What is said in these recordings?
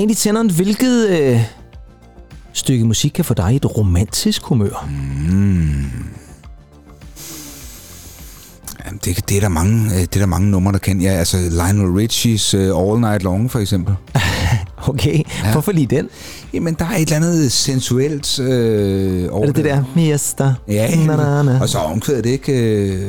Andy Tennant, hvilket øh, stykke musik kan få dig i et romantisk humør? Mm. Jamen, det, det, er der mange, øh, det er der mange numre, der kan. Ja, altså Lionel Richies uh, All Night Long, for eksempel. okay, ja. hvorfor lige den? Jamen, der er et eller andet sensuelt øh, over Er det det der? Miesta. Ja, na, na, na. og så omkvædet ikke... Øh,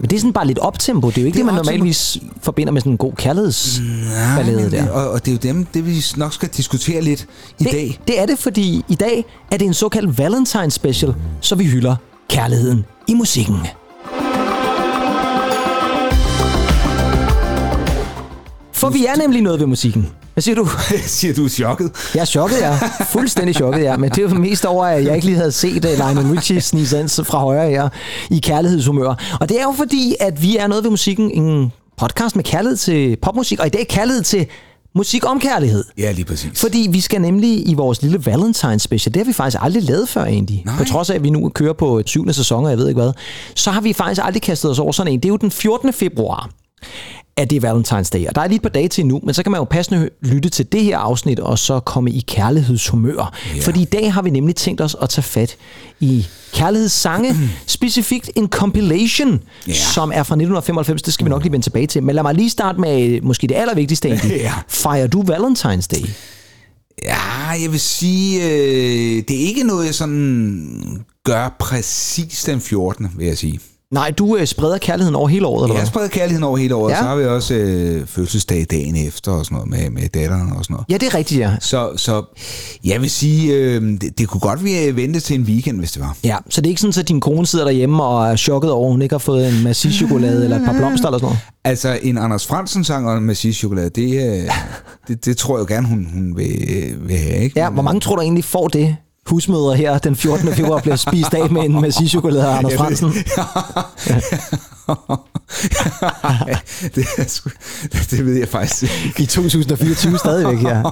men det er sådan bare lidt optempo. Det er jo ikke det, det man normalvis forbinder med sådan en god kærlighedsballade der. Og, og det er jo dem, det vi nok skal diskutere lidt i det, dag. Det er det, fordi i dag er det en såkaldt Valentine special, så vi hylder kærligheden i musikken. For vi er nemlig noget ved musikken. Hvad siger du? siger du chokket? Jeg er chokket, ja. Fuldstændig chokket, ja. Men det er jo mest over, at jeg ikke lige havde set uh, Lionel Richie snige sig fra højre her i kærlighedshumør. Og det er jo fordi, at vi er noget ved musikken, en podcast med kærlighed til popmusik, og i dag kærlighed til musik om kærlighed. Ja, lige præcis. Fordi vi skal nemlig i vores lille Valentine special, det har vi faktisk aldrig lavet før egentlig. Nej. På trods af, at vi nu kører på syvende sæson, og jeg ved ikke hvad, så har vi faktisk aldrig kastet os over sådan en. Det er jo den 14. februar at det er Valentine's Day. Og der er lige et par dage til nu, men så kan man jo passende lytte til det her afsnit, og så komme i kærlighedshumør. Yeah. Fordi i dag har vi nemlig tænkt os at tage fat i kærlighedssange, specifikt en compilation, yeah. som er fra 1995. Det skal vi nok lige vende tilbage til. Men lad mig lige starte med øh, måske det allervigtigste egentlig. yeah. Fejrer du Valentine's Day? Ja, jeg vil sige, øh, det er ikke noget, jeg sådan gør præcis den 14. vil jeg sige. Nej, du øh, spreder kærligheden over hele året, eller hvad? Jeg spreder kærligheden over hele året, ja. så har vi også øh, fødselsdag dagen efter og sådan noget med, med datteren og sådan noget. Ja, det er rigtigt, ja. Så, så jeg vil sige, øh, det, det kunne godt være vente til en weekend, hvis det var. Ja, så det er ikke sådan, at din kone sidder derhjemme og er chokket over, at hun ikke har fået en massiv chokolade eller et par blomster eller sådan noget? Altså, en Anders Fransen sang og en massiv chokolade, det, øh, det, det tror jeg jo gerne, hun, hun vil, vil have, ikke? Ja, hvor mange tror du egentlig får det husmøder her den 14. februar bliver spist af med en massiv chokolade af Anders Fransen. det, er sgu, det ved jeg faktisk ikke. I 2024 stadigvæk, ja.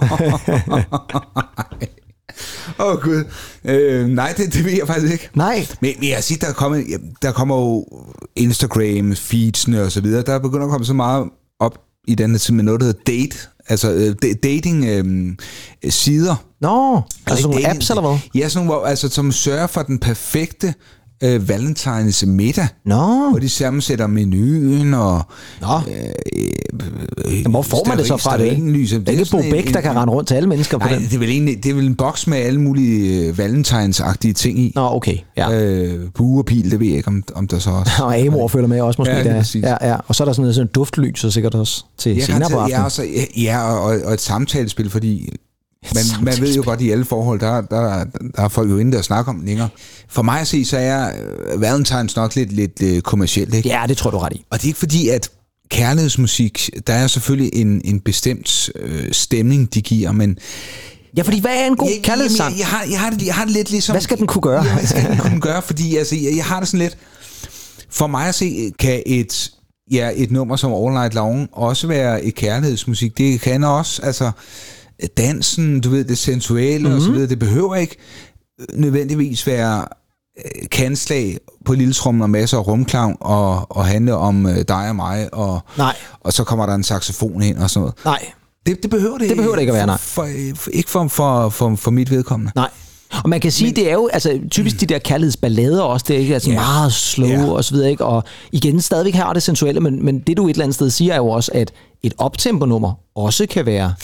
Åh oh, gud. Øh, nej, det, det ved jeg faktisk ikke. Nej. Men, men jeg siger, der kommer, der kommer jo Instagram, feedsene og så videre. Der begynder at komme så meget op i den med noget, der hedder date altså øh, dating øh, sider. Nå, altså sådan nogle apps eller hvad? Ja, sådan nogle, altså, som sørger for den perfekte øh, Valentines middag. Nå. Hvor de sammensætter menuen og... Nå. Øh, øh, hvor får man det så fra det? Lys. Det er ikke Bo Bæk, der kan rende rundt til alle mennesker på nej, den. det er vel egentlig, det er vel en boks med alle mulige øh, Valentines-agtige ting i. Nå, okay. Ja. Øh, bue og pil, det ved jeg ikke, om, om der så også... og Amor følger med også måske. Ja, der. ja, ja. Og så er der sådan noget sådan duftlys, så sikkert også til ja, senere på aftenen. Ja, også, ja og, og et samtalespil, fordi men man ved jo godt, i alle forhold, der, der, der er folk jo inde der snakker om den længere. For mig at se, så er øh, Valentines nok lidt, lidt uh, kommercielt. Ikke? Ja, det tror du ret i. Og det er ikke fordi, at kærlighedsmusik, der er selvfølgelig en, en bestemt øh, stemning, de giver, men Ja, fordi hvad er en god kærlighedssang? Jeg, jeg, har, jeg, har det, jeg har det lidt ligesom... Hvad skal den kunne gøre? ja, hvad skal den kunne gøre? Fordi altså, jeg, jeg har det sådan lidt... For mig at se, kan et, ja, et nummer som All Night Long også være et kærlighedsmusik. Det kan også, altså dansen, du ved, det sensuelle mm-hmm. og så mhm. videre. Det behøver ikke nødvendigvis være øh, kanslag på lille trummen og masser af rumklang og, og handle om øh, dig og mig, og, nej. og så kommer der en saxofon ind og sådan noget. Nej. Det, det behøver det, det behøver det ikke at være, nej. For, for, ikke for, for, for, for mit vedkommende. Nej. Og man kan sige, Men, det er jo altså, typisk de der kærlighedsballader også, det er ikke altså yeah. meget slow yeah. og så videre, ikke? og igen stadigvæk har det sensuelle, men, men det du et eller andet sted siger er jo også, at et optempo-nummer også kan være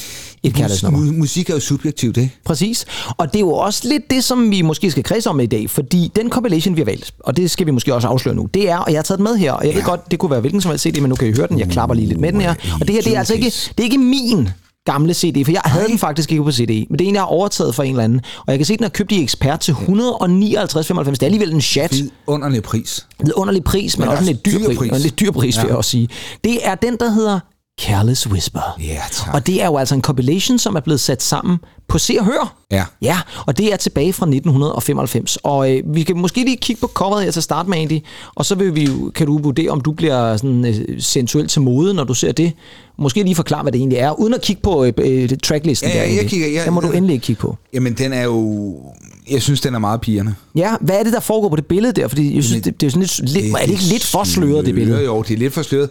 et kærlighedsnummer. Musik er jo subjektivt, ikke? Præcis. Og det er jo også lidt det, som vi måske skal kredse om i dag, fordi den compilation, vi har valgt, og det skal vi måske også afsløre nu, det er, og jeg har taget den med her, og jeg ved godt, det kunne være hvilken som helst CD, men nu kan I høre den, jeg klapper lige lidt med den her. Og det her, det er altså ikke, det er ikke min gamle CD, for jeg havde den faktisk ikke på CD, men det er en, jeg har overtaget fra en eller anden. Og jeg kan se, den er købt i ekspert til 159,95. Det er alligevel en chat. Underlig pris. Underlig pris, men, men også en lidt dyr, pris. En lidt dyr pris, ja. vil jeg også sige. Det er den, der hedder Careless Whisper. Ja, tak. Og det er jo altså en compilation, som er blevet sat sammen på Se og Hør. Ja. Ja, og det er tilbage fra 1995. Og øh, vi kan måske lige kigge på coveret her til at starte med, Andy. Og så vil vi, kan du vurdere, om du bliver sådan, øh, sensuel til mode, når du ser det. Måske lige forklare, hvad det egentlig er, uden at kigge på øh, øh tracklisten ja, der. Jeg kigger, ja, det må du endelig kigge på. Jamen, den er jo... Jeg synes, den er meget pigerne. Ja, hvad er det, der foregår på det billede der? Fordi jeg synes, det, det er sådan lidt, lidt... Er det ikke lidt for sløret, det billede? Jo, det er lidt for sløret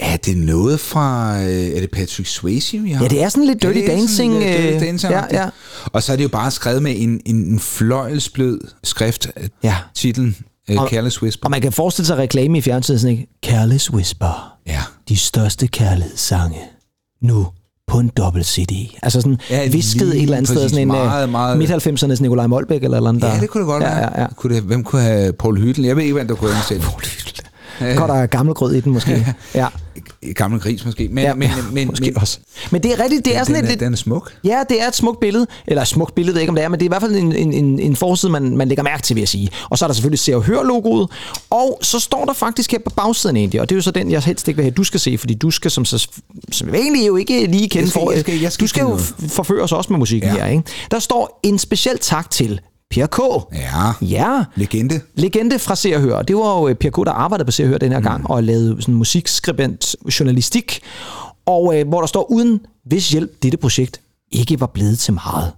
Er det noget fra... Øh, er det Patrick Swayze, vi har? Ja, det er sådan lidt Dirty Ja, Dancing. Lidt, øh, dirty dancing ja, ja. Og så er det jo bare skrevet med en, en, en fløjelsblød skrift. Ja. Titlen, uh, Careless Whisper. Og man kan forestille sig reklame i fjernsynet sådan, ikke? Careless Whisper. Ja. De største kærlighedssange. Nu på en dobbelt CD. Altså sådan Ja, visket et eller andet sted. Sådan en Meget, øh, meget- midt-90'ernes Nikolaj Molbæk eller eller andet. Ja, det kunne det godt ja, være. Ja, ja. Kunne det, hvem kunne have Paul Hyttel? Jeg ved ikke, hvem der kunne have indsætte. Godt der er gammel grød i den måske. ja. Gammel gris måske. Men, ja, men, men, måske men, også. Men det er rigtigt, det er sådan den, et lidt... den er smuk. Ja, det er et smukt billede. Eller et smukt billede, ved jeg ikke om det er, men det er i hvert fald en, en, en, en forside, man, man lægger mærke til, vil jeg sige. Og så er der selvfølgelig Se og Hør logoet. Og så står der faktisk her på bagsiden egentlig, og det er jo så den, jeg helst ikke vil have, du skal se, fordi du skal som, så, som egentlig jo ikke lige kende Jeg skal- for... jeg skal- jeg skal du skal jo forføre os også med musikken Ja. her, ikke? Der står en speciel tak til Per K. Ja. Ja, Legende. legende fra Se og Hør. Det var jo øh, Per K., der arbejdede på Se og Hør den her gang, og lavede sådan musikskribent journalistik, og øh, hvor der står, uden hvis hjælp dette projekt ikke var blevet til meget.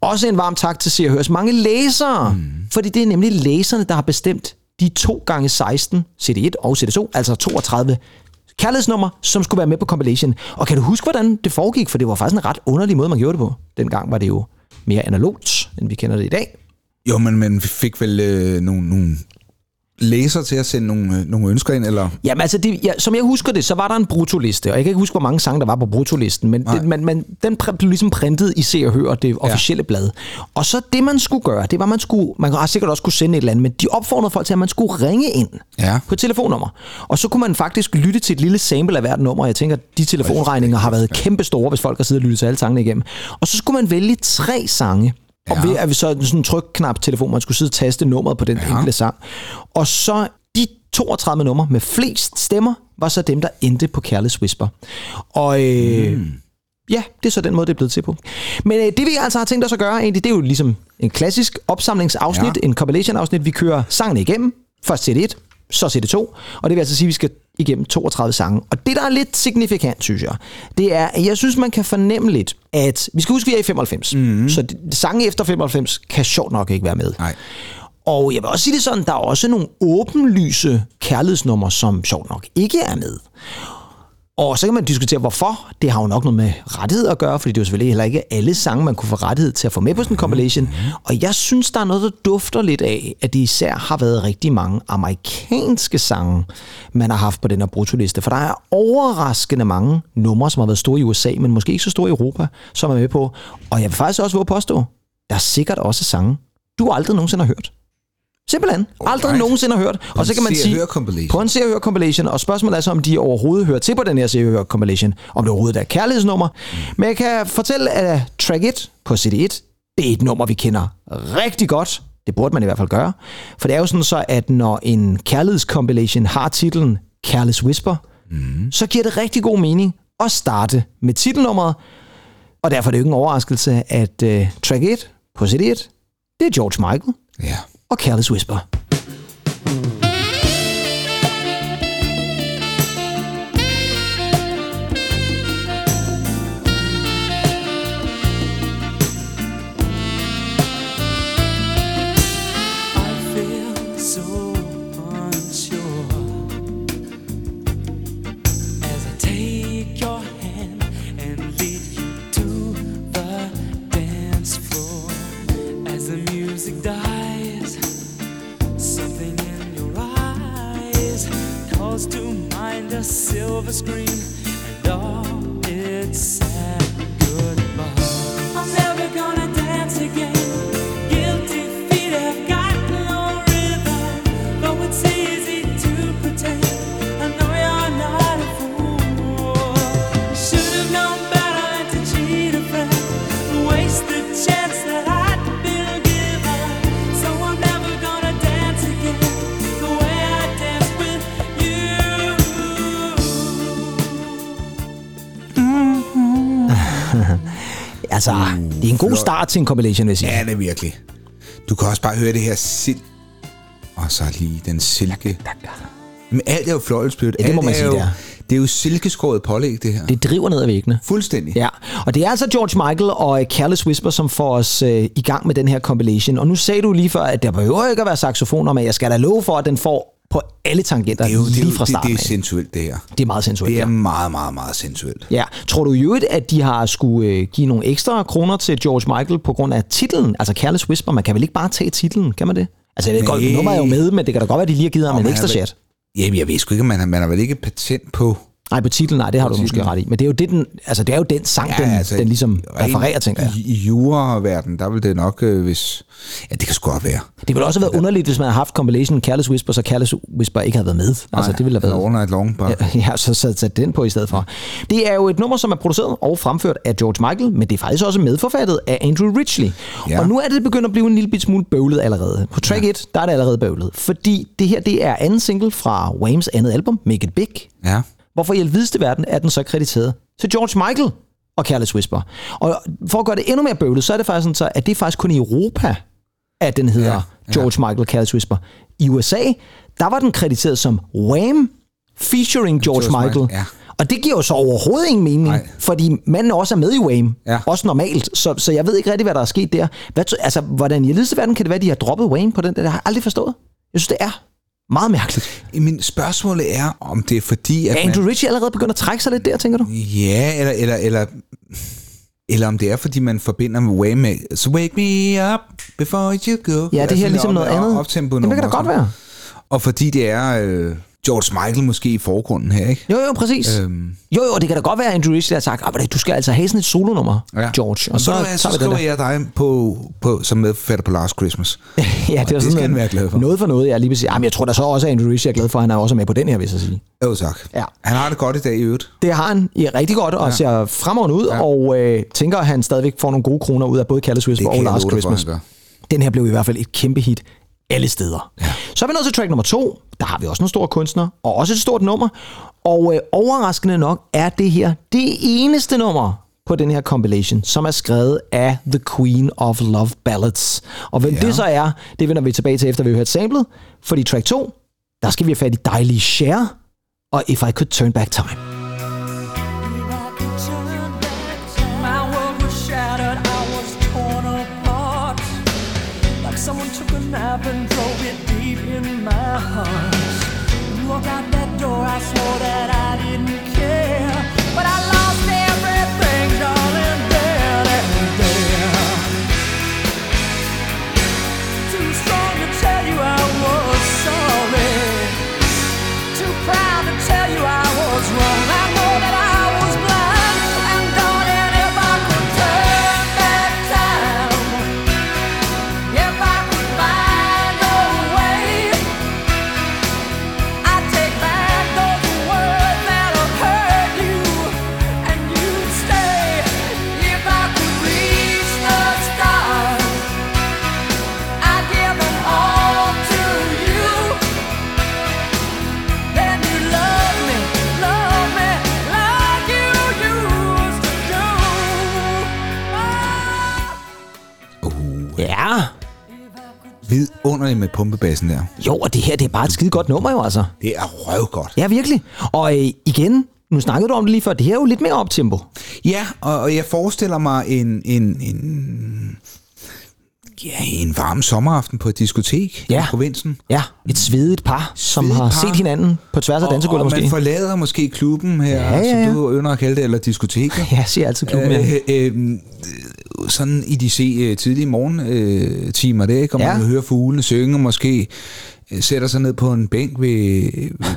Også en varm tak til Se og Hørs mange læsere, mm. fordi det er nemlig læserne, der har bestemt de 2 gange 16 CD1 og CD2, altså 32 kærlighedsnummer, som skulle være med på compilation. Og kan du huske, hvordan det foregik? For det var faktisk en ret underlig måde, man gjorde det på. Dengang var det jo mere analogt, end vi kender det i dag. Jo, men man fik vel øh, nogle, nogle læser til at sende nogle, øh, nogle ønsker ind, eller? Jamen altså, det, ja, som jeg husker det, så var der en brutoliste, og jeg kan ikke huske, hvor mange sange der var på brutolisten, men det, man, man, den blev ligesom printet i Se og Hør, det officielle blad. Og så det, man skulle gøre, det var, man skulle, man har sikkert også kunne sende et eller andet, men de opfordrede folk til, at man skulle ringe ind Ja. på et telefonnummer. Og så kunne man faktisk lytte til et lille sample af hvert nummer. Jeg tænker, de telefonregninger har været kæmpe store, hvis folk har siddet og lyttet til alle sangene igennem. Og så skulle man vælge tre sange, og ved at vi så sådan en trykknap telefon, man skulle sidde og taste nummeret på den ja. enkelte sang. Og så de 32 numre med flest stemmer, var så dem, der endte på Careless Whisper. Og øh, mm. ja, det er så den måde, det er blevet til på. Men øh, det vi altså har tænkt os at gøre, egentlig, det er jo ligesom en klassisk opsamlingsafsnit, Ja. en compilation-afsnit. Vi kører sangene igennem. Først CD1, så CD2. Og det vil altså sige, at vi skal igennem 32 sange. Og det, der er lidt signifikant, synes jeg, det er, at jeg synes, man kan fornemme lidt, at vi skal huske, at vi er i 95. Mm-hmm. Så sange efter 95 kan sjovt nok ikke være med. Nej. Og jeg vil også sige det sådan, der er også nogle åbenlyse kærlighedsnumre, som sjovt nok ikke er med. Og så kan man diskutere, hvorfor. Det har jo nok noget med rettighed at gøre, fordi det er jo selvfølgelig heller ikke alle sange, man kunne få rettighed til at få med på sådan en compilation. Og jeg synes, der er noget, der dufter lidt af, at det især har været rigtig mange amerikanske sange, man har haft på den her brutoliste. For der er overraskende mange numre, som har været store i USA, men måske ikke så store i Europa, som er med på. Og jeg vil faktisk også våge påstå, der er sikkert også sange, du aldrig nogensinde har hørt. Simpelthen. Aldrig Alright. nogensinde har hørt. Og så kan man sige, på en Se og Hør compilation, og spørgsmålet er så, om de overhovedet hører til på den her Se og Hør compilation, om det overhovedet er kærlighedsnummer. Men jeg kan fortælle, at Track It på CD1, det er et nummer, vi kender rigtig godt. Det burde man i hvert fald gøre. For det er jo sådan så, at når en kærlighedscompilation har titlen Careless Whisper, mm. så giver det rigtig god mening at starte med titelnummeret. Og derfor er det jo ikke en overraskelse, at uh, Track It på CD1, det er George Michael Ja og Careless Whisper. Silver screen and all its sad goodbye. I'm never gonna dance again. Altså, det er en god start til en compilation, vil jeg sige. Ja, det er virkelig. Du kan også bare høre det her sild. Og så lige den silke. Men alt er jo fløjelsblødt. Ja, det må Alt man sige, jo, det er. Det er jo silkeskåret pålæg, det her. Det driver ned ad væggene. Fuldstændig. Ja, og det er altså George Michael og øh, Careless Whisper, som får os øh, i gang med den her compilation. Og nu sagde du lige før, at der behøver ikke at være saxofoner, men jeg skal da love for, at den får på alle tangenter Det er jo, det er, lige jo, fra det, starten det er af. sensuelt, det her. Det er meget sensuelt. Det er ja. meget, meget, meget sensuelt. Ja. Tror du i øvrigt, at de har skulle øh, give nogle ekstra kroner til George Michael på grund af titlen? Altså Careless Whisper, man kan vel ikke bare tage titlen, kan man det? Altså, jeg ved godt, nummer er jo med, men det kan da godt være, at de lige har givet ham en ekstra er chat. Jamen, jeg ved sgu ikke, man har, man har vel ikke patent på... Nej, på titlen, nej, det har du måske titlen. ret i. Men det er jo, det, den, altså, det er jo den sang, ja, den, altså, den ligesom refererer, tænker jeg. I, i jura-verden, der vil det nok, øh, hvis... Ja, det kan sgu godt være. Det ville også have været underligt, hvis man havde haft compilation Careless Whisper, så Careless Whisper ikke havde været med. altså, det ville have været... All Night Long, bare. Ja, ja, så sat, den på i stedet for. Det er jo et nummer, som er produceret og fremført af George Michael, men det er faktisk også medforfattet af Andrew Ridgely. Ja. Og nu er det begyndt at blive en lille bit smule bøvlet allerede. På track 1, der er det allerede bøvlet. Fordi det her, det er anden single fra Whams andet album, Make It Big. Ja. Hvorfor i alvideste verden er den så krediteret til George Michael og Careless Whisper? Og for at gøre det endnu mere bøvlet, så er det faktisk sådan, så, at det er faktisk kun i Europa, at den hedder Ja, ja. George Michael Careless Whisper. I USA, der var den krediteret som Wham! featuring George, George Michael. Michael, ja. Og det giver jo så overhovedet ingen mening, Nej. fordi manden også er med i Wham! Ja. Også normalt, så, så jeg ved ikke rigtig, hvad der er sket der. Hvad, altså, hvordan i verden kan det være, at de har droppet Wham! på den der? Det har jeg aldrig forstået. Jeg synes, det er meget mærkeligt. Men spørgsmålet er, om det er fordi, at Er Andrew Ritchie allerede begyndt at trække sig lidt der, tænker du? man... Ja, eller, eller, eller, eller om det er, fordi man forbinder med Wham med... So wake me up before you go. Ja, det her er ligesom op- noget andet. Det kan da godt være. Og fordi det er øh, George Michael måske i forgrunden her, ikke? Jo, jo, præcis. Øhm, Jo, jo, det kan da godt være, at Andrew Ridgely har sagt, "Ah, men du skal altså have sådan et solonummer, ja. George. Og så, så, så, så skriver jeg dig på, på, som medforfatter på Last Christmas. ja, det, er det sådan skal noget- være glad for. Noget for noget, ja, lige præcis. Jamen, jeg tror da så også, at Andrew Ridgely er glad for, at han er også med på den her, hvis jeg sige. Jo, tak. Ja. Han har det godt i dag i øvrigt. Det har han i rigtig godt, og ja. ser fremragende ud, ja. og øh, tænker, at han stadigvæk får nogle gode kroner ud af både Whisper og jeg Last Christmas. Den her blev i hvert fald et kæmpe hit alle steder. Ja. Så er vi nået til track nummer to. Der har vi også en stor kunstner, og også et stort nummer. Og øh, overraskende nok er det her det eneste nummer på den her compilation, som er skrevet af The Queen of Love Ballads. Og hvem ja. det så er, det vender vi tilbage til, efter vi har hørt samlet. Fordi track 2, der skal vi have fat i dejlige Cher og If I Could Turn Back Time. I swore that I Ja, Vidunderligt med pumpebassen der. jo, og det her, det er bare et skide godt nummer jo altså. Det er røvgodt. Ja, virkelig. Og øh, igen, nu snakkede du om det lige før, det her er jo lidt mere optempo. Ja, og, og jeg forestiller mig en, en, en, ja, en varm sommeraften på et diskotek Ja. i provinsen. Ja, et svedigt par, som Svedigt har par. set hinanden på tværs af dansegulvet og man måske. forlader måske klubben her, Ja, ja, ja. som du ynder at kalde det, eller diskoteket. Ja, jeg siger altid klubben. Ja. Øh, øh, sådan i de se, øh, tidlige morgentimer, øh, og man Ja. kan høre fuglene synge, måske øh, sætter sig ned på en bænk ved,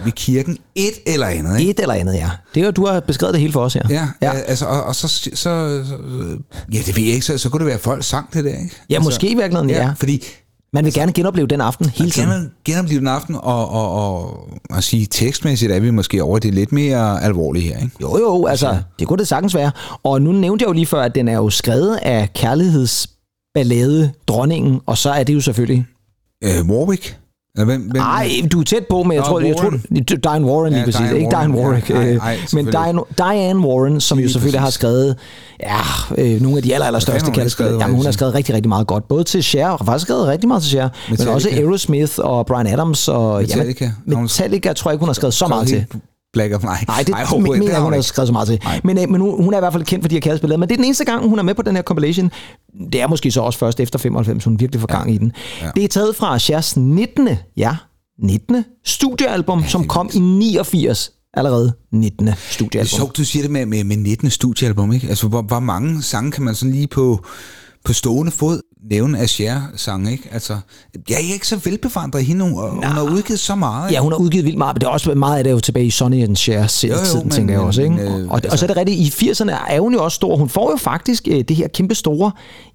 ved kirken, et eller andet. Ikke? Et eller andet, ja. Det er jo, du har beskrevet det hele for os her. Ja, ja. ja. altså, og, og så, så, så, ja, det ved jeg ikke, så, så kunne det være, at folk sang det der, ikke? Ja, altså, måske i virkeligheden, ja. Fordi Man vil gerne genopleve den aften hele tiden. gerne genopleve den aften, og, og, og, og sige tekstmæssigt er vi måske over det lidt mere alvorlige her, ikke? Jo, jo, altså, det kunne det sagtens være. Og nu nævnte jeg jo lige før, at den er jo skrevet af kærlighedsballade dronningen, og så er det jo selvfølgelig... Øh, Warwick? Eller hvem, hvem, Nej, du er tæt på, men jeg Nå, tror, jeg tror, Warren. Diane Warren lige Ja, præcis. Diane ikke Diane Warren, Warwick. ja. Nej, øh, nej, men selvfølgelig. Diane, Diane Warren, som jo Lige selvfølgelig har præcis. skrevet ja, øh, nogle af de aller, aller største har skrevet, Jamen, hun har skrevet rigtig, rigtig meget godt. Både til Cher, og har faktisk skrevet rigtig meget til Cher, men Metallica. også Aerosmith og Brian Adams. Og, Metallica. Ja, Metallica tror jeg ikke, hun har skrevet så meget til. Black of Night. Nej, det Ej, Ej, mener jeg, hun har ikke. skrevet så meget til. Men, øh, men hun, hun er i hvert fald kendt for de her kærlighedsbilleder. Men det er den eneste gang, hun er med på den her compilation. Det er måske så også først efter 95, hun virkelig får gang i den. Ja. Det er taget fra Chers 19. Ja, 19. studiealbum, som kom i 89 allerede 19. Det er studiealbum. sjovt, du siger det med, med, med 19. studiealbum, ikke? Altså, hvor, hvor mange sange kan man sådan lige på, på stående fod nævne af Cher-sange, ikke? Altså, jeg er ikke så velbevandret i hende, og hun har udgivet så meget. Ja, hun har udgivet vildt meget, men det er også meget af det jo tilbage i Sonny and Cher jo, tiden, tænker jeg også. Ikke? men, øh, og, og altså- så er det rigtigt, i 80'erne er hun jo også stor. Hun får jo faktisk øh, det her kæmpe store,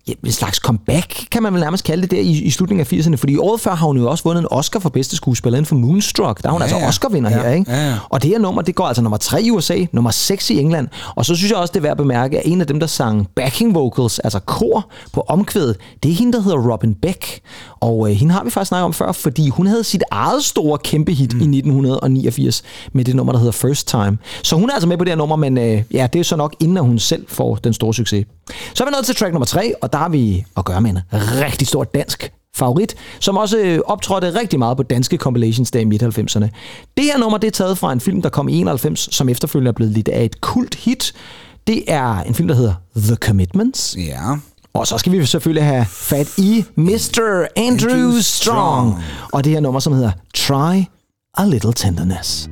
ja, en slags comeback, kan man vel nærmest kalde det der i, i slutningen af 80'erne, fordi året før har hun jo også vundet en Oscar for bedste skuespiller inden for Moonstruck. Der er hun Ja, altså. Oscar-vinder Ja, her, ikke? ja, ja. Og det her nummer, det går altså nummer 3 i USA, nummer 6 i England, og så synes jeg også, det er værd at bemærke, at en af dem, der sang backing vocals, altså kor på omkvædet, det er hende, der hedder Robin Beck. Og øh, hende har vi faktisk snakket om før, fordi hun havde sit eget store kæmpe hit mm. i 1989 med det nummer, der hedder First Time. Så hun er altså med på det her nummer, men øh, ja, det er så nok inden, at hun selv får den store succes. Så er vi nået til track nummer 3, og der har vi at gøre med en rigtig stor dansk favorit, som også øh, optrådte rigtig meget på danske compilations der i midt-90'erne. Det her nummer, det er taget fra en film, der kom i 91, som efterfølgende er blevet lidt af et kult hit. Det er en film, der hedder The Commitments. Ja. Og så skal vi selvfølgelig have fat i Mr. Andrew. Strong. Og det her nummer, som hedder Try a Little Tenderness.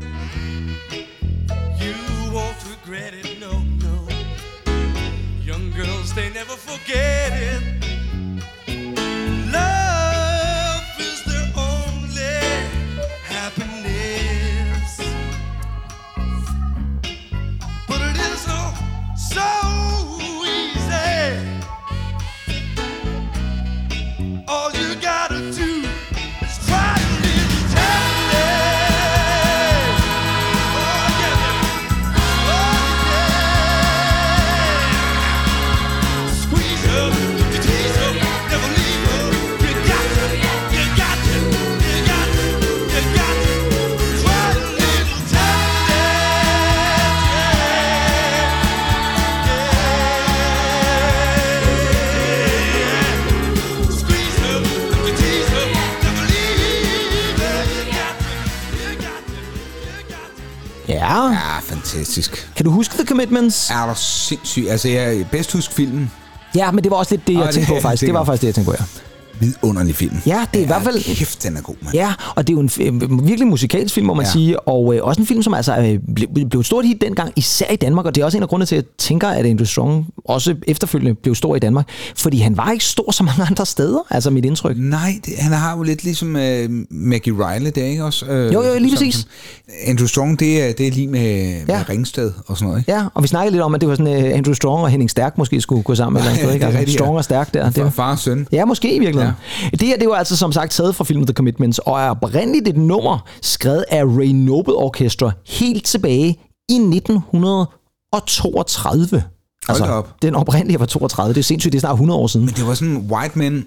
Fantastisk. kan du huske The Commitments? Er du sindssyg? Altså, jeg bedst huske filmen. Ja, men det var også lidt det, jeg det- tænkte på faktisk. det Det var faktisk det, jeg tænkte på, ja. Vidunderlig film. Ja, det er i hvert fald... Kæft, den er god, mand. Ja, og det er jo en f- virkelig musikalsk film, må man ja. Ja. sige, og øh, også en film, som altså øh, blev, blev et stort hit dengang, især i Danmark, og det er også en af grundene til, at jeg tænker, at Andrew Strong også efterfølgende blev stor i Danmark, fordi han var ikke stor så mange andre steder, altså mit indtryk. Nej, det, han har jo lidt ligesom øh, Maggie Riley, det er ikke også? Øh, Jo, jo, lige som- præcis. som- Andrew Strong, det er, det er lige med, Ja. med Ringsted og sådan noget, ikke? Ja, og vi snakkede lidt om, at det var sådan, uh, Andrew Strong og Henning Stærk måske skulle gå sammen. Eller Ja, noget, ikke? Altså, ja. Strong og Stærk der. Det var, far og søn. Ja, måske i virkeligheden. Ja. Det her, det var altså som sagt taget fra filmen The Commitments, og er oprindeligt et nummer skrevet af Ray Noble Orchestra helt tilbage i 1932. Hold da op. Den oprindelige var 32. Det er sindssygt, det er snart 100 år siden. Men det var sådan, white men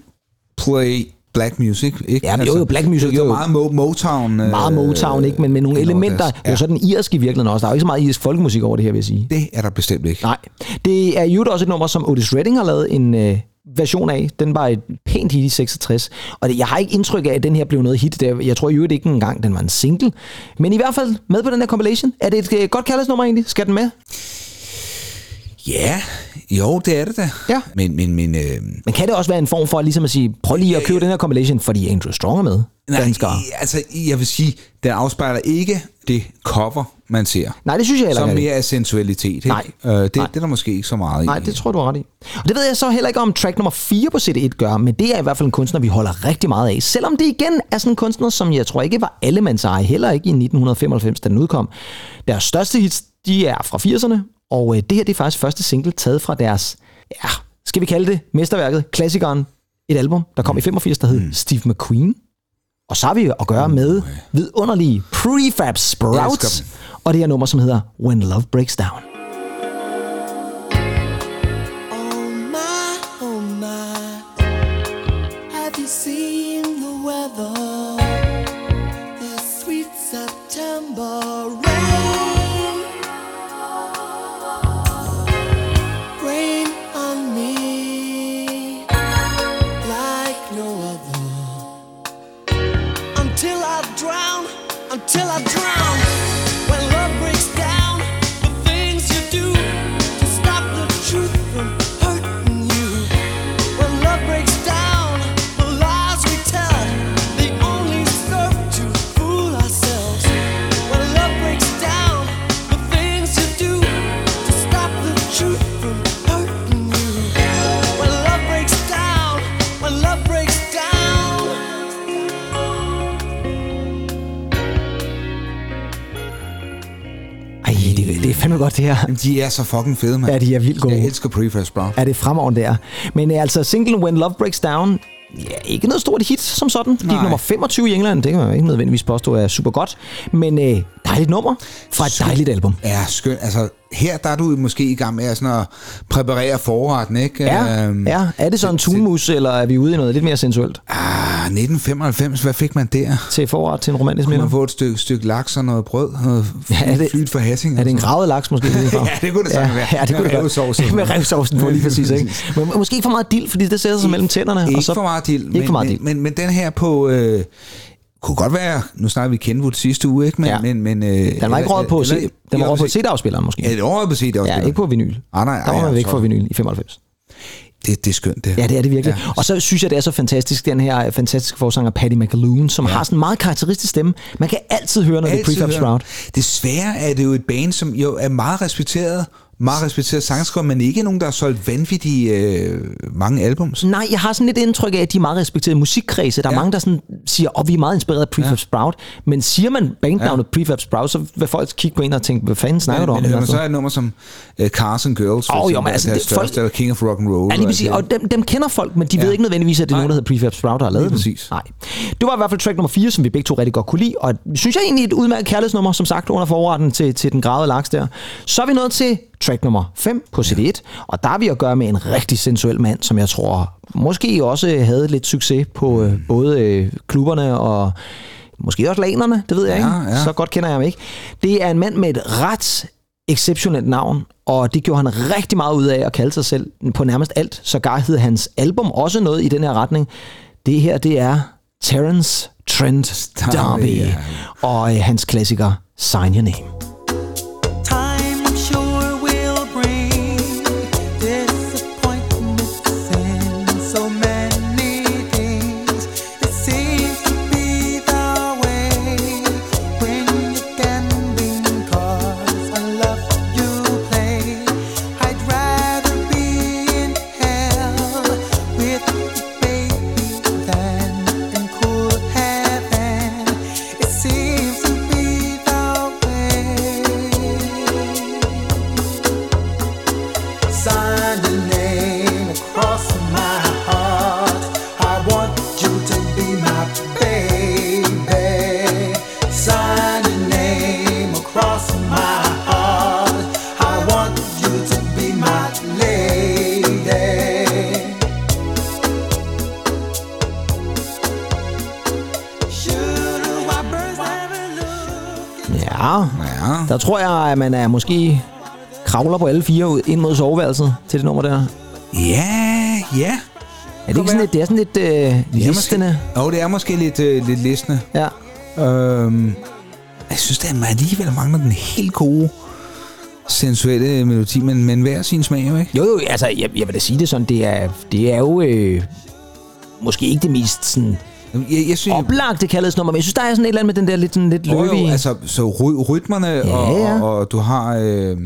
play black music, ikke? Ja, men jo, jo, black music, Det var jo, jo. meget Mo- Motown. øh, Meget Motown, ikke? Men med nogle elementer. Det er jo sådan irsk i virkeligheden også. Der er jo ikke så meget irsk folkemusik over det her, vil jeg sige. Det er der bestemt ikke. Nej. Det er jo også et nummer, som Otis Redding har lavet en øh, version af. Den var et pænt hit i 66. Og det, jeg har ikke indtryk af, at den her blev noget hit. Der. jeg tror i øvrigt ikke engang, den var en single. Men i hvert fald med på den her compilation. Er det et øh, godt kaldes nummer egentlig? Skal den med? Ja, jo, det er det da. Ja. Men, men, men øh, Men kan det også være en form for ligesom at sige, prøv lige at købe den her compilation, fordi Andrew Strong er med? Danskere. nej, altså, jeg vil sige, den afspejler ikke det cover, man ser. Nej, det synes jeg heller Som ikke. mere er sensualitet, ikke? Nej. Øh, det, Nej. det er der måske ikke så meget Nej, i. det tror jeg, du ret i. Og det ved jeg så heller ikke, om track nummer 4 på CD1 gør, men det er i hvert fald en kunstner, vi holder rigtig meget af. Selvom det igen er sådan en kunstner, som jeg tror ikke var allemands eje, heller ikke i 1995, da den udkom. Deres største hits, de er fra 80'erne, og øh, det her det er faktisk første single taget fra deres, ja, skal vi kalde det mesterværket, klassikeren, et album, der kom i 85, der hed mm. Steve McQueen. Og så har vi at gøre med vidunderlige Prefab Sprouts, og det her nummer, som hedder When Love Breaks Down. Fandme godt det her. Men de er så fucking fede, mand. Ja, de er vildt gode. Jeg elsker Prefab Sprout. er det fremragende der. Men øh, altså, singlen When Love Breaks Down, ja, ikke noget stort hit som sådan. De er nummer 25 i England, det kan man ikke nødvendigvis påstå er super godt. Men øh, dejligt nummer fra et dejligt album. Ja, skønt. Altså, her der er du måske i gang med at, sådan at præparere forretten, ikke? Ja, Øhm, ja. Er det så en tunmus, eller er vi ude i noget lidt mere sensuelt Ah, 1995, hvad fik man der? til forret til en romantisk Kunne middag? man få et stykke, stykke laks og noget brød? Noget Ja, er det- flyt for hatting? Er det en gravet laks måske? Ja, det kunne det sagtens være. Ja, det kunne Med det revsovsen. Med revsovsen på lige præcis. Ikke? Men må- måske ikke for meget dild, fordi det sætter sig mellem tænderne. Ikke og så, for meget dild. Ikke men, for meget dild. Men, men, men den her på... Øh, kunne godt være, nu snakker vi Kenwood sidste uge, ikke? Men, Ja. men, men, øh, Den var ikke røget på, eller- C- den var røget på CD-afspilleren måske. Ja, det var på CD også. Ja, ikke på vinyl. Ah, nej, Der var man væk så- fra vinyl i 95. Det, det er skønt, det. Ja, det er det virkelig. Ja. Og så synes jeg, det er så fantastisk, den her fantastiske forsanger Patty McAloon, som ja. har sådan en meget karakteristisk stemme. Man kan altid høre, når det er Altid Prefab. Sprout. Desværre er det jo et band, som jo er meget respekteret, meget respekteret sangskriver, men ikke nogen, der har solgt vanvittige øh, mange albums. Nej, jeg har sådan lidt indtryk af, at de er meget respekterede musikkredse. Der er Ja. ja. mange, der sådan siger, at oh, vi er meget inspireret af Prefab ja. Sprout. Men siger man bandnavnet ja. Prefab Sprout, så vil folk kigge på en og tænke, hvad fanden snakker Men, du om? men man Altså? så et nummer som uh, Cars and Girls, for jo, eksempel, men altså, det- folk- største, eller King of Rock and Roll. Ja, lige præcis. og dem, dem kender folk, men de ja. Ja. ved ikke nødvendigvis, at det er nogen, der hedder Prefab Sprout, der har lavet præcis. Nej. Det var i hvert fald track nummer 4, som vi begge to rigtig godt kunne lide, og synes jeg egentlig et udmærket kærlighedsnummer, som sagt, under forretten til, til den gravede laks der. Så er vi nået til track nummer 5 på CD1, og der er vi at gøre med en rigtig sensuel mand, som jeg tror måske også havde lidt succes på øh, både øh, klubberne og måske også lanerne, det ved jeg Ja, ikke. ja. Så godt kender jeg ham ikke. Det er en mand med et ret exceptionelt navn, og det gjorde han rigtig meget ud af at kalde sig selv på nærmest alt. Sågar hed hans album også noget i den her retning. Det her, det er Terence Trent D'Arby, D'Arby, ja. og øh, hans klassiker Sign Your Name. At man er måske kravler på alle fire ud ind mod soveværelset til det nummer der. Ja, ja. Er det ikke sådan lidt, det er sådan lidt øh, Det er listende? Jo, det er måske lidt, øh, lidt listende. Ja. Øhm, jeg synes, at man alligevel mangler den helt gode sensuelle melodi, men, men hver sin smag jo, ikke? Jo, jo, altså, jeg, jeg vil da sige det sådan, det er, det er jo øh, måske ikke det mest sådan Jeg, jeg synes, oplagte kærlighedsnummer, men jeg synes, der er sådan et eller andet med den der lidt, sådan lidt Jo, jo, løbige... altså, så ry- rytmerne, ja, og, ja. og, og du har øh,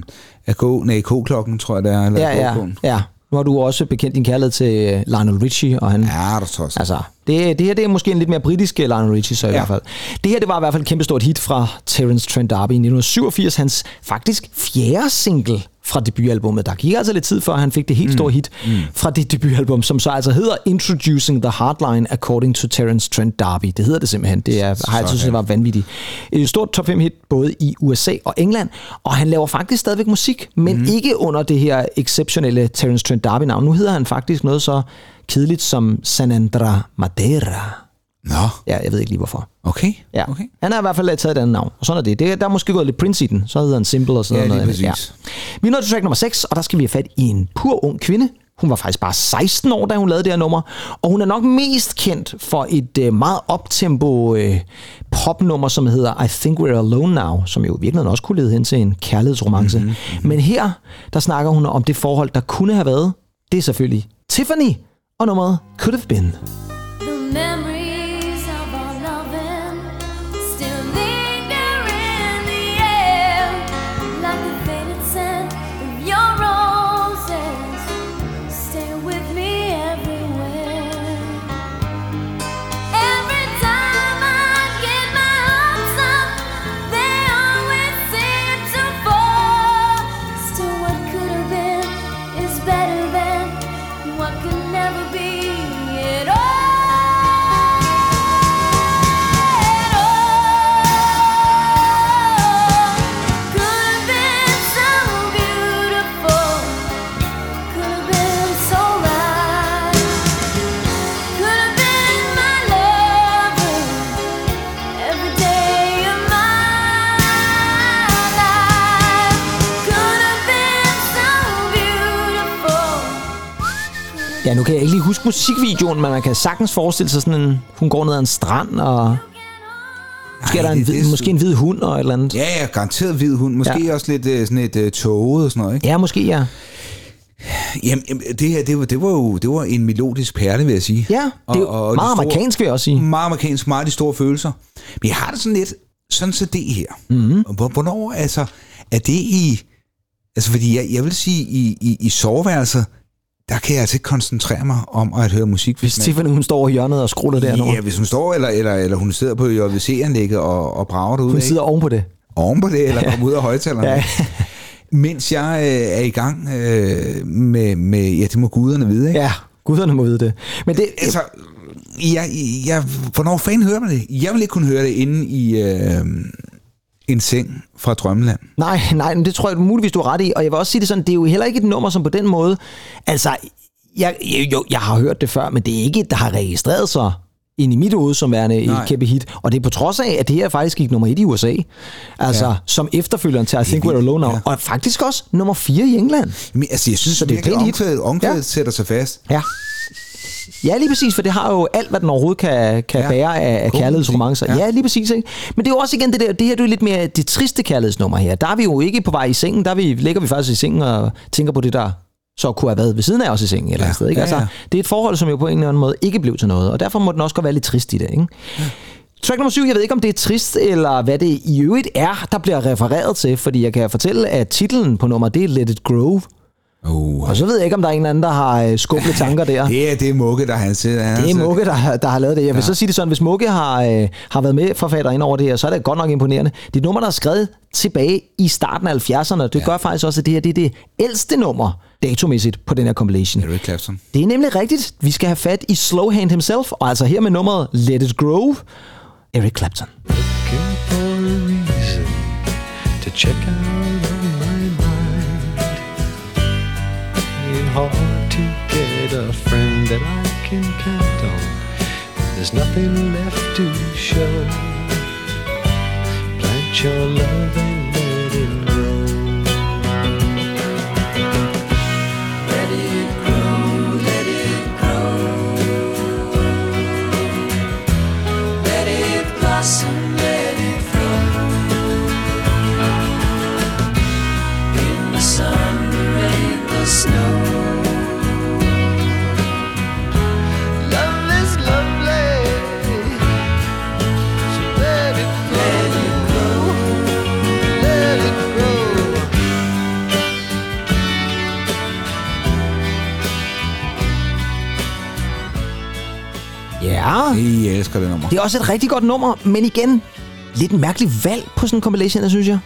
AK, nej, K-klokken, tror jeg, det er. Eller ja, ja, ja. Nu har du også bekendt din kærlighed til øh, Lionel Richie, og han... Ja, der tror jeg. Altså, det, det her det er måske en lidt mere britisk øh, Lionel Richie, så i Ja. hvert fald. Det her det var i hvert fald et kæmpestort hit fra Terence Trent D'Arby i 1987, hans faktisk fjerde single fra debutalbummet. Der gik altså lidt tid før han fik det helt store hit mm. fra det debutalbum, som så altså hedder Introducing the Hardline According to Terence Trent D'Arby. Det hedder det simpelthen. Det er, har jeg synes, det var vanvittigt. Et stort top 5 hit både i USA og England, og han laver faktisk stadigvæk musik, men mm. ikke under det her exceptionelle Terence Trent D'Arby navn. Nu hedder han faktisk noget så kedeligt som Sanandra Madeira. Nå, Ja, jeg ved ikke lige hvorfor. okay. Ja. okay. Han har i hvert fald taget et andet navn, og sådan er det. det der er måske gået lidt Prince i den, så hedder han Simple og sådan Ja, noget. præcis. Vi er nået til track nummer 6, og der skal vi have fat i en pur ung kvinde. Hun var faktisk bare 16 år, da hun lavede det her nummer, og hun er nok mest kendt for et øh, meget optempo øh, popnummer, som hedder I Think We're Alone Now, som jo i virkeligheden også kunne lede hen til en kærlighedsromance. Mhm, Mm-hmm. Men her, der snakker hun om det forhold, der kunne have været. Det er selvfølgelig Tiffany og nummeret Could Have Been. The memory Ja, nu kan jeg ikke lige huske musikvideoen, men man kan sagtens forestille sig sådan en... Hun går ned ad en strand, og måske er der en, det- det måske en hvid hund og et eller andet. Ja, ja, garanteret hvid hund. Måske Ja. også lidt øh, sådan et uh, tåget og sådan noget, ikke? Ja, måske ja. Jamen, det her, det var, det var jo det var en melodisk perle, vil jeg sige. Ja, det er jo og, og meget store- amerikansk, vil jeg også sige. Meget amerikansk, meget de store følelser. Men jeg har det sådan lidt, sådan så det her. Mhm. Mm-hmm. Hvornår, altså, er det i... Altså, fordi jeg, jeg vil sige, i, i, i soveværelset, der kan jeg altså ikke koncentrere mig om at høre musik. Hvis man- Tiffany, hun står i hjørnet og skruller dernede. Ja, hvis hun står, eller, eller, eller hun sidder på JVC-anlægget og, og brager derude, Hun ikke? sidder oven på det. oven på det, eller kommer ud af højtalerne. Ja. Mens jeg øh, er i gang øh, med, med, ja, det må guderne vide, ikke? Ja, guderne må vide det. Men det, Altså, jeg, jeg, hvornår fanden hører man det? Jeg vil ikke kunne høre det inde i øh, en seng fra Drømmeland. Nej, nej, men det tror jeg muligvis, du har ret i. Og jeg vil også sige det sådan, det er jo heller ikke et nummer, som på den måde... Altså, jeg, jo, jeg har hørt det før, men det er ikke et, der har registreret sig ind i mit hoved som værende et Nej. kæmpe hit. Og det er på trods af, at det her faktisk gik nummer et i USA. Altså, ja. Som efterfølgeren til I Think We're Alone Now. ja. Og faktisk også nummer 4 i England. Men, altså, jeg synes, Så det er virkelig, pænt omkvædet, omkvædet ja. sætter sig fast. Ja. Ja, lige præcis, for det har jo alt, hvad den overhovedet kan, kan ja. Ja. bære af, af kærlighedsromancer. Ja. ja, lige præcis. Ikke? Men det er jo også igen det der, det her det er lidt mere det triste kærlighedsnummer her. Der er vi jo ikke på vej i sengen, der er vi, ligger vi faktisk i sengen og tænker på det, der så kunne have været ved siden af os i sengen eller Ja. sted. Ikke? Ja, Altså, ja. det er et forhold, som jo på en eller anden måde ikke blev til noget, og derfor må den også godt være lidt trist i det. Ikke? Track nummer syv, jeg ved ikke, om det er trist, eller hvad det i øvrigt er, der bliver refereret til, fordi jeg kan fortælle, at titlen på nummer, det er Let It Grow. Uh, Og så ved jeg ikke, om der er en eller anden, der har øh, skubbet tanker der. det er det er Mugge, der han sidder. Han Det er Mugge, der, har- der har lavet det. Jeg vil ja. så sige det sådan, hvis Mugge har, øh, har været med forfatter ind over det her, så er det godt nok imponerende. Det er et nummer, der er skrevet tilbage i starten af 70'erne. Det ja. gør faktisk også, at det her det er det ældste nummer datomæssigt på den her compilation. Eric Clapton. Det er nemlig rigtigt. Vi skal have fat i Slowhand himself, og altså her med nummeret Let It Grow, Eric Clapton. looking for a reason to check out hard to get a friend that I can count on. There's nothing left to show. Plant your love Ja, Jeg elsker det nummer. det er også et rigtig godt nummer, men igen, lidt en mærkelig valg på sådan en compilation, synes jeg.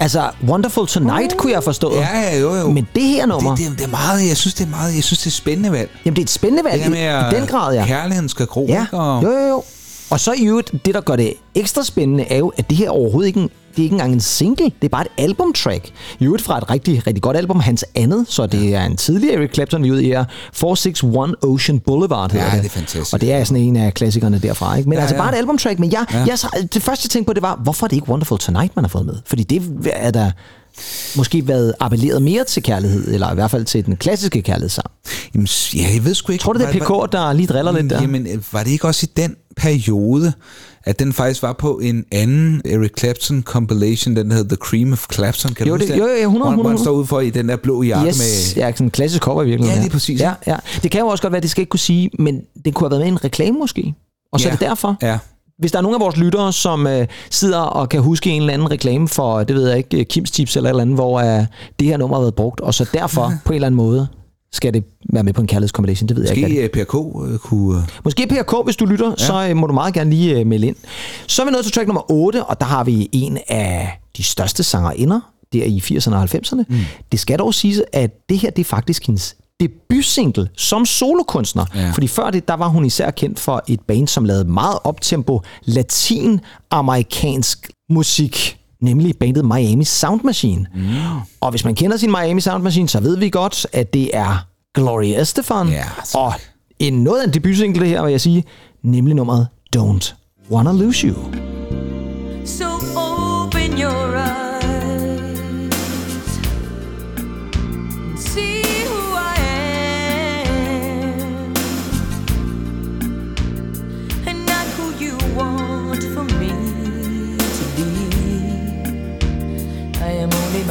Altså, Wonderful Tonight kunne jeg forstå. Ja, ja, jo, jo. Men det her nummer, det, det, det, er meget, jeg synes, det er meget, jeg synes, det er spændende valg. jamen det er et spændende valg Det med, i, i den grad, ja. kærligheden skal gro, Ja? Og, jo, jo, jo. Og så i øvrigt, det der gør det ekstra spændende, er jo, at det her overhovedet ikke, det er ikke engang en single. Det er bare et albumtrack. I øvrigt fra et rigtig, rigtig godt album, hans andet, så det er en tidlig Eric Clapton, vi er ude i her. 461 Ocean Boulevard hedder Ja, det. er fantastisk. Og det er sådan en af klassikerne derfra, ikke? Men ja, altså ja. bare et albumtrack. Men jeg, ja. jeg, det første, jeg tænkte på, det var, hvorfor er det ikke Wonderful Tonight, man har fået med? Fordi det er der måske været appelleret mere til kærlighed, eller i hvert fald til den klassiske kærlighedssang. Jamen, ja, jeg ved sgu ikke... Tror du, det er PK, der lige driller lidt der? Jamen, var det ikke også i den periode, at den faktisk var på en anden Eric Clapton compilation, den der hedder The Cream of Clapton, kan Jo, du huske det- jo, jo, jo, 100, Hvor, han- hvor han 100. står ude for i den der blå jakke Yes, med... ja, sådan en klassisk cover i virkeligheden. Ja, lige præcis, Ja, ja. Det kan jo også godt være, at det skal ikke kunne sige, men det kunne have været med i en reklame måske. Og så Ja. er det derfor. Ja. Hvis der er nogen af vores lyttere, som øh, sidder og kan huske en eller anden reklame for, det ved jeg ikke, Kims Tips eller et eller andet, hvor øh, det her nummer har været brugt, og så derfor på en eller anden måde skal det være med på en kærlighedskombination, det ved jeg ikke. Måske øh, PRK øh, kunne... øh, Måske PRK, hvis du lytter, ja. så øh, må du meget gerne lige øh, melde ind. Så er vi nået til track nummer 8, og der har vi en af de største sangerinder, der i 80'erne og 90'erne. Mm. Det skal dog siges, at det her det er faktisk hendes debutsingle som solokunstner. Ja. Fordi før det, der var hun især kendt for et band, som lavede meget optempo latin-amerikansk musik nemlig bandet Miami Sound Machine. Mm. Og hvis man kender sin Miami Sound Machine, så ved vi godt, at det er Gloria Estefan. Ja, tak. og en noget af en debutsingle det her, vil jeg sige, nemlig nummeret Don't Wanna Lose You. So open your eyes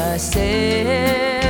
myself,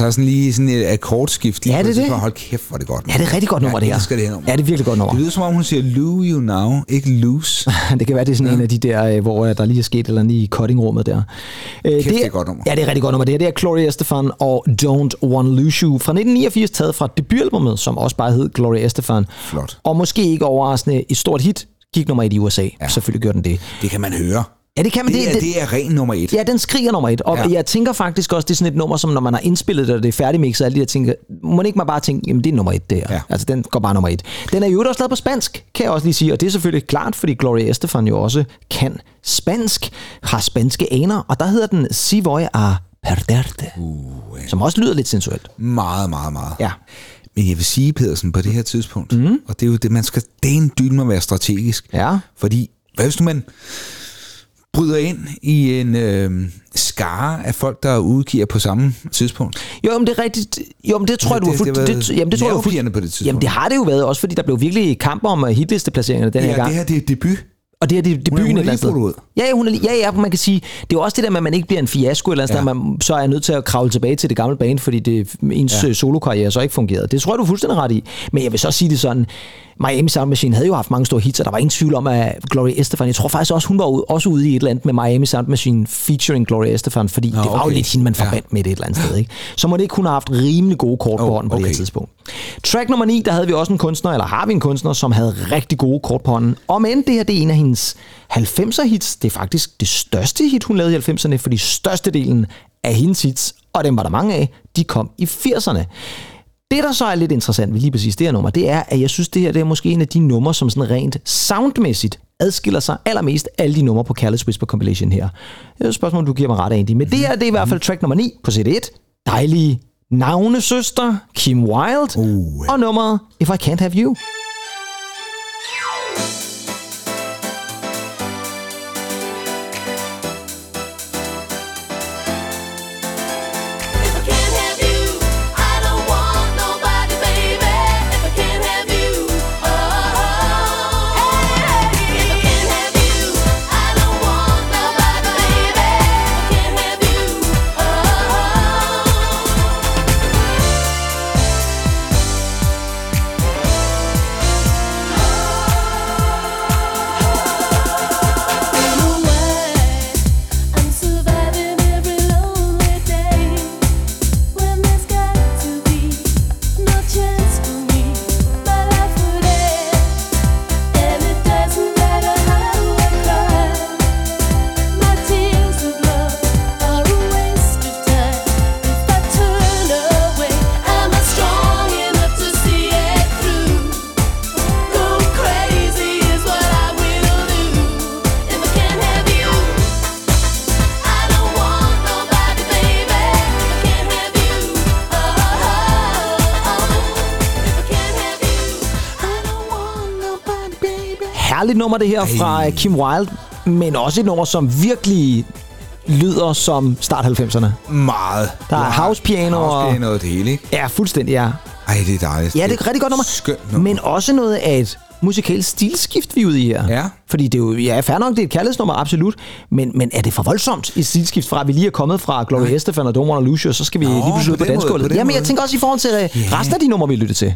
Så er der sådan lige sådan et akkordskift. Lige Ja, det er det. Hold kæft, hvor er det godt. Ja, det er rigtig godt nummer, jeg det her. elsker det her nummer. Ja, det er virkelig godt nummer. Det lyder som om, hun siger, lose you now, ikke lose. det kan være, det er sådan ja. en af de der, øh, hvor øh, der lige er sket eller andet i cuttingrummet der. Øh, det er et godt nummer. Ja, det er rigtig godt nummer. Det her det er Gloria Estefan og Don't Wanna Lose You fra 1989, taget fra debutalbummet, som også bare hed Gloria Estefan. Flot. Og måske ikke overraskende et stort hit. Gik nummer et i USA. Ja. Selvfølgelig gjorde den det. Det kan man høre. Ja, det kan man. Det, er, det er ren nummer et. Ja, den skriger nummer et. Og Ja. jeg tænker faktisk også, det er sådan et nummer, som når man har indspillet det, og det er færdigmixet, alle de der ting, må ikke man bare tænke, jamen det er nummer et, det her. Ja. Altså, den går bare nummer et. Den er jo også lavet på spansk, kan jeg også lige sige, og det er selvfølgelig klart, fordi Gloria Estefan jo også kan spansk, har spanske aner, og der hedder den Si voy a perderte, uh, som også lyder lidt sensuelt. Meget, meget, meget. Ja. Men jeg vil sige, Pedersen, på det her tidspunkt, mm. og det er jo det, man skal, det er en dyne med at være strategisk. Ja. Fordi, hvad hvis nu man bryder ind i en øh, skare af folk, der udgiver på samme tidspunkt? Jo, men det er rigtigt. Jo, men det tror jeg, du har Det- fuldt... det Det, jamen, det tror jeg, du fuldt- på det tidspunkt. Jamen, det har det jo været, også fordi der blev virkelig kamp om øh, hitlisteplaceringerne den her Ja, gang. det her det er debut. Og det er det, hun er et eller andet sted. brudt ud. Ja, ja, hun er, lige- ja, ja, man kan sige, det er også det der med, at man ikke bliver en fiasko eller andet Ja. sted, man, så er nødt til at kravle tilbage til det gamle band, fordi det, ens Ja. ja. solokarriere så ikke fungerede. Det tror jeg, du er fuldstændig ret i. Men jeg vil så sige det sådan, Miami Sound Machine havde jo haft mange store hits, og der var ingen tvivl om, at Gloria Estefan, jeg tror faktisk også, hun var ude, også ude i et eller andet med Miami Sound Machine featuring Gloria Estefan, fordi Nå, det var jo lidt hende, man Ja. forbandt med det et eller andet sted. Ikke? Så må det ikke kun have haft rimelig gode kort på Oh, hånden på det her okay. tidspunkt. Track nummer 9, der havde vi også en kunstner, eller har vi en kunstner, som havde rigtig gode kort på hånden. Og men det her, det er en af hendes 90'er hits. Det er faktisk det største hit, hun lavede i 90'erne, fordi størstedelen af hendes hits, og dem var der mange af, de kom i 80'erne. Det, der så er lidt interessant ved lige præcis det her nummer, det er, at jeg synes, det her det er måske en af de numre, som sådan rent soundmæssigt adskiller sig allermest af alle de numre på Careless Whisper Compilation her. Det er et spørgsmål, om du giver mig ret, Andy. Men det her, det er i hvert fald track nummer 9 på CD1. Dejlige navnesøster Kim Wilde Uh. og nummeret If I Can't Have You. Nummer det her fra Ej. Kim Wilde. men også et nummer, som virkelig lyder som start 90'erne. Meget. Der er house piano og- House piano og det hele, ikke? Ja, fuldstændig, ja. Ej, det er dejligt. Ja, det er et rigtig godt nummer. Skønt nummer. Men også noget af et musikalsk stilskift, vi er ude i her. Ja. Fordi det er jo, ja, fair nok, det er et kærlighedsnummer, absolut. Men, men er det for voldsomt et stilskift fra, at vi lige er kommet fra Gloria Estefan og You, og så skal vi Nå, lige pludselig ud på på måde, på den Jamen, jeg tænker også i forhold til yeah. resten af de numre, vi lytter til.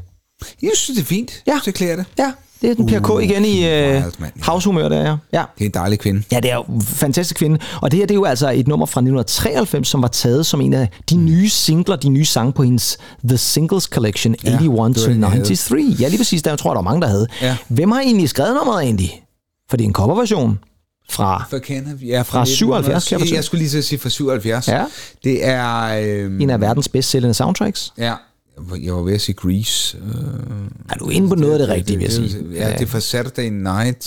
Jeg synes, det er fint. Ja. Det klæder det. Ja, det er den Per K Uh, igen i øh, househumør, der er. Ja. Det er en dejlig kvinde. Ja, det er jo en fantastisk kvinde. Og det her, det er jo altså et nummer fra 1993, som var taget som en af de nye singler, de nye sange på hendes The Singles Collection, Ja, 81 det to var den, jeg havde. 93. Ja, lige præcis, der tror jeg, der var mange, der havde. Ja. Hvem har egentlig skrevet nummeret egentlig? For det er en coverversion fra For Kenneth, ja, Fra 77, kan jeg. Jeg skulle lige at sige fra 77. Ja. Det er... Øhm, en af verdens bedst sælgende soundtracks. Ja, jeg var- ved at sige Grease. Øh, Er du inde på noget af det rigtige, vil jeg sige? Ja, det er fra Saturday Night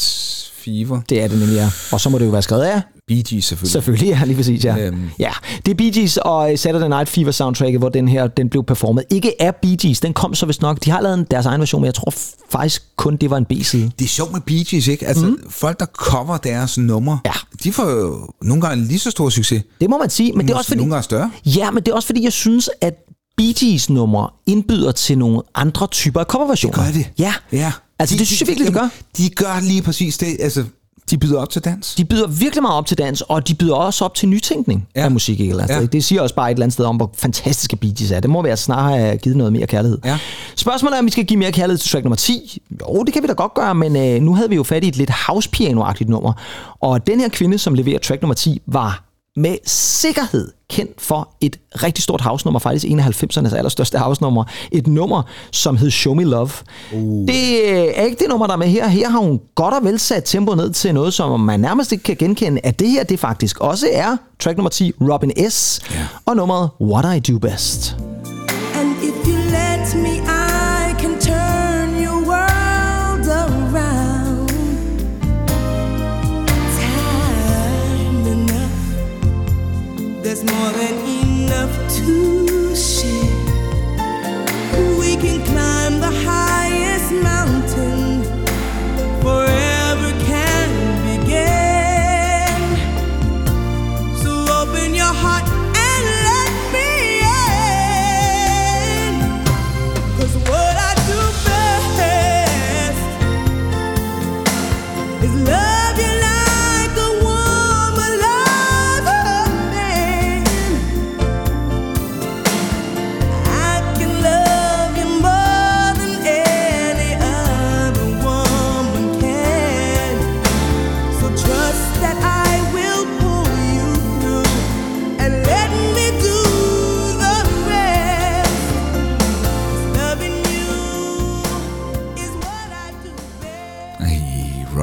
Fever. Det er det nemlig, ja. Og så må det jo være skrevet af Bee Gees selvfølgelig. Selvfølgelig, ja, lige præcis, ja. Øhm. Ja, det er Bee Gees og Saturday Night Fever soundtracket, hvor den her den blev performet. Ikke af Bee Gees, den kom så vist nok. De har lavet deres egen version, men jeg tror faktisk kun, det var en B-side. Det er sjovt med Bee Gees, ikke? Altså, mm. folk, der cover deres numre, Ja. de får jo nogle gange lige så stor succes. Det må man sige, men det er også fordi... Nogle gange større. Ja, men det er også fordi, jeg synes, at Bee Gees numre indbyder til nogle andre typer af coverversioner. Gør det? Ja. Ja. Altså, det synes jeg virkelig, det gør. jamen, De gør lige præcis det. Altså, de byder op til dans. De byder virkelig meget op til dans, og de byder også op til nytænkning ja. Af musik. Ikke? Altså, Ja. Det siger også bare et eller andet sted om, hvor fantastiske Bee Gees er. Det må være snarere have givet noget mere kærlighed. Ja. Spørgsmålet er, om vi skal give mere kærlighed til track nummer 10. Jo, det kan vi da godt gøre, men øh, nu havde vi jo fat i et lidt house piano-agtigt nummer. Og den her kvinde, som leverer track nummer 10, var med sikkerhed kendt for et rigtig stort house-nummer, faktisk en af 90'ernes allerstørste house-nummer. Et nummer, som hed Show Me Love. Uh. Det er ikke det nummer, der er med her. Her har hun godt og vel sat tempoet ned til noget, som man nærmest ikke kan genkende, at det her det faktisk også er track nummer 10, Robin S. Ja. Og nummeret What I Do Best. More than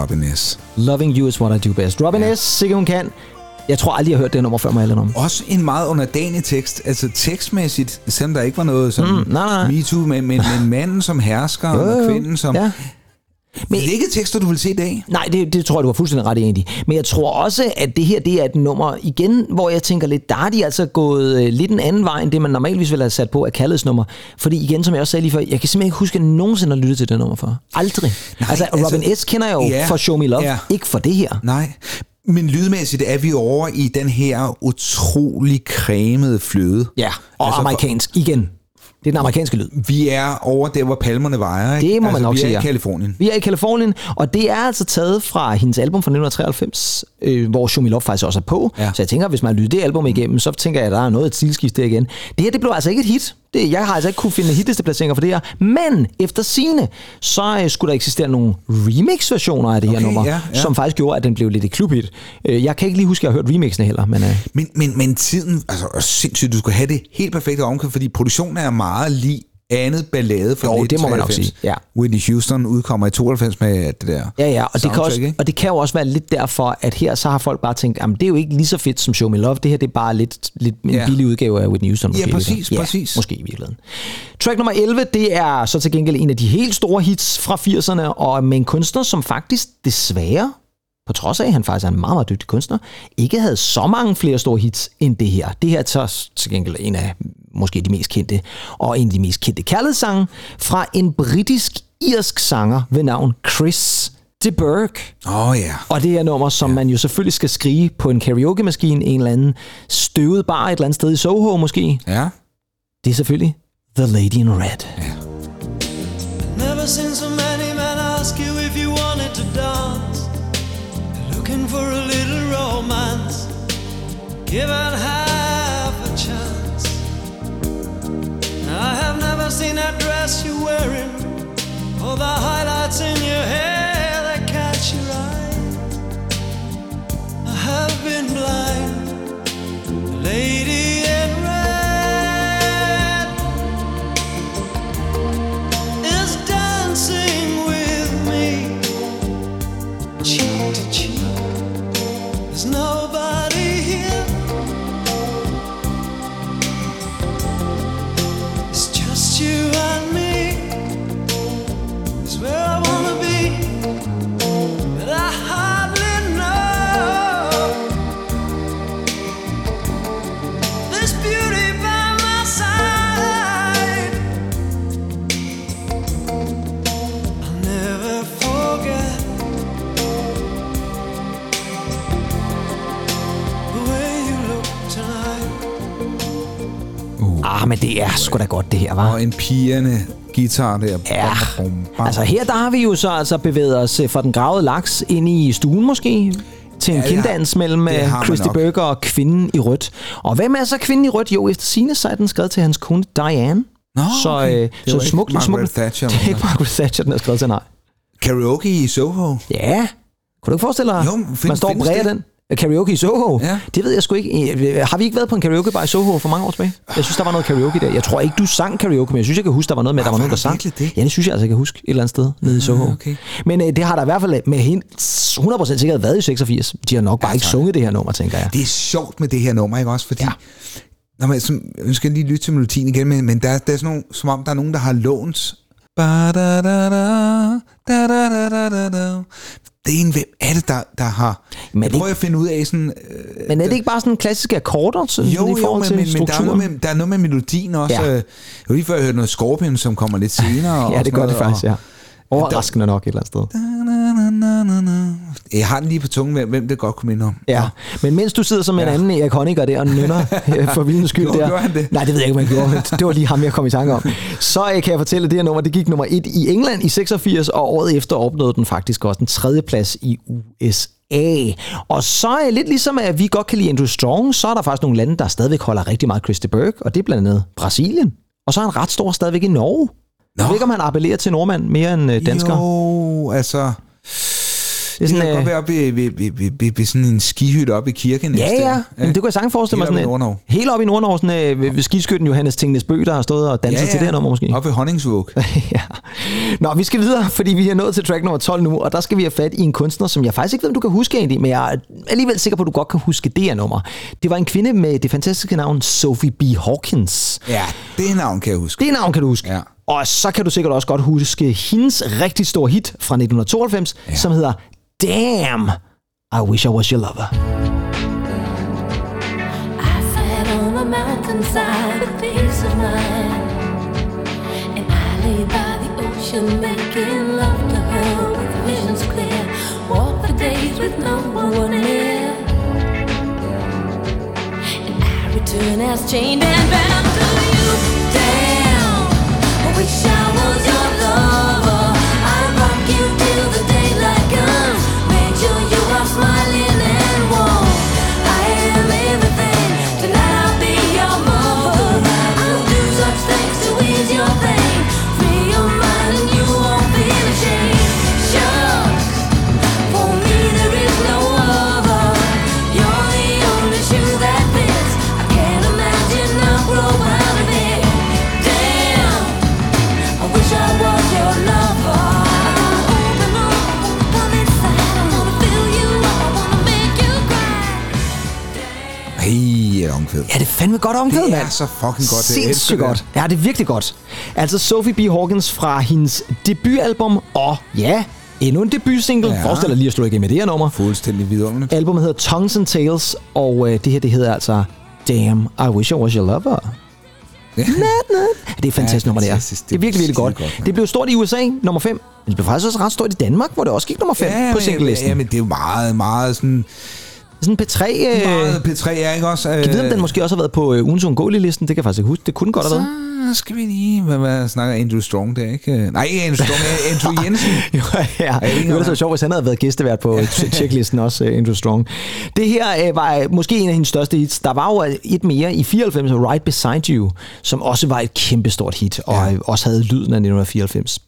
Robin S. Loving You Is What I Do Best. Robin ja. S., sikkert hun kan. Jeg tror aldrig, jeg har hørt det nummer før, må jeg om. Også en meget underdanig tekst. Altså tekstmæssigt, selvom der ikke var noget som Mm, nej, nej. MeToo, men, men, men manden som hersker, Jo, og kvinden som... Ja. Men, det er ikke tekster, du vil se i dag. Nej, det, det tror jeg, du har fuldstændig ret i, egentlig. Men jeg tror også, at det her det er et nummer, igen, hvor jeg tænker lidt, der er de altså gået øh, lidt en anden vej, end det man normalvis ville have sat på af kærlighedsnummer. Fordi igen, som jeg også sagde lige før, jeg kan simpelthen ikke huske, at jeg nogensinde har lyttet til det nummer før. Aldrig. Nej, altså, altså- Robin S. kender jeg jo Ja, for Show Me Love, ja. ikke for det her. Nej. Men lydmæssigt er vi over i den her utrolig cremede fløde. Ja, og altså, Altså, amerikansk, igen. Det er den amerikanske lyd. Vi er over der, hvor palmerne vejer. Ikke? Det må man altså, nok vi sige, er ja. i Kalifornien. Vi er i Kalifornien, og det er altså taget fra hendes album fra 1993, øh, hvor Show Me Love faktisk også er på. Ja. Så jeg tænker, hvis man lytter det album igennem, så tænker jeg, at der er noget et stilskift der igen. Det her, det blev altså ikke et hit. Det, jeg har altså ikke kunne finde hitlisteplaceringer for det her. Men efter sine, så øh, skulle der eksistere nogle remix-versioner af det her Okay, nummer, ja, ja. som faktisk gjorde, at den blev lidt et klubhit. Øh, jeg kan ikke lige huske, at jeg har hørt remixene heller, men... Øh, Men, men, men tiden, altså sindssygt, du skulle have det helt perfekte omkring, fordi produktionen er meget lige andet ballade fra Jo, det må man nok 1993. sige, ja. Whitney Houston udkommer i 92 med det der Ja, ja, og det, kan også, ikke? og det kan jo også være lidt derfor, at her så har folk bare tænkt, jamen det er jo ikke lige så fedt som Show Me Love, det her det er bare lidt, lidt en Ja. billig udgave af Whitney Houston. Måske, Ja, præcis, ja, præcis. måske i virkeligheden. Track nummer 11, det er så til gengæld en af de helt store hits fra 80'erne, og med en kunstner, som faktisk desværre, på trods af, at han faktisk er en meget, meget dygtig kunstner, ikke havde så mange flere store hits end det her. Det her er så til gengæld en af måske de mest kendte, og en af de mest kendte kærlighedssange fra en britisk-irsk sanger ved navn Chris de Burgh. Åh oh, ja. Og det er nummer, som ja. man jo selvfølgelig skal skrige på en karaoke-maskine, en eller anden støvet bar et eller andet sted i Soho måske. Ja. Det er selvfølgelig The Lady in Red. Never seen so many men ask you if you wanted to dance. Looking for a little romance. Given half I have never seen that dress you're wearing. Or the highlights in your hair that catch your eye. I have been blind. Det er sgu da godt, det her, var. Og en pigerne guitar der. Ja. Bum, bum, bum. Altså her, der har vi jo så altså bevæget os øh, fra den gravede laks ind i stuen måske, til en Ja, kinddans mellem øh, Christy. Burger og kvinden i rødt. Og hvem er så kvinden i rødt? Jo, efter sine så er den skrevet til hans kone Diane. Nå, så okay. øh, Det så var ikke smukt, Margaret smukt. Thatcher, Det er ikke? Margaret Thatcher, den er skrevet til, nej. Karaoke i Soho. Ja, kunne du ikke forestille dig? Jo, find- Man står og bræger den. Karaoke i Soho? Ja. Det ved jeg sgu ikke. Har vi ikke været på en karaokebar i Soho for mange år tilbage? Jeg synes, der var noget karaoke der. Jeg tror ikke, du sang karaoke, men jeg synes, jeg kan huske, der var noget med, at der var Ah, nogen, der var sang. det? Ja, det synes jeg altså, jeg kan huske et eller andet sted nede i Soho. okay. Men øh, det har der i hvert fald med hende 100% sikkert været i 86. De har nok bare ikke sunget det her nummer, tænker jeg. Det er sjovt med det her nummer, ikke også? Fordi, Ja. ja. når man, sådan, jeg skal lige lytte til melodien igen, men, men der, der er sådan nogle, som om der er nogen, der har lånt. Det er en, hvem er det, der, der har... Men jeg prøver at finde ud af sådan... Øh, Men er det ikke bare sådan klassiske akkorder sådan, jo, i jo, forhold men, til men, men der, er strukturen? noget med, der er noget med melodien også. Ja. Det var lige før, jeg hørte noget Scorpion, som kommer lidt senere. ja, det gør det faktisk, og- ja. Overraskende nok et eller andet sted. Jeg har den lige på tungen, hvem- det godt kunne minde om. Ja, men mens du sidder som en Ja. anden Erik Honecker der og nynner øh, for vildens skyld der. det? Nej, det ved jeg ikke, om han gjorde. Det var lige ham, jeg kom i tanke om. Så øh, kan jeg fortælle, at det her nummer, det gik nummer et i England i 86, og året efter opnåede den faktisk også en tredje plads i USA. Og så er lidt ligesom, at vi godt kan lide Andrew Strong, så er der faktisk nogle lande, der stadigvæk holder rigtig meget Christy Burke, og det er blandt andet Brasilien. Og så er han ret stor stadigvæk i Norge. Jeg ved ikke, om han appellerer til nordmand mere end øh, dansker. Jo, altså... det er Det sådan, kan godt øh, være oppe ved, ved, ved, ved, ved, ved sådan en skihytte oppe i kirken. Ja, ja. Men det kunne jeg sagtens forestille mig. Helt oppe Sådan en- Nordnorge. Helt op i Nordnorge, sådan, øh, ved, ved skiskytten Johannes Tingnes Bø, der har stået og danset til det her nummer måske. Oppe ved Honningsvåg. ja. Nå, vi skal videre, fordi vi er nået til track nummer 12 nu, og der skal vi have fat i en kunstner, som jeg faktisk ikke ved, om du kan huske egentlig, men jeg er alligevel sikker på, at du godt kan huske det her nummer. Det var en kvinde med det fantastiske navn Sophie B. Hawkins. Ja, det navn kan jeg huske. Det navn kan du huske. Ja. Og så kan du sikkert også godt huske hendes rigtig store hit fra 1992, ja. som hedder Damn, I Wish I Was Your Lover. I sat on a mountainside with peace of mind. And I lay by the ocean making love to her with visions clear. Walk for days with no one near. And I return as chained and bound to you. Damn, I wish I was your omkvæd. Ja, det er fandme godt omkvædet, Det mand. er så fucking godt. Det elsker Sindssygt det. godt. Ja, det er virkelig godt. Altså Sophie B. Hawkins fra hendes debutalbum, og ja, endnu en debutsingle. Ja. Forestil dig lige at slå igennem med det her nummer. Fuldstændig vidunderligt. Albumet hedder Tongues and Tales, og øh, det her, det hedder altså Damn, I Wish I Was Your Lover. Nat, nat. Det er fantastisk Ja, nummer, det er. Det er virkelig, virkelig godt. mand. Det blev stort i USA, nummer 5. Men det blev faktisk også ret stort i Danmark, hvor det også gik nummer 5 Ja, på singlelisten. Ja, men det er jo meget, meget sådan... Sådan P3... Øh, Meget P3 er ikke også... Øh, jeg ved, om den måske også har været på øh, ugens undgåelige listen. Det kan jeg faktisk ikke huske. Det kunne godt have været. Så skal vi lige... Hvad, hvad snakker Andrew Strong der, ikke? Nej, ikke Andrew Strong, øh, Andrew Jensen. Jo, ja, ikke det ville så sjovt, hvis han havde været gæstevært på checklisten også, uh, Andrew Strong. Det her uh, var måske en af hendes største hits. Der var jo et mere i 94, Right Beside You, som også var et kæmpestort hit, og Ja. også havde lyden af 1994.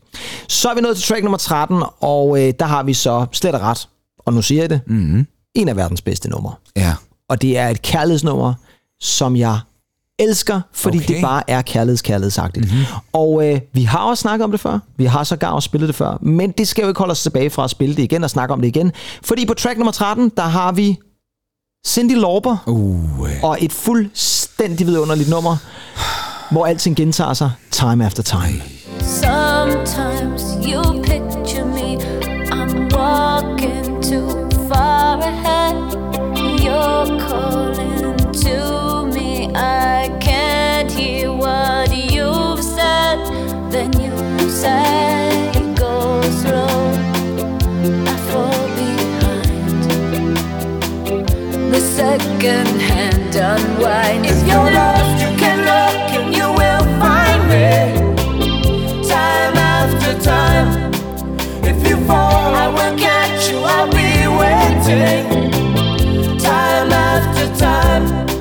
Så er vi nået til track nummer 13, og uh, der har vi så slet og ret, og nu siger jeg det, Mm-hmm. En af verdens bedste numre. Ja. Og det er et kærlighedsnummer, som jeg elsker, fordi okay. Det bare er kærligheds kærlighedsagtigt. Mm-hmm. Og øh, vi har også snakket om det før. Vi har sågar også spillet det før. Men det skal jo ikke holde os tilbage fra at spille det igen og snakke om det igen. Fordi på track nummer 13, der har vi Cindy Lauper Uh, og et fuldstændig vidunderligt nummer, hvor alting gentager sig time after time. Sometimes you picture me, I'm walking far ahead. You're calling to me, I can't hear what you've said. Then you say, Go slow, I fall behind. The second hand unwind. If you're lost, you can look and you will find me time after time. If you fall, Catch you, I'll be waiting. Time after time.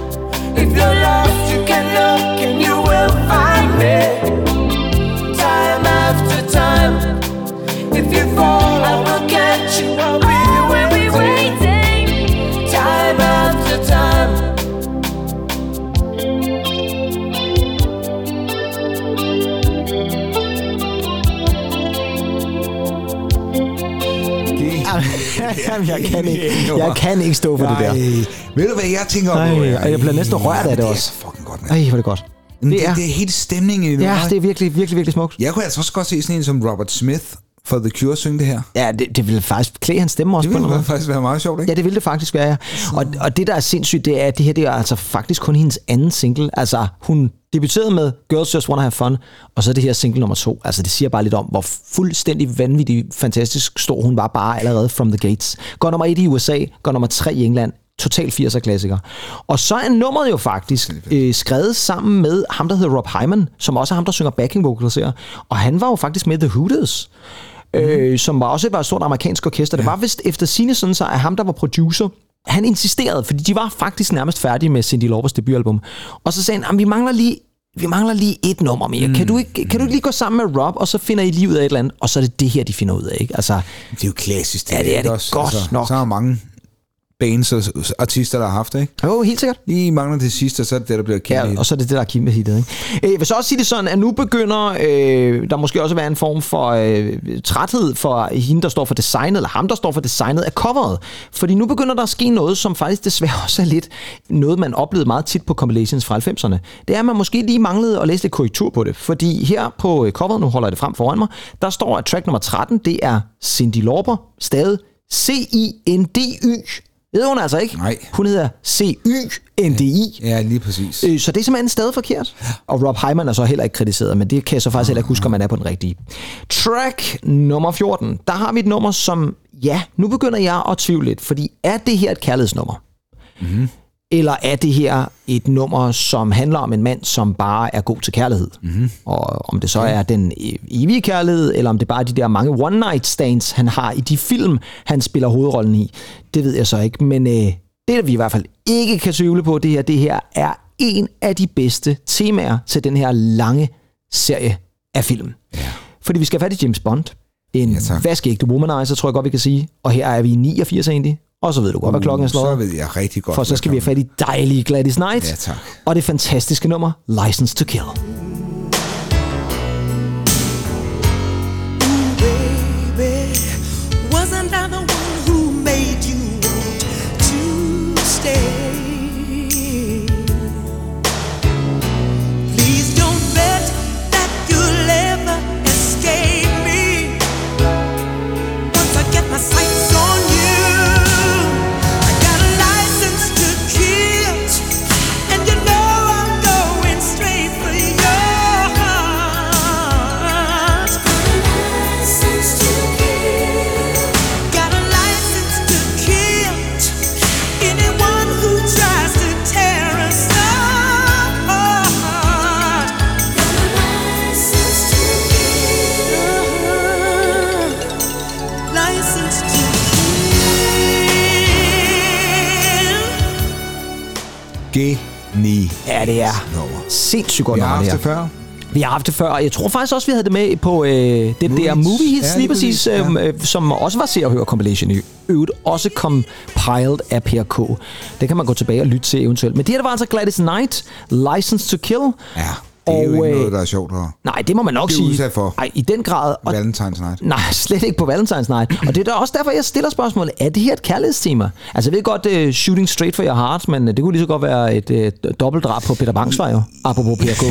Jamen, jeg kan ikke, jeg kan ikke stå for det der. Ved du, hvad jeg tænker om? Ej, nu? og jeg bliver næsten rørt af det det også. er så fucking godt, mand. Ej, hvor er det godt. Det, det det, er- det er helt stemningen i det. Ja, det er virkelig, virkelig, virkelig smukt. Jeg kunne altså også godt se sådan en som Robert Smith for The Cure synge det her. Ja, det, det ville faktisk klæde hans stemme også Det på ville anden måde. faktisk være meget sjovt, ikke? Ja, det ville det faktisk være, ja. Og, og det, der er sindssygt, det er, at det her det er altså faktisk kun hendes anden single. Altså, hun debuterede med Girls Just Wanna Have Fun, og så er det her single nummer to. Altså, det siger bare lidt om, hvor fuldstændig vanvittig, fantastisk stor hun var bare allerede from the gates. Går nummer et i USA, går nummer tre i England. Total 80'er klassiker. Og så er nummeret jo faktisk øh, skrevet sammen med ham, der hedder Rob Hyman, som også er ham, der synger backing vocals her. Og han var jo faktisk med The Hooters øh, som var også var et stort amerikansk orkester. Det var vist efter sine sådan så, at ham, der var producer, han insisterede, fordi de var faktisk nærmest færdige med Cindy Laupers debutalbum. Og så sagde han, "Jamen, vi mangler lige vi mangler lige et nummer mere. Mm. Kan, du ikke, kan du ikke lige gå sammen med Rob, og så finder I lige ud af et eller andet, og så er det det her, de finder ud af, ikke? Altså, Det er jo klassisk. Ja, det er ikke det godt nok. Så er mange bands og artister, der har haft det, ikke? jo, helt sikkert. Lige mangler det sidste, og så er det det, der bliver kæmpe. Ja, og så er det det, der er kæmpe hittet. Ikke? Øh, Jeg vil så også sige det sådan, at nu begynder øh, der måske også at være en form for øh, træthed for hende, der står for designet, eller ham, der står for designet af coveret. Fordi nu begynder der at ske noget, som faktisk desværre også er lidt noget, man oplevede meget tit på compilations fra 90'erne. Det er, at man måske lige manglede at læse lidt korrektur på det. Fordi her på øh, coveret, nu holder jeg det frem foran mig, der står, at track nummer 13, det er Cindy Lauper, stadig C-I-N-D-Y. Hedder hun altså ikke. Nej. Hun hedder C-Y-N-D-I. Ja, lige præcis. Øh, Så det er simpelthen stadig forkert. Og Rob Hyman er så heller ikke kritiseret, men det kan jeg så faktisk heller ikke huske, om man er på den rigtige. Track nummer 14. Der har vi et nummer, som, ja, nu begynder jeg at tvivle lidt, fordi er det her et kærlighedsnummer? Mm-hmm. Eller er det her et nummer, som handler om en mand, som bare er god til kærlighed? Mm-hmm. Og om det så er den e- evige kærlighed, eller om det bare er de der mange one-night stands, han har i de film, han spiller hovedrollen i, det ved jeg så ikke. Men øh, det, der vi i hvert fald ikke kan tvivle på, det her, det her er en af de bedste temaer til den her lange serie af film. Ja. Fordi vi skal have fat i James Bond. En Ja, vaskeægte womanizer, tror jeg godt, vi kan sige. Og her er vi i 89 egentlig. Og så ved du godt, hvad klokken er Så slået. ved jeg rigtig godt. For så skal vi have fat i dejlige Gladys Knight. Ja, tak. Og det fantastiske nummer, License to Kill. Geni. Ja, det er nummer. sindssygt godt Vi har haft det det før. Vi har haft det før, og jeg tror faktisk også, vi havde det med på øh, det der Movies. Movie Hits, Ja, lige præcis, ja. øhm, øh, som også var Se og Hør compilation i øvrigt, også compiled af PRK. Det kan man gå tilbage og lytte til eventuelt. Men det her, der var altså Gladys Knight, License to Kill. Ja, det er Og, jo ikke øh, noget, der er sjovt at Nej, det må man nok Det er sige. udsat for. Ej, i den grad. Og Valentine's Night. Nej, slet ikke på Valentine's Night. Og det er da også derfor, jeg stiller spørgsmålet. Er det her et kærlighedstema? Altså, jeg ved godt, uh, shooting straight for your heart, men øh, det kunne lige så godt være et uh, dobbeltdrab på Peter Bangsvej, jo. Apropos PRK.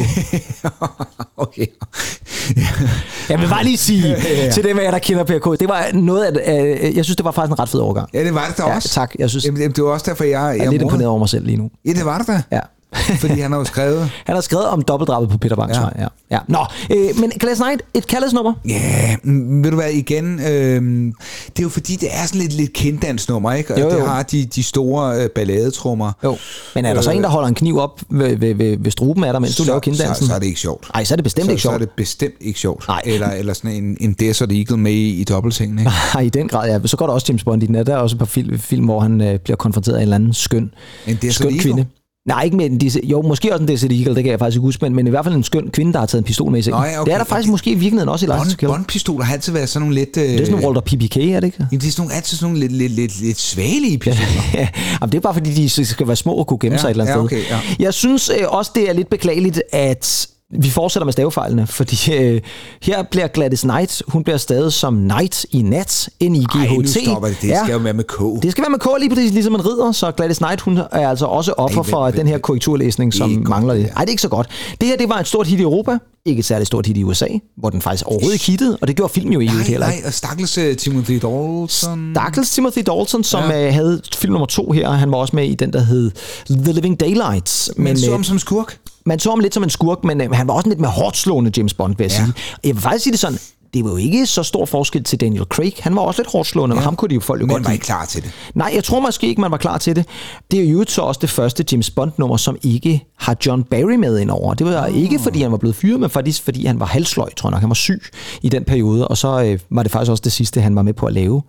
okay. Jeg vil bare lige sige ja. til dem af jer, der kender PRK, det var noget af, uh, jeg synes, det var faktisk en ret fed overgang. Ja, det var det da Ja, også. tak. Jeg synes, jamen, det var også derfor, jeg, jeg er lidt imponeret over mig selv lige nu. Ja, det var det da. Ja. Fordi han har jo skrevet... Han har skrevet om dobbeltdrabet på Peter Bangsvej. Ja. Ja. ja. Nå, øh, men Gladys Knight, et kærlighedsnummer. Ja, mm, ved du hvad, igen, øhm, det er jo fordi, det er sådan lidt, lidt kinddansnummer, ikke? Og Jo, jo. det har de, de store øh, balladetrummer. Jo. Men er der så en, der holder en kniv op ved, ved, ved, ved struben af dig, mens du så, laver kinddansen? så, så er det ikke sjovt. Nej, så er det bestemt så, ikke Så er sjovt. det bestemt ikke sjovt. Nej. Eller, eller sådan en, en Desert Eagle med i, i dobbeltsengen, ikke? Nej, i den grad, ja. Så går der også James Bond i den. Der er også et par film, film hvor han øh, bliver konfronteret af en eller anden skøn, En Desert skøn Eagle? kvinde. Nej, ikke med en disse, jo, måske også en Desert Eagle, det kan jeg faktisk ikke huske, men, men i hvert fald en skøn kvinde, der har taget en pistol med i sengen. Nå ja, okay. Det er der faktisk måske i virkeligheden også i to Bond. Bondpistoler har altid været sådan nogle lidt... Øh, Det er sådan nogle Walter PPK, er det ikke? Jamen, det er sådan nogle, altid sådan nogle lidt, lidt, lidt, lidt svagelige pistoler. Ja, Jamen, det er bare fordi, de skal være små og kunne gemme Ja, sig et eller andet ja, sted. okay, ja. Jeg synes øh, også, det er lidt beklageligt, at vi fortsætter med stavefejlene, fordi øh, her bliver Gladys Knight, hun bliver stadig som Knight i nat, N-I-G-H-T. Ej, nu stopper det. Det Ja. skal jo være med K. Det skal være med K lige præcis, ligesom en ridder, så Gladys Knight, hun er altså også offer Ej, for vent, den her vent. korrekturlæsning, som mangler det. Nej, det er ikke så godt. Det her, det var et stort hit i Europa, ikke et særligt stort hit i USA, hvor den faktisk overhovedet ikke hittede, og det gjorde film jo i Nej, heller nej, ikke. og stakkels uh, Timothy Dalton. Stakkels Timothy Dalton, som Ja. ja. havde film nummer to her, han var også med i den, der hed The Living Daylights. Men så øh, ham som skurk. man så ham lidt som en skurk, men øh, han var også en lidt mere hårdt slående James Bond, vil jeg Ja. sige. Jeg vil faktisk sige det sådan, det var jo ikke så stor forskel til Daniel Craig. Han var også lidt hårdt slående, ja. men ham kunne de jo folk jo Men godt var lide. ikke klar til det. Nej, jeg tror måske ikke, man var klar til det. Det er jo så også det første James Bond-nummer, som ikke har John Barry med ind over. Det var ikke, fordi han var blevet fyret, men faktisk fordi han var halsløj, tror jeg nok. Han var syg i den periode, og så øh, var det faktisk også det sidste, han var med på at lave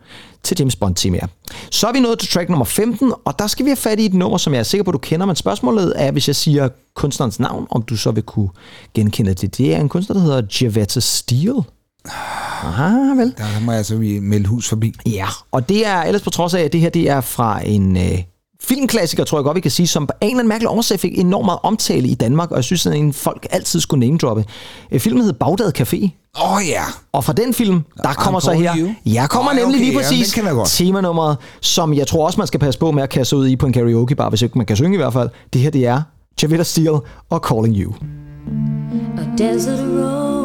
til James bond temaer Så er vi nået til track nummer 15, og der skal vi have fat i et nummer, som jeg er sikker på, du kender, men spørgsmålet er, hvis jeg siger kunstnerens navn, om du så vil kunne genkende det. Det er en kunstner, der hedder Javetta Steele. Ah, vel. Der må jeg altså melde hus forbi. Ja, og det er ellers på trods af, at det her det er fra en øh, filmklassiker, tror jeg godt, vi kan sige, som på en eller anden mærkelig årsag fik enormt meget omtale i Danmark, og jeg synes, at en folk altid skulle name droppe. Øh, Filmen hed Bagdad Café, Åh oh, ja. og fra den film, der kommer så her, jeg kommer Nå, nemlig okay, lige ja, præcis godt. temanummeret, som jeg tror også, man skal passe på med at kaste ud i på en karaoke bar, hvis ikke man kan synge i hvert fald. Det her, det er Javetta Steele og Calling You. A desert road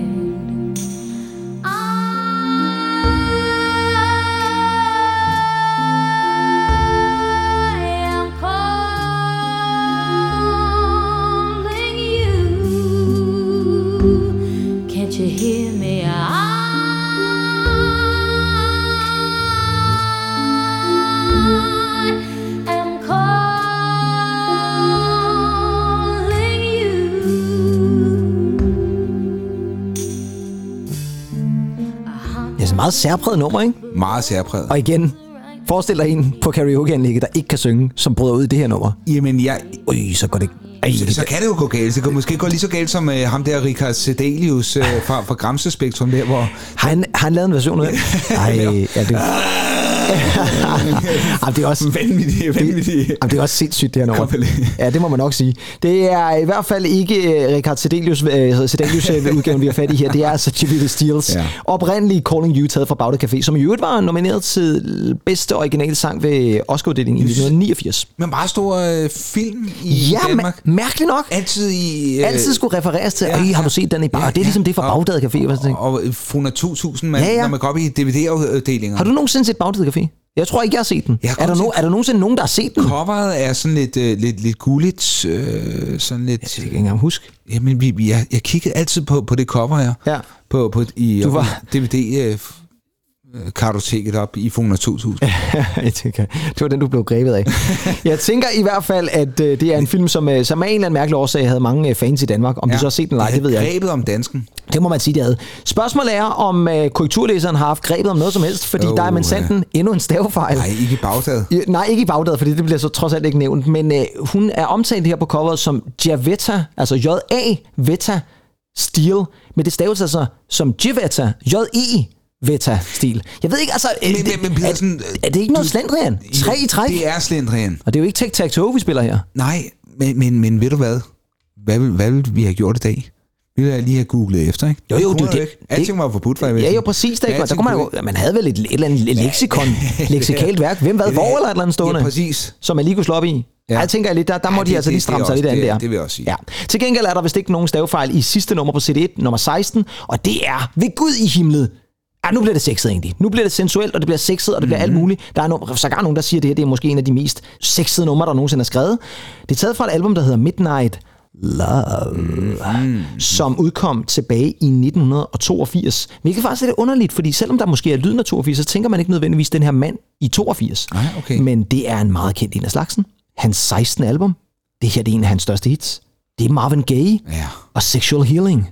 Meget særpræget nummer, ikke? Meget særpræget. Og igen, forestil dig en på karaokeanlægget, der ikke kan synge, som bryder ud i det her nummer. Jamen, jeg, Ui, så går det ej, så, så kan det jo gå galt. Det kan måske gå lige så galt som uh, ham der, Richard Sedelius uh, fra, fra Gramse Spektrum der, hvor... Har han, har han lavet en version af det? Ej, ja, det, Jamen, det er også Vanvittigt, vanvittigt. Jamen, det er også sindssygt, det her nummer. Ja, det må man nok sige. Det er i hvert fald ikke uh, Richard Sedelius, uh, Sedelius uh, udgaven, vi har fat i her. Det er altså Javita Steels Ja. ja. oprindelige Calling You, taget fra Bagdad Café, som i øvrigt var nomineret til bedste originale sang ved Oscar-uddelingen i 1989. Men meget stor uh, film i Ja, Danmark. ma- mærkeligt nok. Altid i... Uh, Altid skulle refereres til, ja, ja, har ja. du set den i bar? Ja, det er ligesom ja. det fra Bagdad Café. Og, Og, og Funa 2000, man, Ja, ja. når man går op i DVD-afdelinger. har du nogensinde set Bagdad Café? Jeg tror ikke, jeg har set den. Jeg Er der, no, er der nogensinde nogen, der har set den? Coveret er sådan lidt, øh, lidt, lidt gulligt, øh, sådan lidt... Det kan jeg ikke engang huske. Jamen, vi, vi, jeg, jeg kiggede altid på, på det cover her. Ja. På, på, i du var- DVD øh, kartoteket op i Fona 2000. Jeg tænker, det var den, du blev grebet af. Jeg tænker i hvert fald, at øh, det er en film, som, øh, som af en eller anden mærkelig årsag havde mange øh, fans i Danmark. Om ja. de så har set den ej, det ved jeg ikke. Grebet om dansken. Det må man sige, det havde. Spørgsmålet er, om øh, korrekturlæseren har haft grebet om noget som helst, fordi Oh, der er man sandt ja. endnu en stavefejl. Nej, ikke i Bagdad. Ja, Nej, ikke i Bagdad, fordi det bliver så trods alt ikke nævnt. Men øh, hun er omtalt her på coveret som Javetta, altså J-A Vetta Steel, men det staves altså som Jivetta, J-E Vetta Stil. Jeg ved ikke, altså... Men- det, men- men er, er det ikke noget slendrian? Tre i træk? Det er slendrian. Og det er jo ikke tic-tac-toe, vi spiller her. Nej, men, men, men ved du hvad? Hvad vil, hvad vil vi have gjort i dag? Vi ville lige have googlet efter, ikke? Jo, jo, det, du, det, ikke. Alting var forbudt, for jeg Ja, jo, præcis. Der, ikke? der kunne man, jo, man havde vel et, et eller andet leksikon, leksikalt værk. Hvem, hvad, hvor eller et eller andet stående? Ja, præcis. Som man lige kunne slå op i. Ja. Jeg tænker lidt, der, der må Ja, de det- altså det- lige det stramme sig lidt an det- der. det vil jeg også sige. Ja. Til gengæld er der vist ikke nogen stavefejl i sidste nummer på CD1, nummer 16, og det er ved Gud i himlet. Ja, nu bliver det sexet egentlig. Nu bliver det sensuelt, og det bliver sexet, og det bliver Mhm. alt muligt. Der er no, sågar nogen, der siger, at det her det er måske en af de mest sexede numre, der nogensinde er skrevet. Det er taget fra et album, der hedder Midnight Love, Mhm. som udkom tilbage i 1982. Hvilket faktisk er lidt underligt, fordi selvom der måske er lyden af 82, så tænker man ikke nødvendigvis den her mand i 82. Nej, okay. Men det er en meget kendt en af slagsen. Hans 16. album. Det her det er en af hans største hits. Det er Marvin Gaye Ja. og Sexual Healing.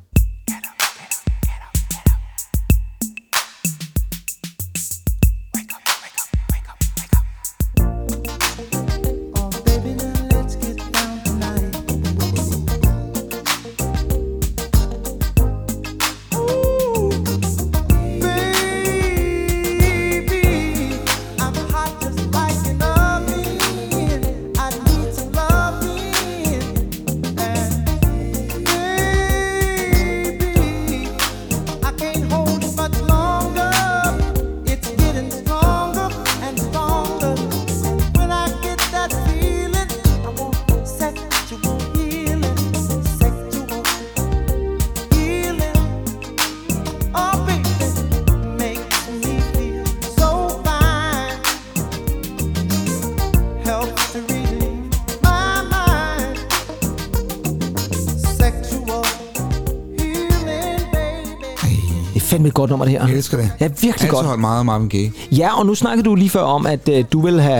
Et godt nummer, det her. Jeg elsker det. Ja, virkelig Jeg har godt. altid holdt meget Marvin Gaye. Ja, og nu snakkede du lige før om, at øh, du vil have...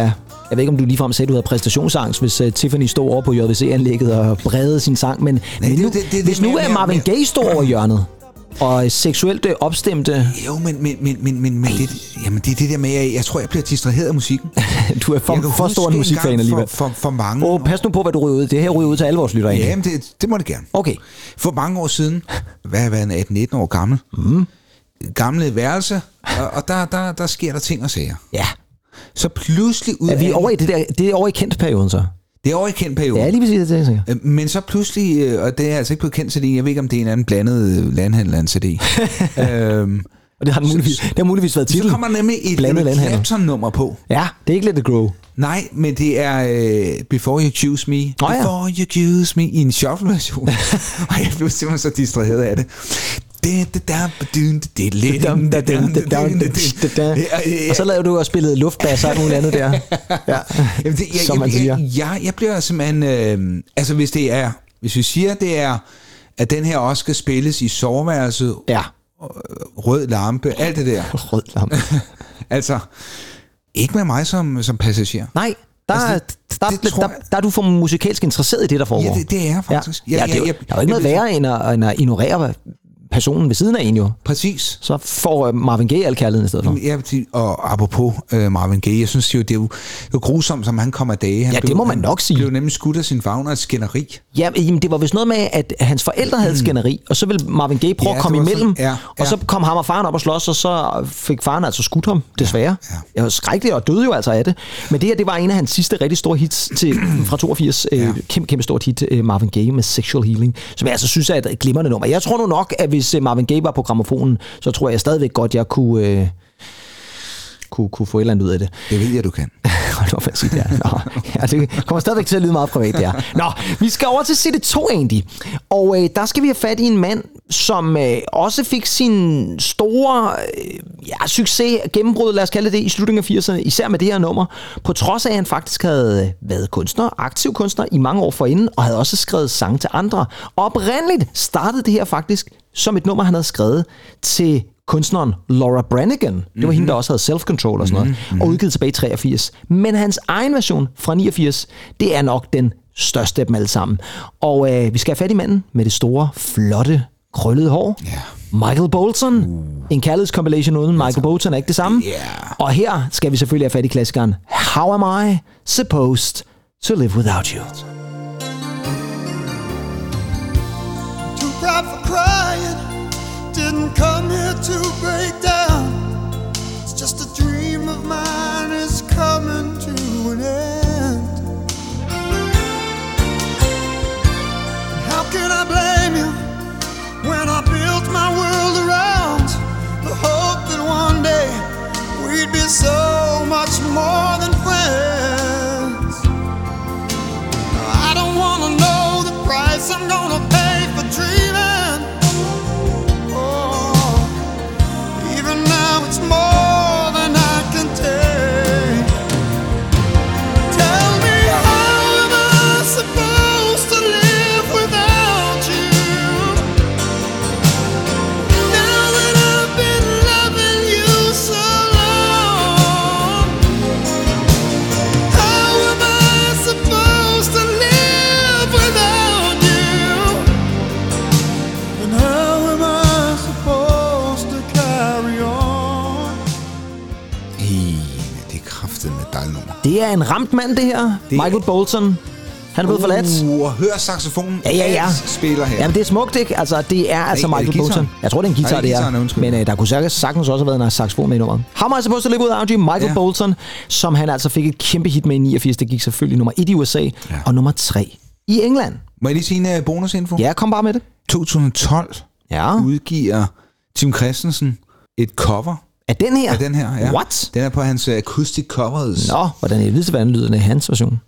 Jeg ved ikke, om du ligefrem sagde, at du havde præstationsangst, hvis uh, Tiffany stod over på JVC-anlægget og bredede sin sang. Men, men det- nu, det- det- det hvis nu er Marvin Gaye står over hjørnet, og seksuelt øh, opstemte... Jo, men, men, men, men, men, men det, jamen, det er det der med, at jeg tror, jeg bliver distraheret af musikken. Du er for, Jeg for stor en musikfan alligevel. For, for, for mange Åh, pas nu på, hvad du ryger ud. Det her ryger ud til alle vores lyttere. Ja, egentlig. men det, det må det gerne. Okay. For mange år siden, hvad har været 18-19 år gammel, mm. Gamle værelse, og, og der, der, der sker der ting og sager. Ja. Så pludselig ud Er vi over i det der... Det er over i kendt-perioden, så? Det er over i kendt periode. Ja, lige præcis det, jeg tænker. Øh, Men så pludselig, øh, og det er altså ikke på kendt CD, jeg ved ikke, om det er en anden blandet øh, landhandel af en CD. øhm, Og det har, den muligvis, det har muligvis været så titlen. kommer der nemlig et Blandet. Clapton-nummer på. Ja, det er ikke Let It Grow. Nej, men det er øh, Before You Choose Me. Nå ja. Before You Choose Me i en shuffle-version. og jeg blev simpelthen så distraheret af det. Og så lavede du og spillede luftbas og muligt andet der. Ja. Jamen det, jeg, Som man jeg, siger. jeg, jeg, jeg bliver simpelthen... Øh, altså hvis det er... Hvis vi siger, det er, at den her også skal spilles i soveværelset, Ja. rød lampe, alt det der. Rød lampe. Altså, ikke med mig som, som passager. Nej, der, Altså, det- der, det der, tror der, jeg- der er du for musikalsk interesseret i det, der foregår. Ja, det, det er jeg faktisk. Ja, ja, det er jo, jeg, der er jo ikke noget jeg, værre end at, end at ignorere personen ved siden af en jo. Præcis. Så får øh, Marvin Gaye al kærligheden i stedet for. Ja, og apropos uh, Marvin Gaye, jeg synes jo, det er jo, det er jo grusomt, som han kom af dage. Han Ja, det må man han nok sige. blev nemlig skudt af sin fagner et skænderi. Ja, jamen, det var vist noget med, at hans forældre havde et skænderi, og så ville Marvin Gaye prøve Mm. Ja, at komme imellem, sådan- ja, og ja. så kom ham og faren op og slås, og så fik faren altså skudt ham, desværre. Ja, ja. Jeg var skrækkelig og døde jo altså af det. Men det her, det var en af hans sidste rigtig store hits til, fra 82. Ja. Ja. Øh, kæmpe, kæmpe stort hit, øh, Marvin Gaye med Sexual Healing, som jeg altså synes er et glimrende nummer. Jeg tror nu nok, at hvis øh, Marvin Gaye var på gramofonen, så tror jeg stadigvæk godt, jeg kunne... Øh, kunne, kunne få et eller andet ud af det. Det ved jeg, du kan. Hold op, jeg siger der. Nå, ja, det kommer stadigvæk til at lyde meget privat, det her. Nå, vi skal over til side 2 egentlig. Og øh, der skal vi have fat i en mand, som øh, også fik sin store øh, ja, succes, gennembrud, lad os kalde det, i slutningen af 80'erne, især med det her nummer, på trods af, at han faktisk havde øh, været kunstner, aktiv kunstner i mange år forinden, og havde også skrevet sange til andre. Og oprindeligt startede det her faktisk som et nummer, han havde skrevet til kunstneren Laura Branigan. Det var mm-hmm. hende, der også havde Self-Control og sådan noget, mm-hmm. og udgivet tilbage i 83. Men hans egen version fra 89, det er nok den største af dem alle sammen. Og øh, vi skal have fat i manden med det store, flotte, krøllede hår. Ja. Michael Bolton. Uh. En kærlighedscompilation uden Michael Bolton er ikke det samme. Yeah. Og her skal vi selvfølgelig have fat i klassikeren How Am I Supposed to Live Without You? too proud for crying. Didn't come here to break down. It's just a dream of mine is coming to an end. How can I blame you when I built my world around the hope that one day we'd be so much more than friends? I don't wanna know the price I'm gonna pay Det er en ramt mand, det her. Det er- Michael Bolton. Han er blevet forladt. Uh, hør saxofonen. Ja, ja, ja. Spiller her. Jamen, det er smukt, ikke? Altså, det er altså er Michael? Bolton. Jeg tror, det er en guitar, Nej, det er det er. Men øh, der kunne sagtens, sagtens også have været en saxofon med i nummeret. How am I supposed to live without you? Michael Ja. Bolton, som han altså fik et kæmpe hit med i 89. Det gik selvfølgelig nummer 1 i USA, og nummer 3 i England. Må jeg lige sige en uh, bonusinfo? Ja, kom bare med det. 2012 Ja. udgiver Tim Christensen et cover Er den her? af den her. Ja. What? Den er på hans uh, acoustic covers. Nå, hvordan er det hvordan lyder den i hans version?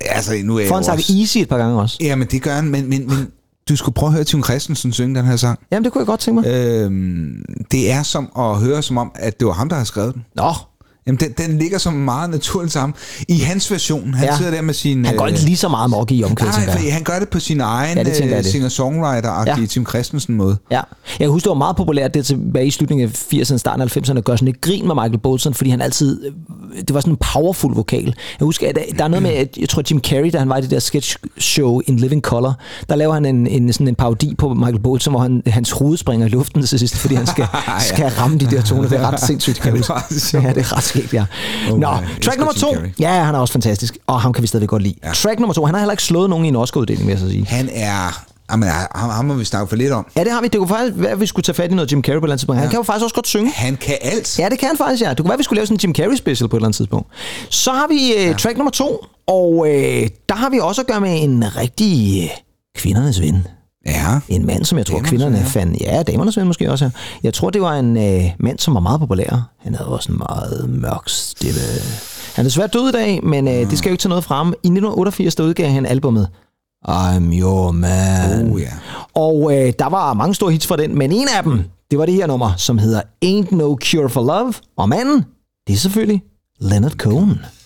Altså, nu er jo han sagt også... easy et par gange også. Ja, men det gør han, men, men, men du skulle prøve at høre Tim Christensen synge den her sang. Jamen, det kunne jeg godt tænke mig. Øhm, det er som at høre som om, at det var ham, der har skrevet den. Nå, Jamen, den, den ligger som meget naturligt sammen. I hans version, han Ja. ja. sidder der med sin... han går ikke lige så meget mok i omkvædet, Nej, han gør det på sin egen Ja, ja, det. singer-songwriter-agtige Ja. ja. Tim Christensen måde. Ja. Jeg kan huske, det var meget populært det tilbage i slutningen af 80'erne, starten af 90'erne, at gøre sådan et grin med Michael Bolton, fordi han altid, øh, det var sådan en powerful vokal. Jeg husker, at der er noget med, at jeg tror Jim Carrey, da han var i det der sketch show In Living Color, der laver han en, en, sådan en parodi på Michael Bolton, hvor han, hans hoved springer i luften til sidst, fordi han skal, skal ramme de der toner. Det er ret sindssygt, kan jeg huske. Ja, det er ret skægt, ja. Oh Nå, my, track nummer to. Ja, ja, han er også fantastisk, og ham kan vi stadig godt lide. Ja. Track nummer to, han har heller ikke slået nogen i en Oscar-uddeling, vil jeg så sige. Han er... Jamen, ham, ham må vi snakke for lidt om. Ja, det har vi. Det kunne faktisk være, at vi skulle tage fat i noget Jim Carrey på et eller andet tidspunkt. Han Ja. kan jo faktisk også godt synge. Han kan alt. Ja, det kan han faktisk, ja. Det kunne være, at vi skulle lave sådan en Jim Carrey special på et eller andet tidspunkt. Så har vi øh, track nummer to, og øh, der har vi også at gøre med en rigtig øh, kvindernes ven. Ja. En mand, som jeg tror, Damernes kvinderne fandt. Ja, damernes ven måske også. Jeg tror, det var en øh, mand, som var meget populær. Han havde også en meget mørk stemme. Han er desværre død i dag, men øh, det skal jo ikke tage noget frem. I 1988, der udgav han albumet I'm Your Man. Oh, ja. Og øh, der var mange store hits fra den, men en af dem, det var det her nummer, som hedder Ain't No Cure for Love. Og manden, det er selvfølgelig Leonard Cohen. I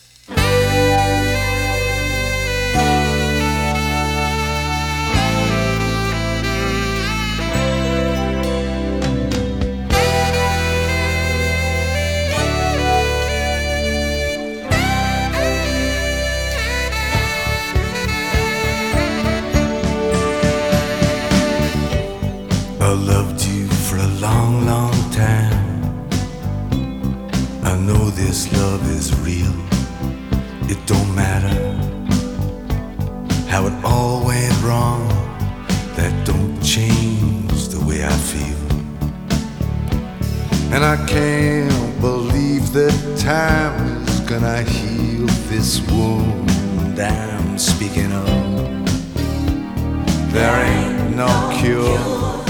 loved you for a long, long time. I know this love is real. It don't matter how it all went wrong. That don't change the way I feel. And I can't believe that time is gonna heal this wound I'm speaking of. There ain't no cure.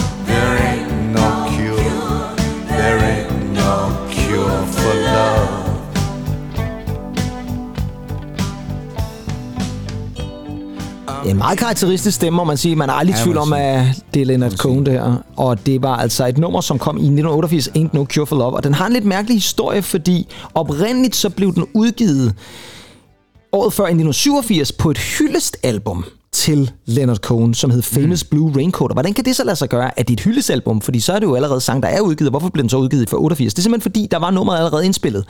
En meget karakteristisk stemme, må man sige. Man er aldrig i Ja, tvivl om, at det er Leonard Cohen, det her. Og det var altså et nummer, som kom i 1988, Ain't No Cure for Love. Og den har en lidt mærkelig historie, fordi oprindeligt så blev den udgivet året før i 1987 på et hyldestalbum til Leonard Cohen, som hed Famous mm. Blue Raincoat. Og hvordan kan det så lade sig gøre, at det er et hyldestalbum? Fordi så er det jo allerede sang, der er udgivet. Hvorfor blev den så udgivet for 88? Det er simpelthen fordi, der var nummeret allerede indspillet.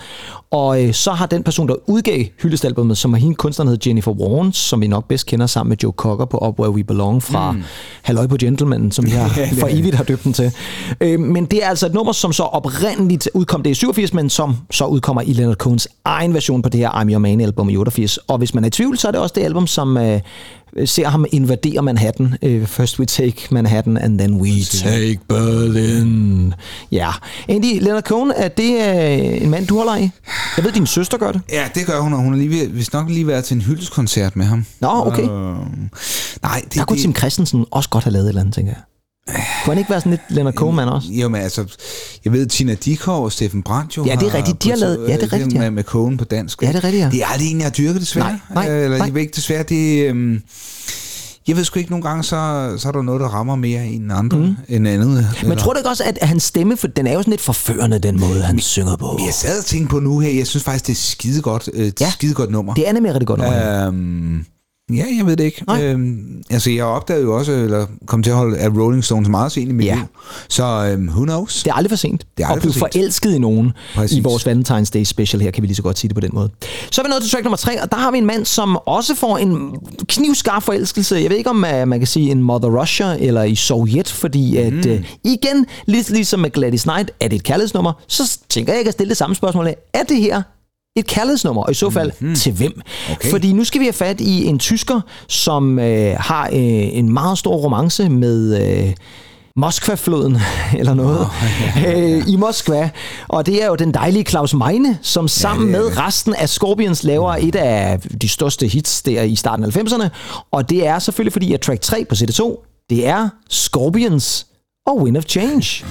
Og øh, så har den person, der udgav hyldestalbummet, som var hende kunstneren hed Jennifer Warren, som vi nok bedst kender sammen med Joe Cocker på Up Where We Belong fra mm. Halløj på Gentleman, som jeg for evigt har døbt den til. Øh, men det er altså et nummer, som så oprindeligt udkom det i 87, men som så udkommer i Leonard Cohens egen version på det her I'm Your Man album i 88. Og hvis man er i tvivl, så er det også det album, som øh, ser ham invadere Manhattan. Øh, First we take Manhattan, and then we take Berlin. Ja. Andy, Leonard Cohen, er det øh, en mand, du holder i? Jeg ved, din søster gør det. Ja, det gør hun, og hun har lige, ved- vist nok lige været til en hyldeskoncert med ham. Nå, okay. Øh, nej, det, Der kunne det, Tim Christensen også godt have lavet et eller andet, tænker jeg. Kunne han ikke være sådan lidt Leonard Cohen-mand også? Jo, men altså, jeg ved, Tina Dikov og Steffen Brandt jo Ja, det er rigtigt. De har lavet- ja, det er rigtigt, ja. Med, med Cohen på dansk. Ja, det er rigtigt, ja. Det er aldrig en, jeg har dyrket, desværre. Nej, nej, Øh, Eller, nej. jeg ved ikke, desværre, det... Øhm, jeg ved sgu ikke, nogle gange, så, så er der noget, der rammer mere end andre, mm. end andet. Men eller- tror du ikke også, at hans stemme, for den er jo sådan lidt forførende, den måde, han synger på? Jeg sad og tænkte på nu her, jeg synes faktisk, det er skide godt, øh, Ja. skide godt nummer. Det er nemlig rigtig godt nummer. Øhm, ja, jeg ved det ikke. Nej. Øhm, altså, jeg opdagede jo også, eller kom til at holde af Rolling Stones meget sent i mit Ja. liv. Så øhm, who knows? Det er aldrig for sent Det er aldrig at blive for sent. forelsket i nogen Præcis. i vores Valentine's Day special her, kan vi lige så godt sige det på den måde. Så er vi nået til track nummer tre, og der har vi en mand, som også får en knivskarp forelskelse. Jeg ved ikke, om uh, man kan sige en Mother Russia eller i Sovjet, fordi at Mm. uh, igen, lidt ligesom med Gladys Knight, er det et kærlighedsnummer, så tænker jeg, at jeg kan stille det samme spørgsmål af, er det her et kærlighedsnummer, og i så fald mm-hmm. til hvem? Okay. Fordi nu skal vi have fat i en tysker, som øh, har øh, en meget stor romance med... Øh, Moskva-floden, eller noget, øh, i Moskva. Og det er jo den dejlige Claus Meine, som sammen det er med det. resten af Scorpions laver et af de største hits der i starten af 90'erne. Og det er selvfølgelig fordi, at track 3 på CD2, det er Scorpions og Wind of Change.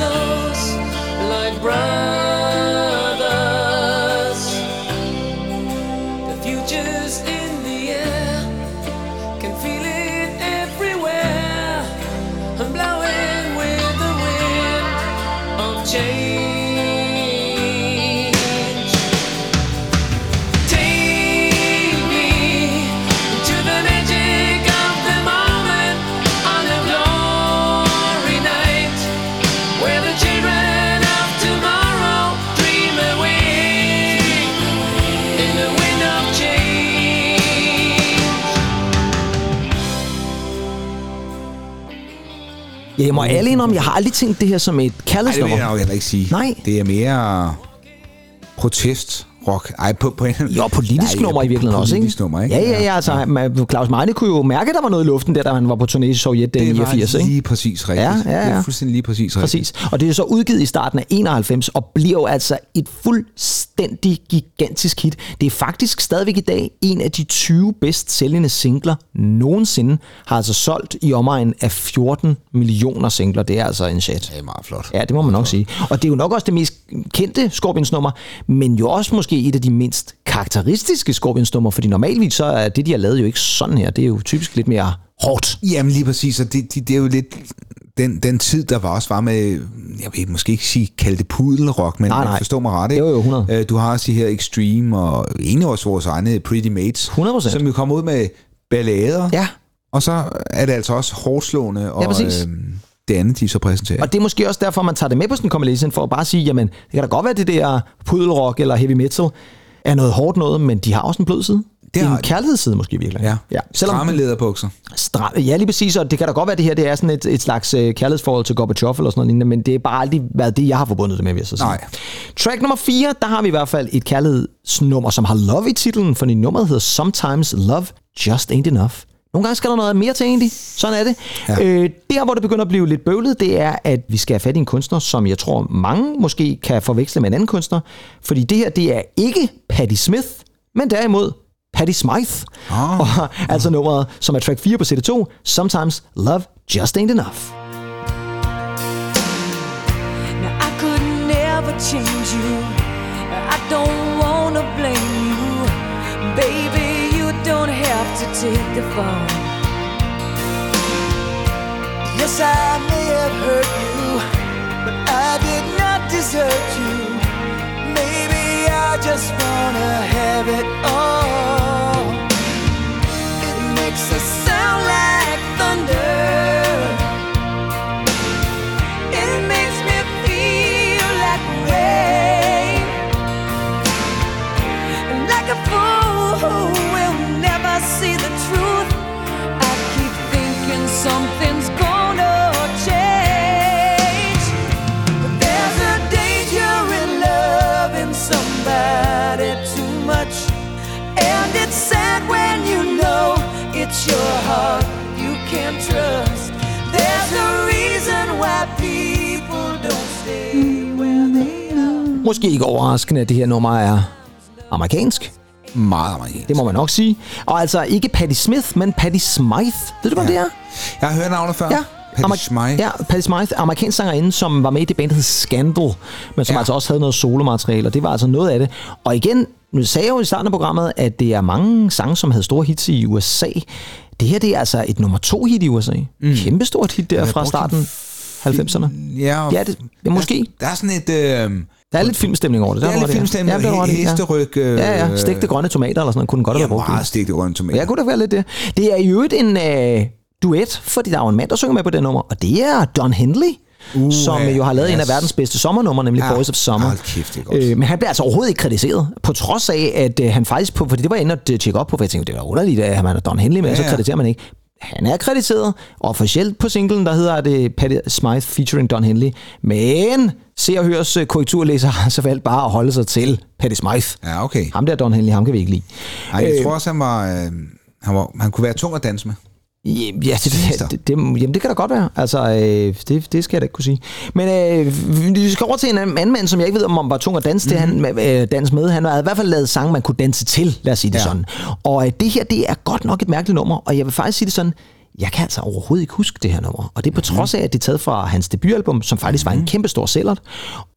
Be Ja, jeg må ærlig indrømme, jeg har aldrig tænkt det her som et Nej, det vil kærlighedsnummer. jeg nok heller ikke sige. Nej. Det er mere protest rock. Ej, på, på en... Jo, politisk Nej, nummer i virkeligheden også, ikke? Nummer, ikke? Ja, ja, ja. Altså, ja. Claus Meine kunne jo mærke, at der var noget i luften, der, da han var på turné i Sovjet den Det var 89, ikke? lige præcis rigtigt. Ja, ja, Det ja. er fuldstændig lige præcis rigtigt. Præcis. Og det er så udgivet i starten af 91, og bliver jo altså et fuldstændig gigantisk hit. Det er faktisk stadigvæk i dag en af de 20 bedst sælgende singler nogensinde, har altså solgt i omegn af 14 millioner singler. Det er altså en chat. Det er meget flot. Ja, det må man nok sige. Og det er jo nok også det mest kendte Scorpions nummer, men jo også måske et af de mindst karakteristiske Scorpions nummer, fordi normalvis så er det, de har lavet jo ikke sådan her. Det er jo typisk lidt mere hårdt. Jamen lige præcis, og det, det, det er jo lidt den, den tid, der var også var med, jeg vil måske ikke sige, kalde det pudelrock, men Nej, nej. forstå mig ret, ikke? Jo, jo, 100. Øh, Du har også de her Extreme, og egentlig også vores egne Pretty Mates, 100%. som jo kommer ud med ballader, Ja, og så er det altså også hårdslående, og Ja, præcis. øhm, det andet, de så præsenterer. Og det er måske også derfor, man tager det med på sådan en compilation, for at bare sige, jamen, det kan da godt være, det der pudelrock eller heavy metal er noget hårdt noget, men de har også en blød side. Det er en de. kærlighedsside måske virkelig. ja. ja. Selvom, Stramme lederbukser. Stram, ja, lige præcis, og det kan da godt være, at det her det er sådan et, et slags øh, kærlighedsforhold til Gorbachev eller sådan noget men det er bare aldrig været det, jeg har forbundet det med, vil jeg så sige. Nej. Track nummer 4, der har vi i hvert fald et kærlighedsnummer, som har love i titlen, for nummeret hedder Sometimes Love Just Ain't Enough. Nogle gange skal der noget mere til egentlig. Sådan er det. Ja. Øh, der, hvor det begynder at blive lidt bøvlet, det er, at vi skal have fat i en kunstner, som jeg tror mange måske kan forveksle med en anden kunstner. Fordi det her, det er ikke Patti Smith, men derimod Patti Smythe. Ah. Og, altså nummeret, som er track 4 på CD2, Sometimes Love Just Ain't Enough. Now I could never change you. I don't to take the fall. Yes, I may have hurt you, but I did not desert you. Maybe I just wanna have it all. It makes us sound like at det her nummer er amerikansk. Meget amerikansk. Det må man nok sige. Og altså ikke Patti Smith, men Patti Smythe. Ved du, hvem Ja. det er? Jeg har hørt navnet før. Ja. Patti Amer- Smythe. Ja, Patti Smythe, amerikansk sangerinde, som var med i det band, der hed Scandal, men som Ja. altså også havde noget solomateriale, og det var altså noget af det. Og igen, nu sagde jeg jo i starten af programmet, at det er mange sange, som havde store hits i USA. Det her, det er altså et nummer to hit i USA. Mm. Kæmpestort hit der fra starten 90'erne. Ja, Ja, det, ja, måske. Der er sådan et... Øh, Der er lidt filmstemning over det. Der er var lidt det, ja. filmstemning, Ja, det, ja. hesteryg, øh, Ja, ja. Stegte grønne tomater eller sådan noget, kunne den godt ja, have brugt. meget stigte grønne tomater. Ja, kunne da være lidt det. Det er i øvrigt en øh, duet, fordi der er jo en mand, der synger med på det nummer, og det er Don Henley. Uh, som ja, jo har lavet yes. en af verdens bedste sommernumre, nemlig Ja, Boys of Summer. hold kæft, det er godt. Øh, men han bliver altså overhovedet ikke kritiseret, på trods af, at øh, han faktisk, på, fordi det var jeg inde at tjekke op på, for jeg tænkte, det var underligt, at man er Don Henley med, ja, Ja, så ja. krediterer man ikke. Han er krediteret officielt på singlen, der hedder det Patti Smythe featuring Don Henley. Men se og høres øh, korrekturlæser har så valgt bare at holde sig til Patti Smythe. Ja, okay. Ham der Don Henley, ham kan vi ikke lide. Ej, jeg Øh, tror også, han var, øh, han var... Han kunne være tung at danse med. Ja, Ja, det, det, det, jamen det kan da godt være. Altså, øh, det, det skal jeg da ikke kunne sige. Men øh, vi skal over til en anden mand, som jeg ikke ved, om han var tung at danse, mm-hmm. til, han, øh, danse med. Han havde i hvert fald lavet sange, man kunne danse til, lad os sige det Ja. sådan. Og øh, det her, det er godt nok et mærkeligt nummer, og jeg vil faktisk sige det sådan, jeg kan altså overhovedet ikke huske det her nummer. Og det er på trods af, at det er taget fra hans debutalbum, som faktisk var en kæmpe stor sælger.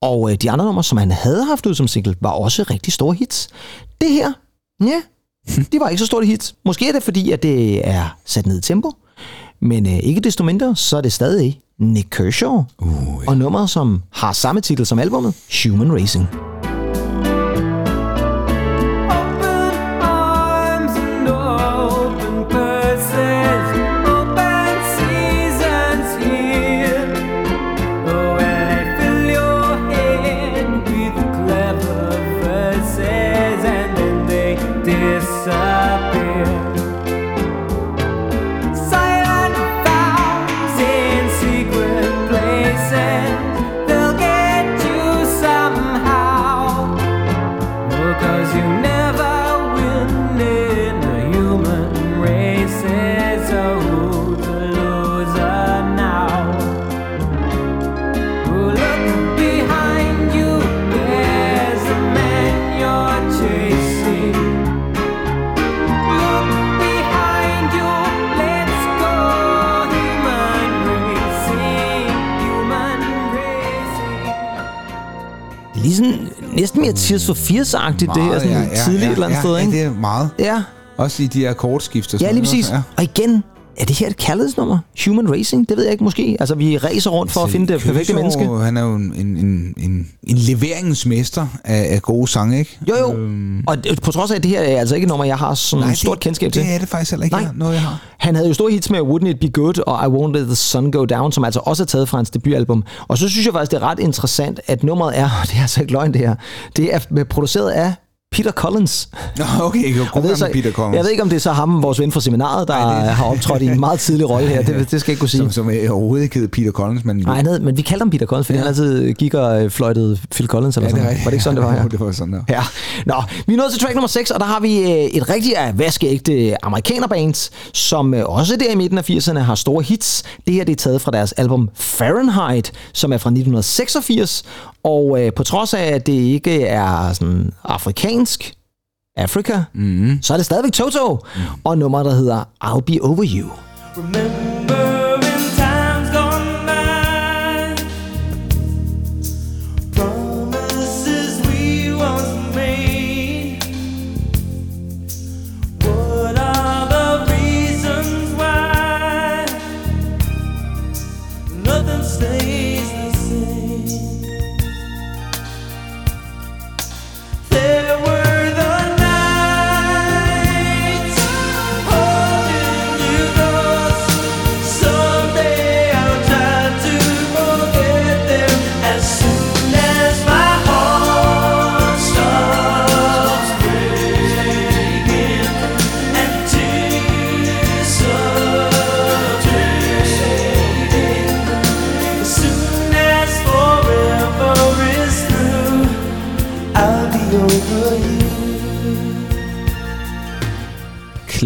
Og øh, de andre numre, som han havde haft ud som single, var også rigtig store hits. Det her, ja, de var ikke så store hits. Måske er det fordi, at det er sat ned i tempo. Men øh, ikke desto mindre, så er det stadig Nick Kershaw. Uh, ja. Og nummeret, som har samme titel som albumet, Human Racing. Næsten mere Tears for Fears-agtigt, det her sådan ja, ja, tidligt et eller andet ja, sted, ja, ikke? det er meget. Ja, Også i de her kortskifter. ja lige præcis. Ja. Og igen, er det her et kærlighedsnummer? Human Racing? Det ved jeg ikke måske. Altså, vi racer rundt for at finde det perfekte menneske. Han er jo en, en, en, en, leveringsmester af, af gode sange, ikke? Jo, jo. Og det- på trods af, at det her er altså ikke et nummer, jeg har sådan Nej, stort det, kendskab til. Det er det faktisk heller ikke Nej. Noget, jeg har. Han havde jo store hits med Wouldn't It Be Good og I Won't Let The Sun Go Down, som altså også er taget fra hans debutalbum. Og så synes jeg faktisk, det er ret interessant, at nummeret er, og det er altså ikke løgn det her, det er produceret af Peter Collins. Nå, okay, jo, Jeg god ved, så, Peter Collins. jeg ved ikke, om det er så ham, vores ven fra seminaret, der det- har optrådt i en meget tidlig rolle her. Det, det skal jeg ikke kunne sige. Som, som er overhovedet ikke hed Peter Collins, men... Nej, nej, men vi kaldte ham Peter Collins, fordi ja. han altid gik og øh, fløjtede Phil Collins eller Ja, sådan noget. Var det ikke sådan, det var? Ja. Det var sådan der. Ja. Nå, vi er nået til track nummer 6, og der har vi øh, et rigtig vaskeægte amerikanerband, som øh, også der i midten af 80'erne har store hits. Det her det er taget fra deres album Fahrenheit, som er fra 1986, og øh, på trods af, at det ikke er sådan afrikansk, Afrika, mm. så er det stadigvæk Toto, mm. og nummer, der hedder I'll Be Over You. Remember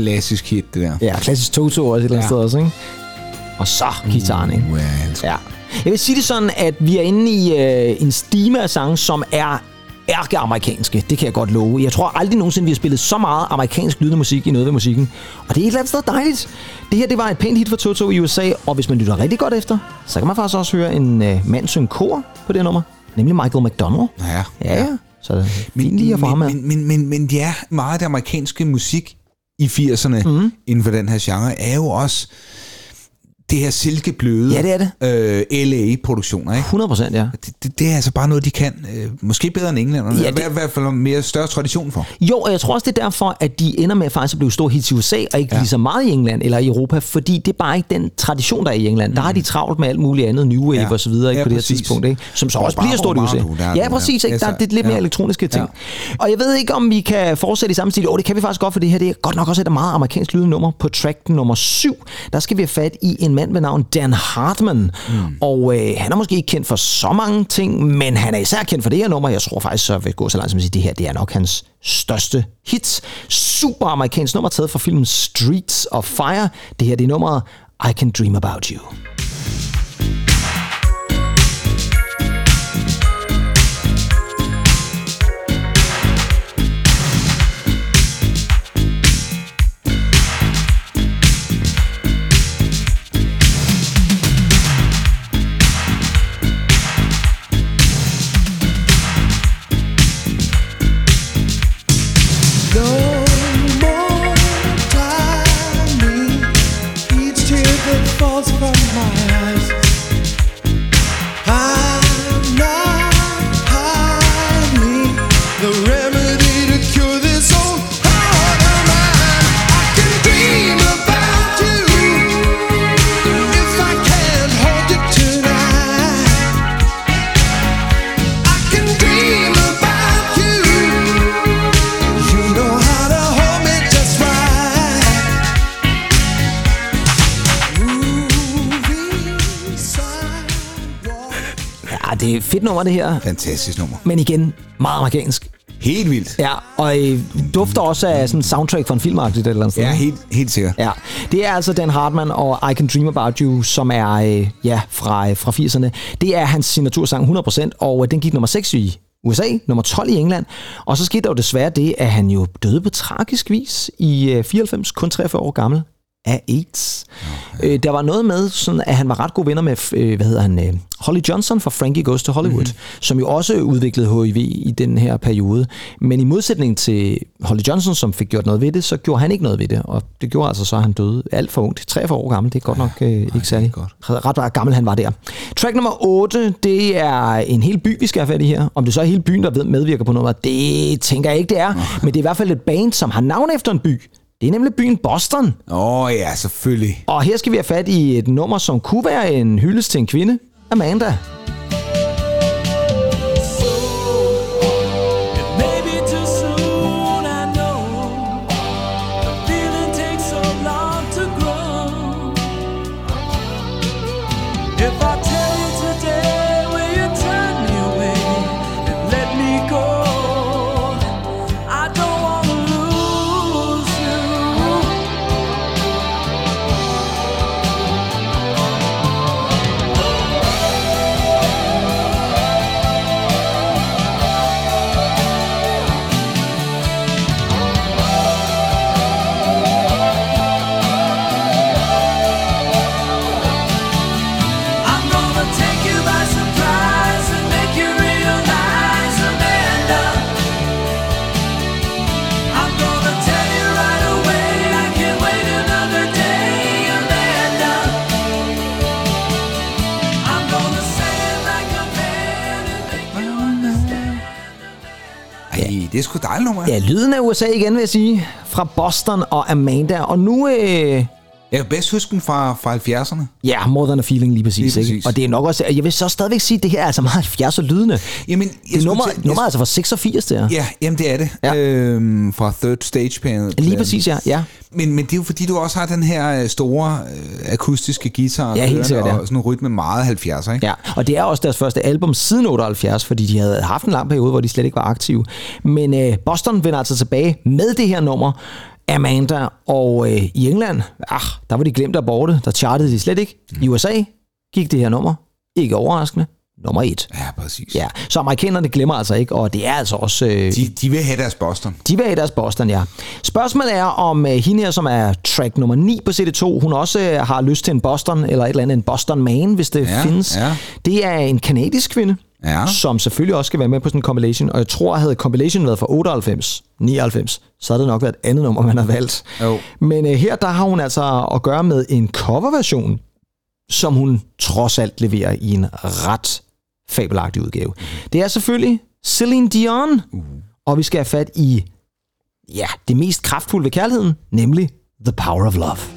Klassisk hit, det der. Ja, klassisk Toto også et eller andet Ja. sted også, ikke? Og så gitaren, ikke? Uh, elsker. Ja. Jeg vil sige det sådan, at vi er inde i øh, en stime af sange, som er ærke-amerikanske. Det kan jeg godt love. Jeg tror aldrig nogensinde, vi har spillet så meget amerikansk lydende musik i noget ved musikken. Og det er et eller andet sted dejligt. Det her, det var et pænt hit for Toto i USA, og hvis man lytter rigtig godt efter, så kan man faktisk også høre en øh, mand synge kor på det nummer, nemlig Michael McDonald. Ja. Ja, ja. Så det er fint lige at få ham men, her. men, men, men, men ja, meget af det amerikanske musik i 80'erne Mhm. mm. inden for den her genre er jo også det her silkebløde Ja, det er det. øh, LA-produktioner, ikke? 100 procent, ja. Det, det, det er altså bare noget, de kan. Øh, måske bedre end englænderne. Ja, det-. I hvert fald mere større tradition for. Jo, og jeg tror også, det er derfor, at de ender med faktisk at blive store hits i USA, og ikke ja. Lige så meget i England eller i Europa, fordi det er bare ikke den tradition, der er i England. Mm. Der har de travlt med alt muligt andet, New Wave ja. Og så videre, ikke, Ja, på det her tidspunkt, ikke? som så Og også bliver stort i USA. Der Ja, præcis. Ikke? Der er lidt mere ja. elektroniske ting. Ja. Og jeg ved ikke, om vi kan fortsætte i samme stil. Jo, det kan vi faktisk godt, for det her det er godt nok også et meget amerikansk lydende nummer. På track nummer 7, der skal vi have fat i en mand ved navn Dan Hartman. Mm. Og øh, han er måske ikke kendt for så mange ting, men han er især kendt for det her nummer. Jeg tror faktisk, så vil gå så langt som at sige, at det her det er nok hans største hit. Super amerikansk nummer taget fra filmen Streets of Fire. Det her det er nummeret I Can Dream About You. Nummer, det her. Fantastisk nummer. Men igen, meget amerikansk. Helt vildt. Ja, og øh, dufter også af sådan en soundtrack fra en filmagtigt et eller andet sted. Ja, helt, helt sikkert. Ja, det er altså Dan Hartman og I Can Dream About You, som er øh, ja, fra, øh, fra 80'erne. Det er hans signatursang 100%, og øh, den gik nummer 6 i USA, nummer 12 i England. Og så skete der jo desværre det, at han jo døde på tragisk vis i øh, 94, kun 43 år gammel af AIDS. Okay. Øh, der var noget med, sådan, at han var ret gode venner med, øh, hvad hedder han, øh, Holly Johnson fra Frankie Goes to Hollywood, mm. som jo også udviklede HIV i den her periode. Men i modsætning til Holly Johnson, som fik gjort noget ved det, så gjorde han ikke noget ved det. Og det gjorde altså så, at han døde alt for ungt. 43 år gammel, det er godt nok øh, ikke særlig godt. ret, ret gammel han var der. Track nummer 8, det er en hel by, vi skal have fat i her. Om det så er hele byen, der ved- medvirker på nummeret, det tænker jeg ikke, det er. Men det er i hvert fald et band, som har navn efter en by. Det er nemlig byen Boston. Åh oh, ja, selvfølgelig. Og her skal vi have fat i et nummer, som kunne være en hyldest til en kvinde. Amanda. Det er sgu dejligt nummer. Ja, lyden af USA igen, vil jeg sige. Fra Boston og Amanda. Og nu, øh, jeg kan bedst huske den fra, fra 70'erne. ja, More Than a Feeling lige præcis. Lige Ikke? præcis. Og det er nok også, jeg vil så stadigvæk sige, at det her er altså meget 70'er lydende. Jamen, jeg Det er nummer, til- nummer er altså fra 86, der. Ja, jamen det er det. Ja. Øhm, fra Third Stage Panel. Lige præcis, ja. ja. Men, men det er jo fordi, du også har den her øh, store øh, akustiske guitar Ja, helt sikkert, ja. og sådan en rytme meget 70'er, ikke? Ja, og det er også deres første album siden 78, fordi de havde haft en lang periode, hvor de slet ikke var aktive. Men øh, Boston vender altså tilbage med det her nummer, Amanda, og øh, i England, ah, der var de glemt af borte, der chartede de slet ikke. I USA gik det her nummer, ikke overraskende, nummer et. Ja, præcis. Ja, så amerikanerne glemmer altså ikke, og det er altså også... Øh, De, de vil have deres Boston. de vil have deres Boston, ja. Spørgsmålet er, om uh, hende her, som er track nummer 9 på CD2, hun også uh, har lyst til en Boston, eller et eller andet, en Boston Man, hvis det Ja, findes. ja. Det er en kanadisk kvinde, Ja. som selvfølgelig også skal være med på sådan en compilation. Og jeg tror, havde compilation været fra 98, 99, så havde det nok været et andet nummer, man har valgt. Jo. Men uh, her, der har hun altså at gøre med en coverversion, som hun trods alt leverer i en ret fabelagtig udgave. Det er selvfølgelig Celine Dion, og vi skal have fat i ja, det mest kraftfulde ved kærligheden, nemlig The Power of Love.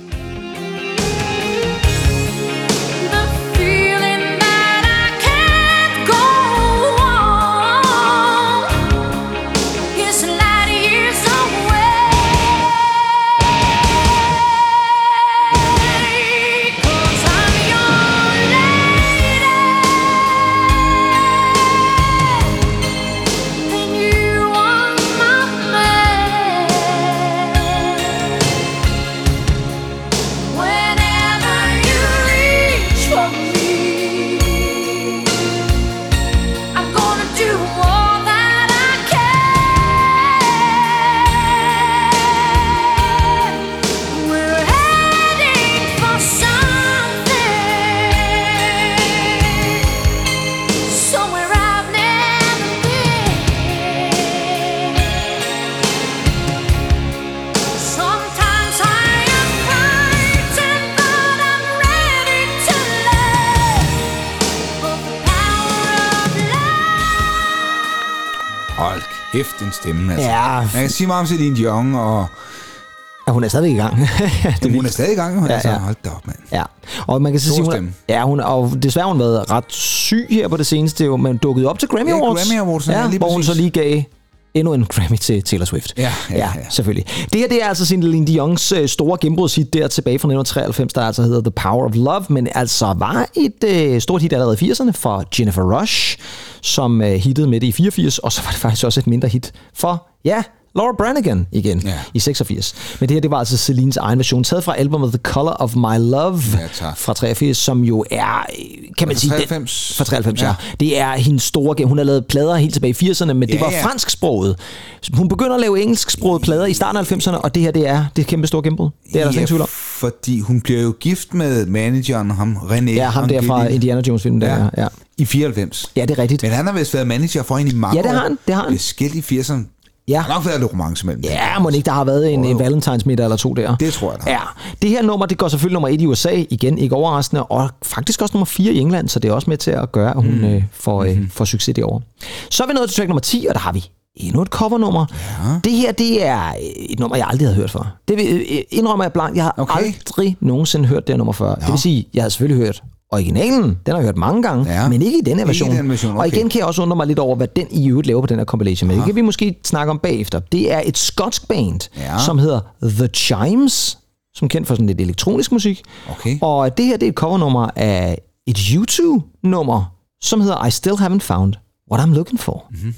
Kæft, en stemme, altså. Ja. Man kan sige meget om Celine Dion, og Ja, hun er stadigvæk i gang. det hun er stadig i gang. Ja, altså, ja. hold da op, mand. Ja, og man kan så Stor sige, hun, stemme. ja, hun, og desværre har hun været ret syg her på det seneste, jo, men dukket op til Grammy Ja, Awards. Grammy Awards, ja, lige hvor hun præcis. så lige gav endnu en Grammy til Taylor Swift. Ja, ja, ja. selvfølgelig. Det her, det er altså Celine Dion's øh, store gennembrudshit der tilbage fra 1993, der altså hedder The Power of Love, men altså var et øh, stort hit allerede i 80'erne for Jennifer Rush, som øh, hittede med det i 84, og så var det faktisk også et mindre hit for, ja, Laura Branigan igen Ja. i 86. Men det her, det var altså Celines egen version, taget fra albumet The Color of My Love Ja, tak. fra 83, som jo er, kan man Fra sige... 93. Den, fra 93, ja. Ja. Det er hendes store... Hun har lavet plader helt tilbage i 80'erne, men det Ja, var ja. fransksproget. Hun begynder at lave engelsksprogede plader i starten af 90'erne, og det her, det er det er et kæmpe store gennembrud. Det er der ingen tvivl om. fordi hun bliver jo gift med manageren, ham René Ja, ham der fra Indiana Jones-filmen der, ja. ja. i 94. Ja, det er rigtigt. Men han har vist været manager for hende i mange Ja, det har han, det har han. Det skilt i 80'erne. Ja. Der har nok været lidt romance mellem dem. Ja, må ikke, der har været en, en. Valentines middag eller to der. Det tror jeg, der Ja, det her nummer, det går selvfølgelig nummer et i USA, igen ikke overraskende, og faktisk også nummer 4 i England, så det er også med til at gøre, at hun mm. øh, får, øh, får succes derovre. Så er vi nået til track nummer 10, og der har vi endnu et covernummer. Ja. Det her, det er øh, et nummer, jeg aldrig havde hørt før. Det vil, øh, indrømmer jeg blankt, jeg har okay. Aldrig nogensinde hørt det her nummer før. Det vil sige, jeg havde selvfølgelig hørt originalen, den har jeg hørt mange gange, Ja. men ikke i den her Ikke version. den version, Og okay. igen kan jeg også undre mig lidt over, hvad den i øvrigt laver på den her compilation, men det kan vi måske snakke om bagefter. Det er et skotsk band, Ja. som hedder The Chimes, som er kendt for sådan lidt elektronisk musik. Okay. Og det her det er et covernummer af et YouTube-nummer, som hedder I Still Haven't Found What I'm Looking For. Mm-hmm.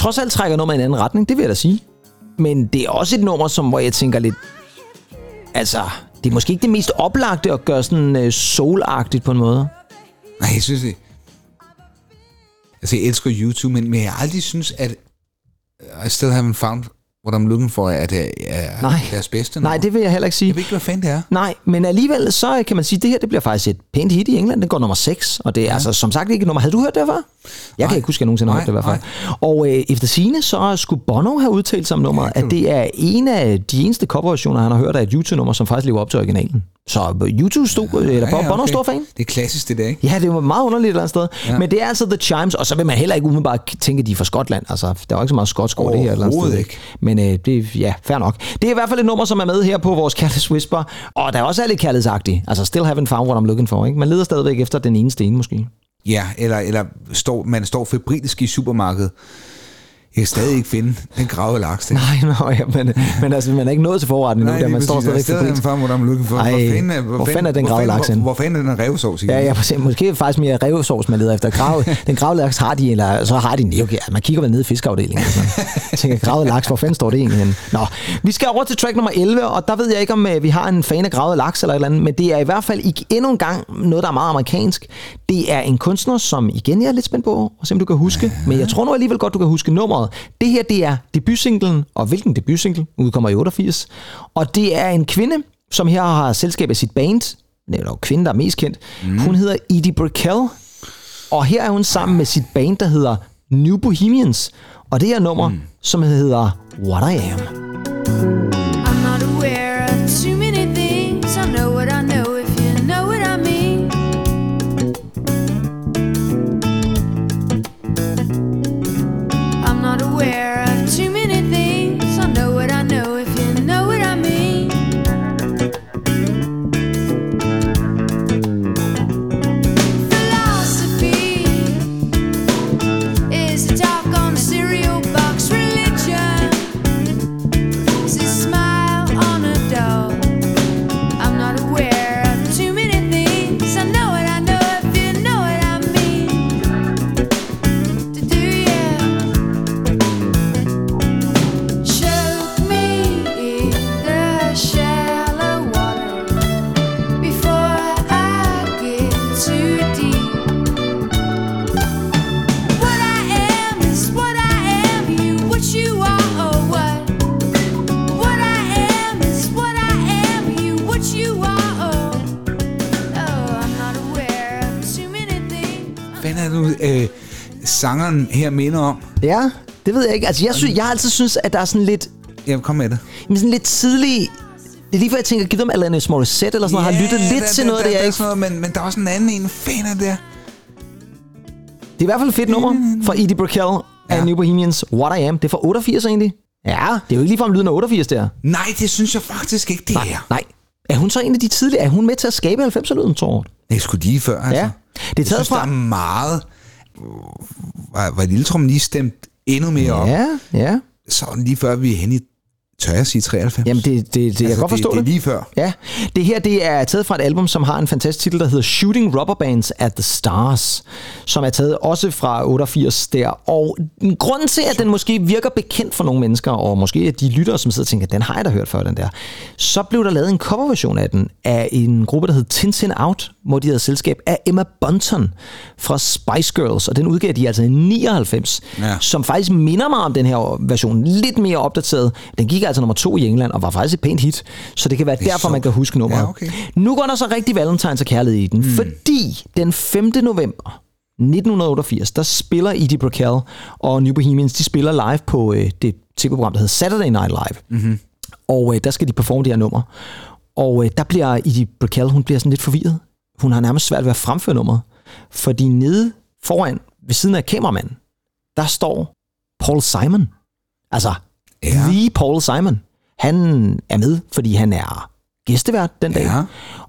Trods alt trækker nummer i en anden retning, det vil jeg da sige. Men det er også et nummer, som, hvor jeg tænker lidt... Altså, det er måske ikke det mest oplagte at gøre sådan øh, soulagtigt på en måde. Nej, jeg synes det. Altså, jeg elsker YouTube, men, men jeg har aldrig synes, at I still haven't found what I'm looking for, at det er Nej. deres bedste Nej, nummer. det vil jeg heller ikke sige. Jeg ved ikke, hvad fanden det er. Nej, men alligevel så kan man sige, at det her det bliver faktisk et pænt hit i England. Det går nummer 6, og det er ja. altså som sagt ikke nummer. Havde du hørt det før? Jeg Nej. kan ikke huske, at jeg nogensinde har Nej, hørt det i hvert fald. Og øh, efter sine så skulle Bono have udtalt sig om nummeret, at det er en af de eneste coverversioner, han har hørt af et YouTube-nummer, som faktisk lever op til originalen. Så øh, YouTube stod, ja, eller ja, Bono okay. stor fan. Det er klassisk, det der, ikke? Ja, det var meget underligt et eller andet sted. Ja. Men det er altså The Chimes, og så vil man heller ikke umiddelbart tænke, at de er fra Skotland. Altså, der er jo ikke så meget skotsk over det her. et Eller andet sted. Ikke. Men øh, det er, ja, fair nok. Det er i hvert fald et nummer, som er med her på vores Kærligheds Whisper, og der er også er lidt kærlighedsagtigt. Altså, still haven't found what I'm looking for, ikke? Man leder stadigvæk efter den ene sten, måske. Ja, eller, eller står, man står febrilsk i supermarkedet. Jeg kan stadig ikke finde den gravede laks. ikke? Nej, nå, ja, men, men altså, man er ikke nået til forretten endnu, Nej, der lige man står præcis. stadigvæk Jeg er febrilsk. stadig en farm, hvor looking for. Ej, hvor fanden er, hvor fanden er den hvor gravede laks hvor, hvor fanden er den revsovs? Ja, ja, præcis. måske er det faktisk mere revsovs, man leder efter. Grav, den gravede laks har de, eller så har de den. Okay, man kigger vel ned i fiskeafdelingen. Altså. Jeg tænker, gravet laks, hvor fanden står det egentlig henne? Nå, vi skal over til track nummer 11, og der ved jeg ikke, om øh, vi har en fan af gravet laks eller et eller andet, men det er i hvert fald ikke endnu en gang noget, der er meget amerikansk. Det er en kunstner, som igen jeg er lidt spændt på, og se om du kan huske, men jeg tror nu alligevel godt, du kan huske nummeret. Det her, det er debutsinglen, og hvilken debutsingle? Udkommer i 88. Og det er en kvinde, som her har selskab af sit band, eller kvinde, der er mest kendt. Mm. Hun hedder Edie Brickell, og her er hun sammen med sit band, der hedder New Bohemians. Og det her nummer, mm. som hedder What I Am. Sangeren her minder om? Ja, det ved jeg ikke. Altså, jeg, synes, jeg har altid synes, at der er sådan lidt, Jamen, kom med det. jamen, sådan lidt tidlig... Det er lige før, jeg tænker, giv dem Alanis Morissette eller sådan noget. Har lyttet lidt der, til der, noget af der, det, jeg der, er ikke... noget, men, men der er også en anden en. Fanden er det der? Det er i hvert fald et fedt nummer fra Edie Brickell af Ja. New Bohemians. What I Am. Det er fra 88 egentlig. Ja, det er jo ikke ligefrem lyden af 88 der. Nej, det synes jeg faktisk ikke, det Nej, er. nej. Er hun så en af de tidlige? Er hun med til at skabe 90'er-lyden, tror du? Det skulle lige før, altså. Ja. Det er Jeg taget synes, der fra... er meget... Var, var Lille Trum lige stemt endnu mere op, Ja, ja. så lige før vi er henne i, tør jeg sige 93? Jamen, det, det, det jeg kan Altså, godt forstå det. det. Er lige før. Ja, det her det er taget fra et album, som har en fantastisk titel, der hedder Shooting Rubber Bands at the Stars, som er taget også fra 88 der. Og grunden til, at den måske virker bekendt for nogle mennesker, og måske de lyttere, som sidder og tænker, den har jeg da hørt før, den der, så blev der lavet en coverversion af den af en gruppe, der hed Tintin Out, hvor de havde selskab af Emma Bunton fra Spice Girls, og den udgav de altså i 99, Ja. som faktisk minder mig om den her version, lidt mere opdateret. Den gik altså nummer to i England, og var faktisk et pænt hit, så det kan være er derfor, sjovt. man kan huske nummeret. Ja, okay. Nu går der så rigtig Valentines og kærlighed i den, mm. fordi den 5. november 1988, der spiller Edie Brickell og New Bohemians, de spiller live på øh, det tv-program, der hedder Saturday Night Live. Mm-hmm. Og øh, der skal de performe det her nummer. Og øh, der bliver Edie Brickell, hun bliver sådan lidt forvirret. Hun har nærmest svært ved at fremføre nummeret. Fordi nede foran, ved siden af kameramanden, der står Paul Simon. Altså, Ja. the Paul Simon. Han er med, fordi han er gæstevært den dag. Ja.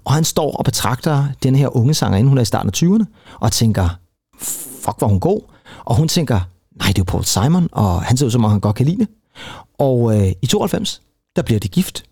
Og han står og betragter den her unge sangerinde, hun er i starten af 20'erne, og tænker, fuck, hvor hun god. Og hun tænker, nej, det er jo Paul Simon, og han ser ud som om, han godt kan lide det. Og øh, i 92, der bliver de gift.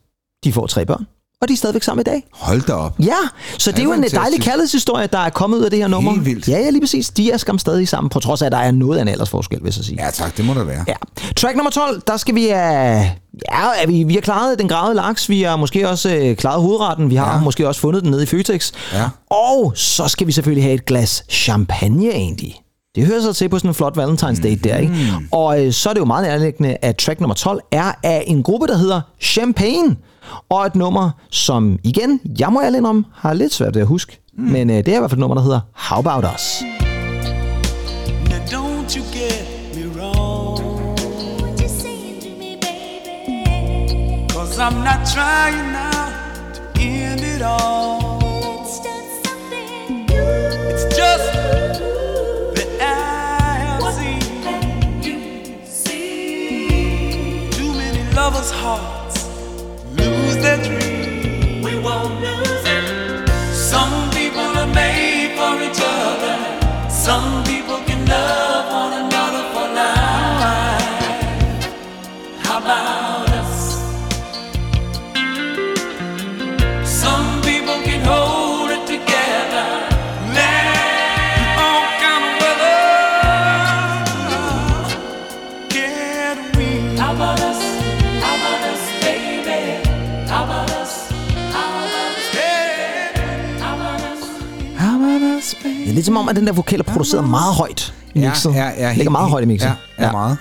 De får tre børn. Og de er stadigvæk sammen i dag. Hold da op. Ja, så det er jo en dejlig kærlighedshistorie, der er kommet ud af det her nummer. Helt vildt. Ja, ja, lige præcis. De er skam stadig sammen, på trods af, at der er noget af en aldersforskel, vil jeg sige. Ja tak, det må der være. Ja. Track nummer 12, der skal vi have... Ja, er vi, vi har klaret den gravede laks, vi har måske også øh, klaret hovedretten, vi har ja. måske også fundet den nede i Føtex. Ja. Og så skal vi selvfølgelig have et glas champagne egentlig. Det hører sig til på sådan en flot Valentine's Date der, ikke? Og øh, så er det jo meget nærliggende, at track nummer 12 er af en gruppe, der hedder Champagne. Og et nummer, som igen, jeg må ærlig om, har lidt svært ved at huske. Mm. Men øh, det er i hvert fald et nummer, der hedder How About Us. Now don't you get me wrong. Cause I'm not trying now to end it all. It's just that I have seen too many lovers' hearts lose their dreams. We won't lose er som om, at den der vokal er produceret meget højt i Ja, mixet. ja, ja, helt- Ligger meget højt i mixet. Ja, ja, meget.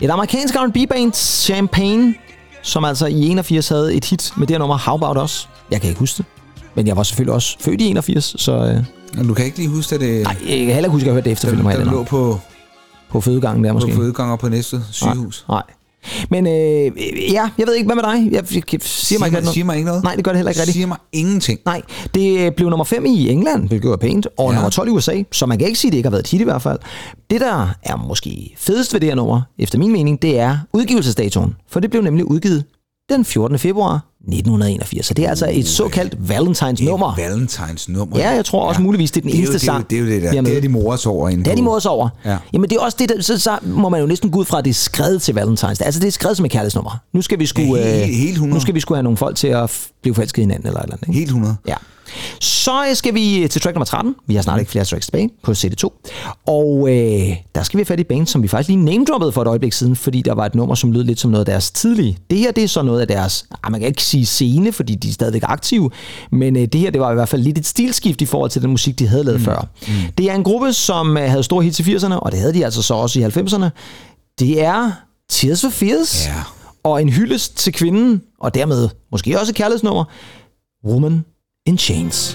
Et amerikansk R&B-band, Champagne, som altså i 81 havde et hit med det her nummer How About Us. Jeg kan ikke huske det. Men jeg var selvfølgelig også født i 81, så... Øh, Men du kan ikke lige huske, at det nej, jeg kan heller ikke huske, at jeg hørte det efterfølgende. jeg der lå på, på fødegangen der på måske. fødeganger på næste sygehus. Nej. Men øh, ja, jeg ved ikke, hvad med dig? Jeg, jeg, jeg siger mig ikke mig, noget. siger mig ikke noget. Nej, det gør det heller ikke rigtigt. Siger mig ingenting. Nej, det øh, blev nummer 5 i England, hvilket var pænt, og ja. nummer 12 i USA, så man kan ikke sige, at det ikke har været et hit i hvert fald. Det, der er måske fedest ved det her nummer, efter min mening, det er udgivelsesdatoen. For det blev nemlig udgivet den 14. februar 1981. Så det er altså et såkaldt Valentines nummer. Valentines nummer. Ja, jeg tror også muligvis, det er den det er jo, eneste det er jo, det er jo det der. Det er de mores over Det er de mors over. Ja. Jamen det er også det, der, så, så må man jo næsten gå ud fra, at det er skrevet til Valentines. Altså det er skrevet som et kærlighedsnummer. Nu skal vi sgu, Ja, helt- øh, helt 100. nu skal vi sgu have nogle folk til at blive forelsket i hinanden eller et eller andet. Ikke? Helt 100. Ja. Så øh, skal vi til track nummer 13. Vi har snart ikke flere tracks tilbage på CD2. Og øh, der skal vi have fat i band, som vi faktisk lige name-droppede for et øjeblik siden, fordi der var et nummer, som lød lidt som noget af deres tidlige. Det her, det er så noget af deres, ah, man kan ikke sige scene, fordi de er stadigvæk aktive, men øh, det her, det var i hvert fald lidt et stilskift i forhold til den musik, de havde lavet mm. før. Mm. Det er en gruppe, som øh, havde store hits i 80'erne, og det havde de altså så også i 90'erne. Det er Tears for Fears. Ja. Og en hyldest til kvinden, og dermed måske også et kærlighedsnummer, Woman in Chains.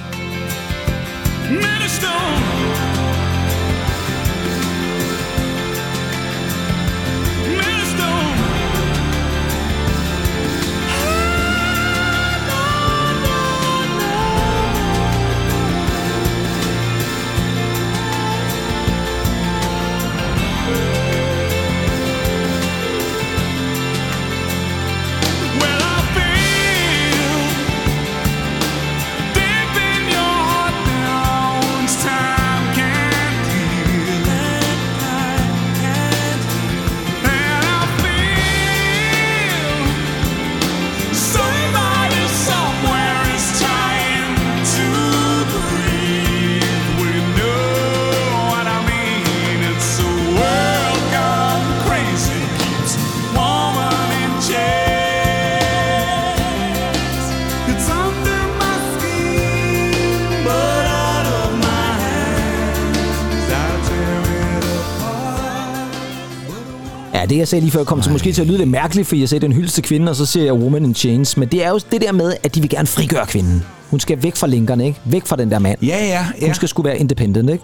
Jeg sagde lige før kom til måske til at lyde lidt mærkeligt, fordi jeg sagde, det er en hyldest til kvinden, og så siger jeg Woman in Chains. Men det er jo det der med, at de vil gerne frigøre kvinden. Hun skal væk fra linkerne, ikke? Væk fra den der mand. Ja, ja, ja. Hun skal sgu være independent, ikke?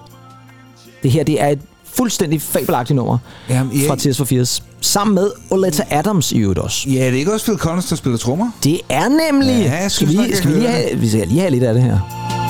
Det her, det er et fuldstændig fabelagtigt nummer Jamen, ja. fra Tears for Fears. Sammen med Oleta Adams i øvrigt også. Ja, det er ikke også Phil Collins, der spiller trommer? Det er nemlig... Ja, jeg skal vi, skal vi, lige have, vi skal lige have lidt af det her.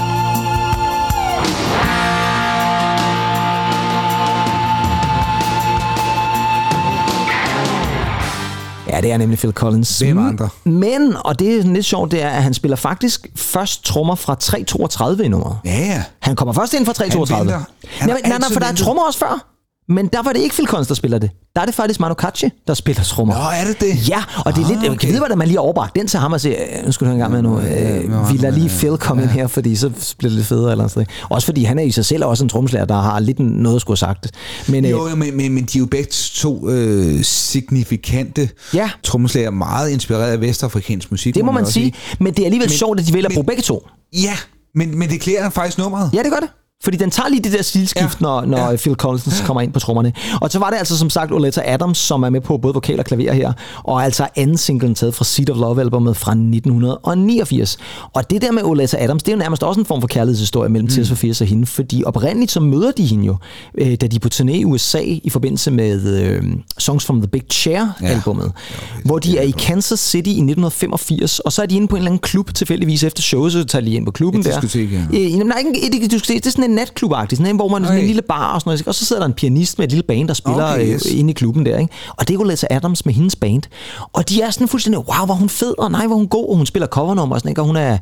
Ja, det er nemlig Phil Collins. Hvem andre? Men, og det er lidt sjovt, det er, at han spiller faktisk først trommer fra 332 i nummeret. Ja, ja. Han kommer først ind fra 332. venter. Han nej, nej, nej, for der er trommer også før. Men der var det ikke Phil Collins, der spiller det. der er det faktisk Manu Katché, der spiller trommer. Nå, er det det? Ja, og det er Ah, lidt, jeg kan okay. vide, hvordan man lige har overbragt den til ham og sige, "Øh, nu skal du høre en gang med nu, øh, vi lader lige Phil komme ind her, fordi så bliver det lidt federe eller andet sted. Også fordi han er i sig selv også en tromslærer, der har lidt noget at skulle have sagt. Men, øh, Jo, jo, men, men, men de er jo begge to øh, signifikante Ja. trommeslager, meget inspireret af vestafrikansk musik. det må man også sige, men det er alligevel Men- sjovt, at de vælger at bruge begge to. Ja, men, men det klæder faktisk nummeret. Ja, det gør det. Fordi den tager lige det der stilskift, ja. når, når ja. Phil Collins kommer ind på trommerne. Og så var det altså som sagt Oleta Adams, som er med på både vokal og klaver her, og altså anden singlen taget fra Seed of Love-albumet fra 1989. Og det der med Oleta Adams, det er jo nærmest også en form for kærlighedshistorie mellem mm. Tears for Fears og hende, fordi oprindeligt så møder de hende jo, øh, da de er på turné i USA i forbindelse med øh, Songs from the Big Chair-albumet, ja. hvor de er i Kansas City i 1985, og så er de inde på en eller anden klub tilfældigvis efter showet, så tager de ind på klubben Et der. diskotek, ja. Øh, jamen, nej, ikke et diskotek, det er sådan natklubagtig, sådan en, hvor man er sådan en Okay. lille bar og sådan noget, og så sidder der en pianist med et lille band, der spiller Okay, okay, yes. yes. inde i klubben der, ikke? og det er Oleta Adams med hendes band, og de er sådan fuldstændig, wow, hvor hun fed, og nej, hvor hun god, og hun spiller covernummer, og, sådan, ikke? og hun er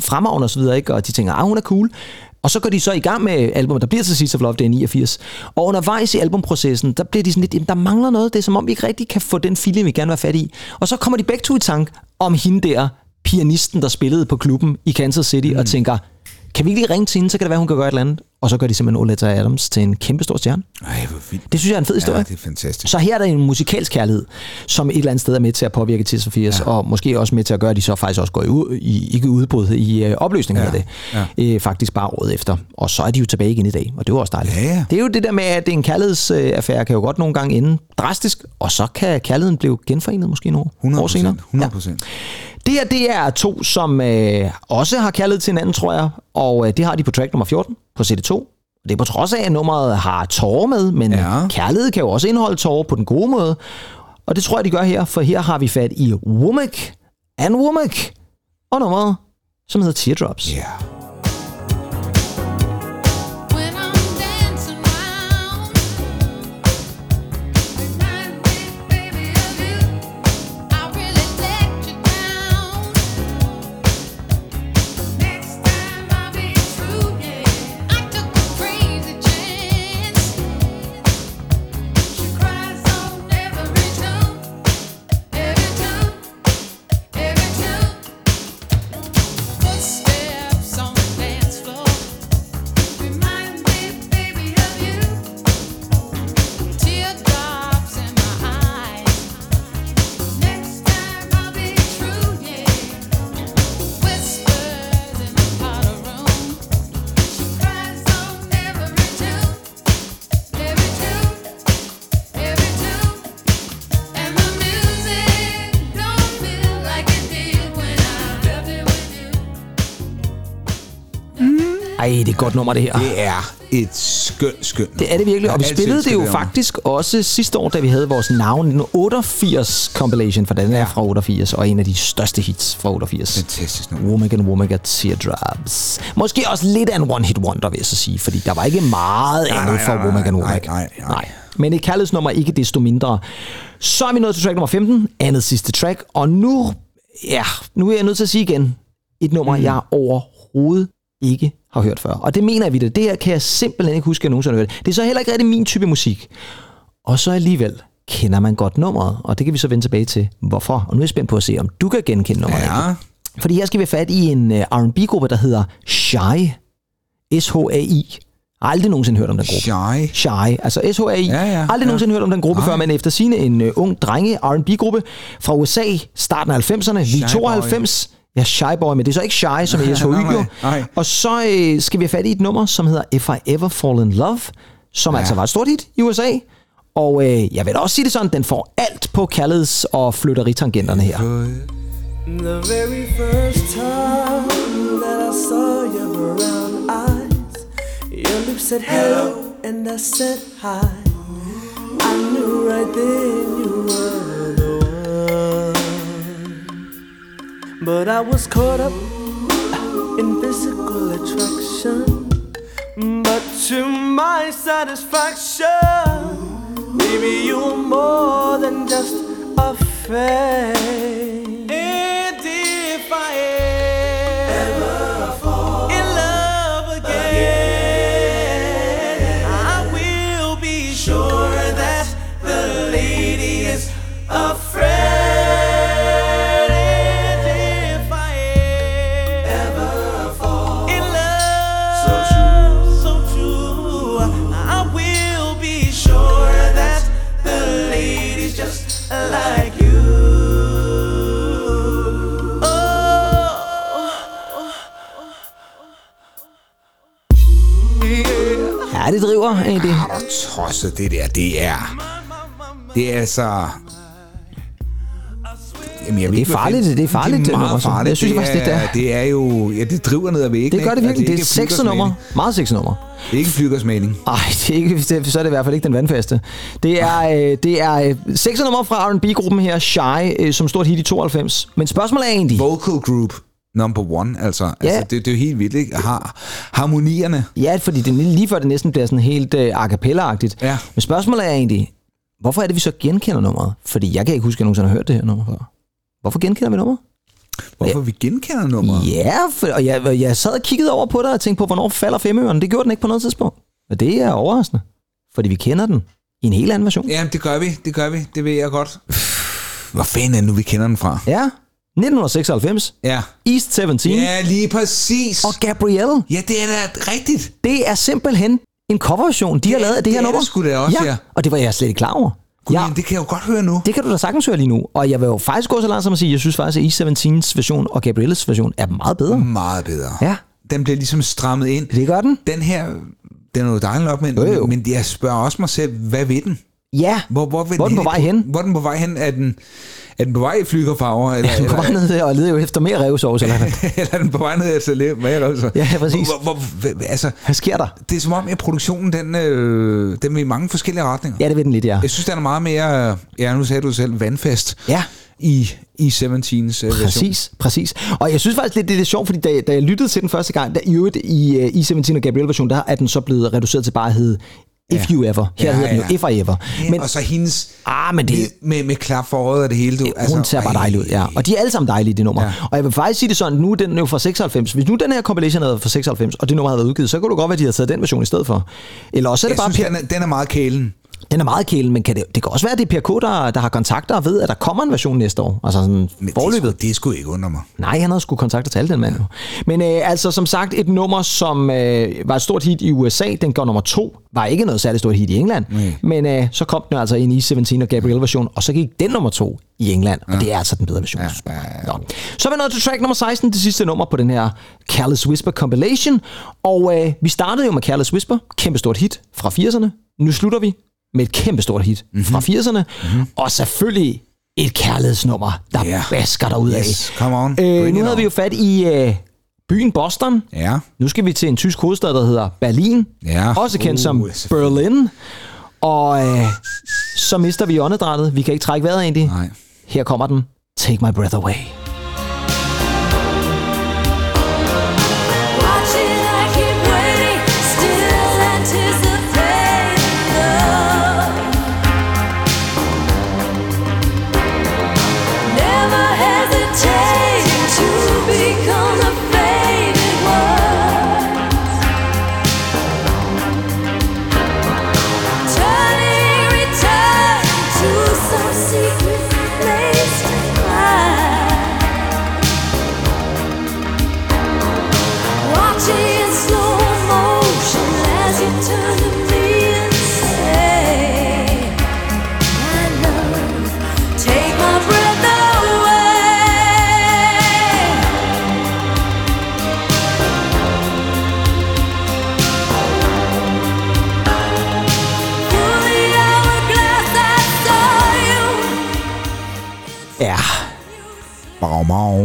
fremragende og så videre, ikke? og de tænker, ah, hun er cool. Og så går de så i gang med albumet, der bliver til Seas of Love, det er 89. Og undervejs i albumprocessen, der bliver de sådan lidt, jamen, der mangler noget. Det er som om, vi ikke rigtig kan få den feeling, vi gerne vil have fat i. Og så kommer de begge to i tank om hende der, pianisten, der spillede på klubben i Kansas City, mm. og tænker, kan vi ikke lige ringe til hende, så kan det være, hun kan gøre et eller andet. Og så gør de simpelthen Oleta Adams til en kæmpe stor stjerne. Ej, hvor fint. Det synes jeg er en fed historie. Ja, det er fantastisk. Så her er der en musikalsk kærlighed, som et eller andet sted er med til at påvirke Fears, ja. og måske også med til at gøre, at de så faktisk også går i, ud- i ikke udbrud i øh, opløsningen Ja. af det. Øh, faktisk bare året efter. Og så er de jo tilbage igen i dag, og det var også dejligt. Ja, ja. Det er jo det der med, at en kærlighedsaffære kan jo godt nogle gange ende drastisk, og så kan kærligheden blive genforenet måske nogle 100 år senere. 100 procent. Det her, det er to, som øh, også har kærlighed til hinanden, tror jeg. Og øh, det har de på track nummer 14 på CD2. Det er på trods af, at nummeret har tårer med, men Ja. kærlighed kan jo også indeholde tårer på den gode måde. Og det tror jeg, de gør her, for her har vi fat i Womack and Womack. Og nummeret, som hedder Teardrops. Ja. Et godt nummer, det her. Det er et skønt, skønt Det er det virkelig, og vi spillede det jo nummer. faktisk også sidste år, da vi havde vores navn 1988 compilation, for den er fra 88, og en af de største hits fra 88. Fantastisk nummer. Womack at Teardrops. Måske også lidt af en one-hit wonder, vil jeg så sige, fordi der var ikke meget Nej, andet for nej, Womack. nej, nej. nej. Men et kærlighedsnummer ikke desto mindre. Så er vi nået til track nummer 15, andet sidste track, og nu, ja, nu er jeg nødt til at sige igen, et nummer, mm. jeg overhovedet ikke har hørt før. Og det mener jeg vidt. Det her kan jeg simpelthen ikke huske, at jeg nogensinde har hørt. Det er så heller ikke rigtig min type musik. Og så alligevel kender man godt nummeret, og det kan vi så vende tilbage til, hvorfor. Og nu er jeg spændt på at se, om du kan genkende nummeret. Ja. Fordi her skal vi fat i en uh, R&B-gruppe, der hedder Shy. S-H-A-I. Aldrig nogensinde hørt om den gruppe. Shy. Shy, altså S-H-A-I. Ja, ja, Aldrig ja. nogensinde hørt om den gruppe Nej. før, men efter sine en uh, ung drenge R&B-gruppe fra USA, starten af 90'erne, vi er Shy 92. Ja, Shy Boy, men det er så ikke Shy, som i SHY Nej, jo. nej. Og så øh, skal vi have fat i et nummer, som hedder If I Ever Fall in Love, som ja. altså var et stort hit i USA. Og øh, jeg vil også sige det sådan, den får alt på kærligheds- og flytteritangenterne her. The very first time that I saw your brown eyes, your lips said hello and I said hi. I knew right then you were But I was caught up in physical attraction. But to my satisfaction, baby, you're more than just a fake. And driver egentlig? Har du tosset det der? Det er... Det er altså... Jamen, jeg ved Det er farligt, det er farligt, Det det er meget farligt. jeg synes faktisk, det er- det er jo... Ja, det driver ned ad væggen. Det gør det virkelig. Og Det er sexet nummer. Meget sexet nummer. Det er ikke flyggersmening. Ej, det er ikke, det, så er det i hvert fald ikke den vandfaste. Det er, øh, det er øh, sexet nummer fra R&B-gruppen her, Shy, øh, som stort hit i 92. Men spørgsmålet er egentlig... Vocal group number one, altså. Ja. altså det, det er jo helt vildt, ikke? Har harmonierne. Ja, fordi det lige før det næsten bliver sådan helt øh, a cappella-agtigt. Ja. Men spørgsmålet er egentlig, hvorfor er det, vi så genkender nummeret? Fordi jeg kan ikke huske, at jeg nogensinde har hørt det her nummer før. Hvorfor genkender vi nummeret? Hvorfor vi genkender nummeret? Ja, for, og jeg, jeg sad og kiggede over på det og tænkte på, hvornår falder femøren. Det gjorde den ikke på noget tidspunkt. Og det er overraskende, fordi vi kender den i en helt anden version. Ja, det gør vi. Det gør vi. Det ved jeg godt. Hvor fanden er det nu, vi kender den fra? Ja, 1996. Ja. East 17. Ja, lige præcis. Og Gabrielle. Ja, det er da rigtigt. Det er simpelthen en coverversion, de har lavet af det, det her er nummer. det sgu da også, ja. Og det var jeg slet ikke klar over. Gud, Ja. ja. det kan jeg jo godt høre nu. Det kan du da sagtens høre lige nu. Og jeg vil jo faktisk gå så langt som at sige, at jeg synes faktisk, at East 17's version og Gabrielles version er meget bedre. Meget bedre. Ja, Den bliver ligesom strammet ind. det gør den. Den her, den er jo dejlig nok, men, Jo, jo. men jeg spørger også mig selv, hvad ved den? Ja, Hvor, hvor, vil Hvor er den på vej hen? Hvor er den på vej hen? Er den, er den på vej i flygerfarver? Eller, du på vej ned og leder jo efter mere revsovs, eller eller er den på vej ned efter mere? Altså? Ja, præcis. Hvor, hvor, hvor, altså, Hvad sker der? det er som om, at produktionen, den, øh, den vil i mange forskellige retninger. Ja, det ved den lidt, ja. Jeg synes, den er meget mere, øh, ja, nu sagde du det selv, vandfast Ja, i, i 17's øh, version. præcis, præcis. Og jeg synes faktisk lidt, det er lidt sjovt, fordi da, da jeg lyttede til den første gang, der i øvrigt i uh, i17 og Gabrielle version, der er den så blevet reduceret til bare at hedde If Ja. You Ever. Her Ja, hedder den ja. jo If I Ever. Men, Men og så hendes ah, men det, med, med, med klap for øjet og det hele. Du, altså, hun ser bare ej. dejlig ud, ja. Og de er alle sammen dejlige, det nummer. Ja. Ja. Og jeg vil faktisk sige det sådan, nu er den jo fra 96. Hvis nu den her compilation havde været fra 96, og det nummer havde været udgivet, så kunne det godt være, at de havde taget den version i stedet for. Eller også er det Jeg bare synes, Per, den er, den er meget kælen. Den er meget kælen, men kan det, det kan også være, at det er PRK, der, der har kontakter og ved, at der kommer en version næste år. Altså sådan Men det, forløbet. skulle, det skulle ikke undre mig. Nej, han havde sgu kontakter til alle den mand jo. Men øh, altså som sagt, et nummer, som øh, var et stort hit i USA, den går nummer to, var ikke noget særligt stort hit i England. Nej. Men øh, så kom den altså ind i 17 og Gabrielle version, og så gik den nummer to i England, og det er altså den bedre version. Ja, ja, ja. Nå. Så er vi nået til track nummer 16, det sidste nummer på den her Careless Whisper compilation. Og øh, vi startede jo med Careless Whisper, kæmpe stort hit fra 80'erne. Nu slutter vi med et kæmpe stort hit mm-hmm. fra 80'erne. Mm-hmm. Og selvfølgelig et kærlighedsnummer, der yeah. basker derud af. Yes, come on. Øh, nu havde on. vi jo fat i øh, byen Boston. Ja. Nu skal vi til en tysk hovedstad, der hedder Berlin. Ja. Også kendt Uh, som. Berlin. Og øh, så mister vi åndedrættet. Vi kan ikke trække vejret egentlig. Nej. Her kommer den. Take my breath away.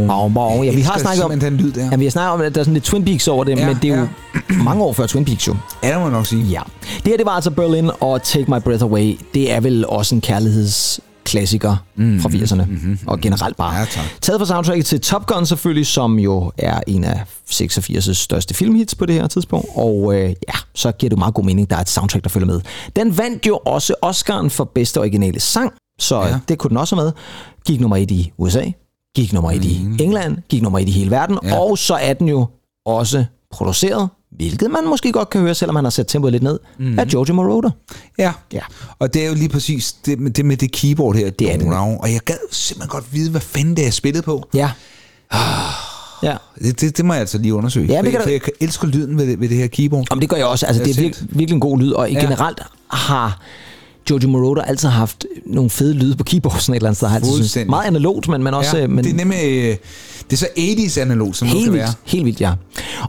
Bau, bau. Ja, vi har snakket om, den lyd der. ja, vi har snakket om, at der er sådan lidt Twin Peaks over det, Ja, men det er jo mange år før Twin Peaks jo. Ja, det må jeg nok sige. Ja. Det her, det var altså Berlin og Take My Breath Away. Det er vel også en kærlighedsklassiker mm. fra 80'erne, mm-hmm. og generelt bare. Ja, tak. Taget fra soundtracket til Top Gun selvfølgelig, som jo er en af 86's største filmhits på det her tidspunkt. Og øh, ja, så giver det meget god mening, der er et soundtrack, der følger med. Den vandt jo også Oscar'en for bedste originale sang, så Ja. ja. det kunne den også have med. Gik nummer et i USA, gik nummer et i England, gik nummer et i hele verden, Ja. og så er den jo også produceret, hvilket man måske godt kan høre, selvom man har sat tempoet lidt ned, mm. af Giorgio Moroder. Ja. Ja. Og det er jo lige præcis det med det, med det keyboard her. Det er det. Og jeg gad simpelthen godt vide, hvad fanden det er spillet på. Ja. ja. Det, det, det må jeg altså lige undersøge. Ja, for, det kan jeg, for du- jeg kan elske lyden ved, det- ved det her keyboard. Om det gør jeg også. Altså, Det er er virkelig, virkelig en god lyd, og Ja. generelt har Jojo Moroder altid har haft nogle fede lyde på keyboard, sådan et eller andet sted. har altid synes. Meget analogt, men, men også... Ja, øh, men, det er nemlig øh, det er så 80's analog, som det Helt kan vildt, være. helt vildt, ja.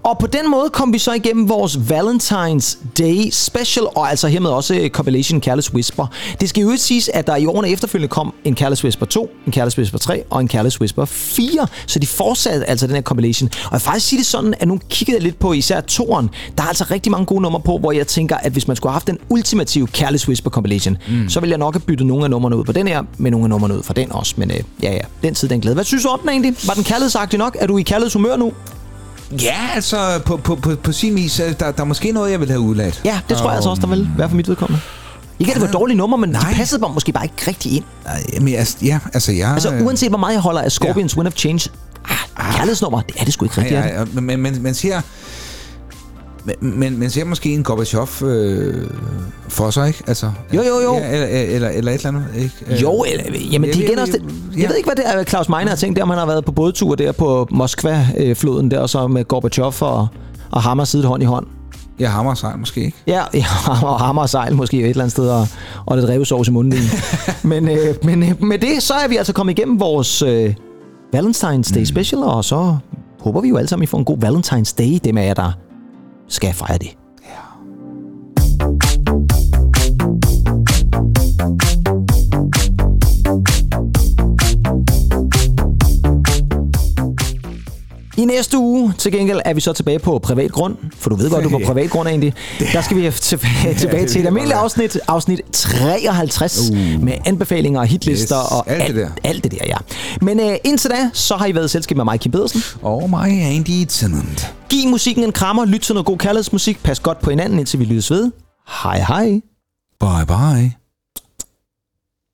Og på den måde kom vi så igennem vores Valentine's Day special, og altså hermed også øh, compilation Careless Whisper. Det skal jo ikke siges, at der i årene efterfølgende kom en Careless Whisper 2, en Careless Whisper 3 og en Careless Whisper 4, så de fortsatte altså den her compilation. Og jeg faktisk sige det sådan, at nu kiggede jeg lidt på især toren. Der er altså rigtig mange gode numre på, hvor jeg tænker, at hvis man skulle have haft den ultimative Careless Whisper compilation, mm. så ville jeg nok have byttet nogle af numrene ud på den her, med nogle af numrene ud fra den også. Men øh, ja, ja, den tid, den glæde. Hvad synes du om den egentlig? Var den kærlighedsagtig nok? Er du i kærlighedshumør nu? Ja, altså på, på, på, på sin vis, øh, der, der er måske noget, jeg vil have udladt. Ja, det tror jeg altså også, der vil være for mit vedkommende. Ikke at det var dårlige numre, men Nej. de passede bare måske bare ikke rigtig ind. Men altså, ja, altså jeg... Altså uanset hvor meget jeg holder af Scorpions Wind of Change, ah, kærlighedsnummer, det er det sgu ikke rigtigt. Ja, ja, ja, men, men man ser... Men, men man ser måske en Gorbachev øh, for sig, ikke? Altså, Jo, jo, jo. Ja, eller, eller, eller et eller andet, ikke? Øh, Jo, eller, jamen det er igen også det. Jeg ved ikke, hvad det er, Claus Meiner har tænkt, der om han har været på bådtur der på Moskva-floden der, og så med Gorbachev og, og Hammer siddet hånd i hånd. Ja, hammer sejl måske, ikke? Ja, ja og Hammer og sejl måske et eller andet sted, og, og lidt revsovs i munden. men, øh, men øh, med det, så er vi altså kommet igennem vores øh, Valentine's Day special, og så håber vi jo alle sammen, I får en god Valentine's Day, det med jer, der skal fejre det. I næste uge til gengæld er vi så tilbage på privat grund, for du ved godt, du er på privat grund egentlig. Der skal vi tilbage, tilbage til et almindeligt afsnit, afsnit 53, uh. med anbefalinger og hitlister Yes, og alt det der. alt det der, ja. Men uh, indtil da, så har I været i selskab med mig, Kim Pedersen. Og mig, Andy Tennant. Giv musikken en krammer, lyt til noget god kærlighedsmusik, pas godt på hinanden, indtil vi lyttes ved. Hej hej. Bye bye.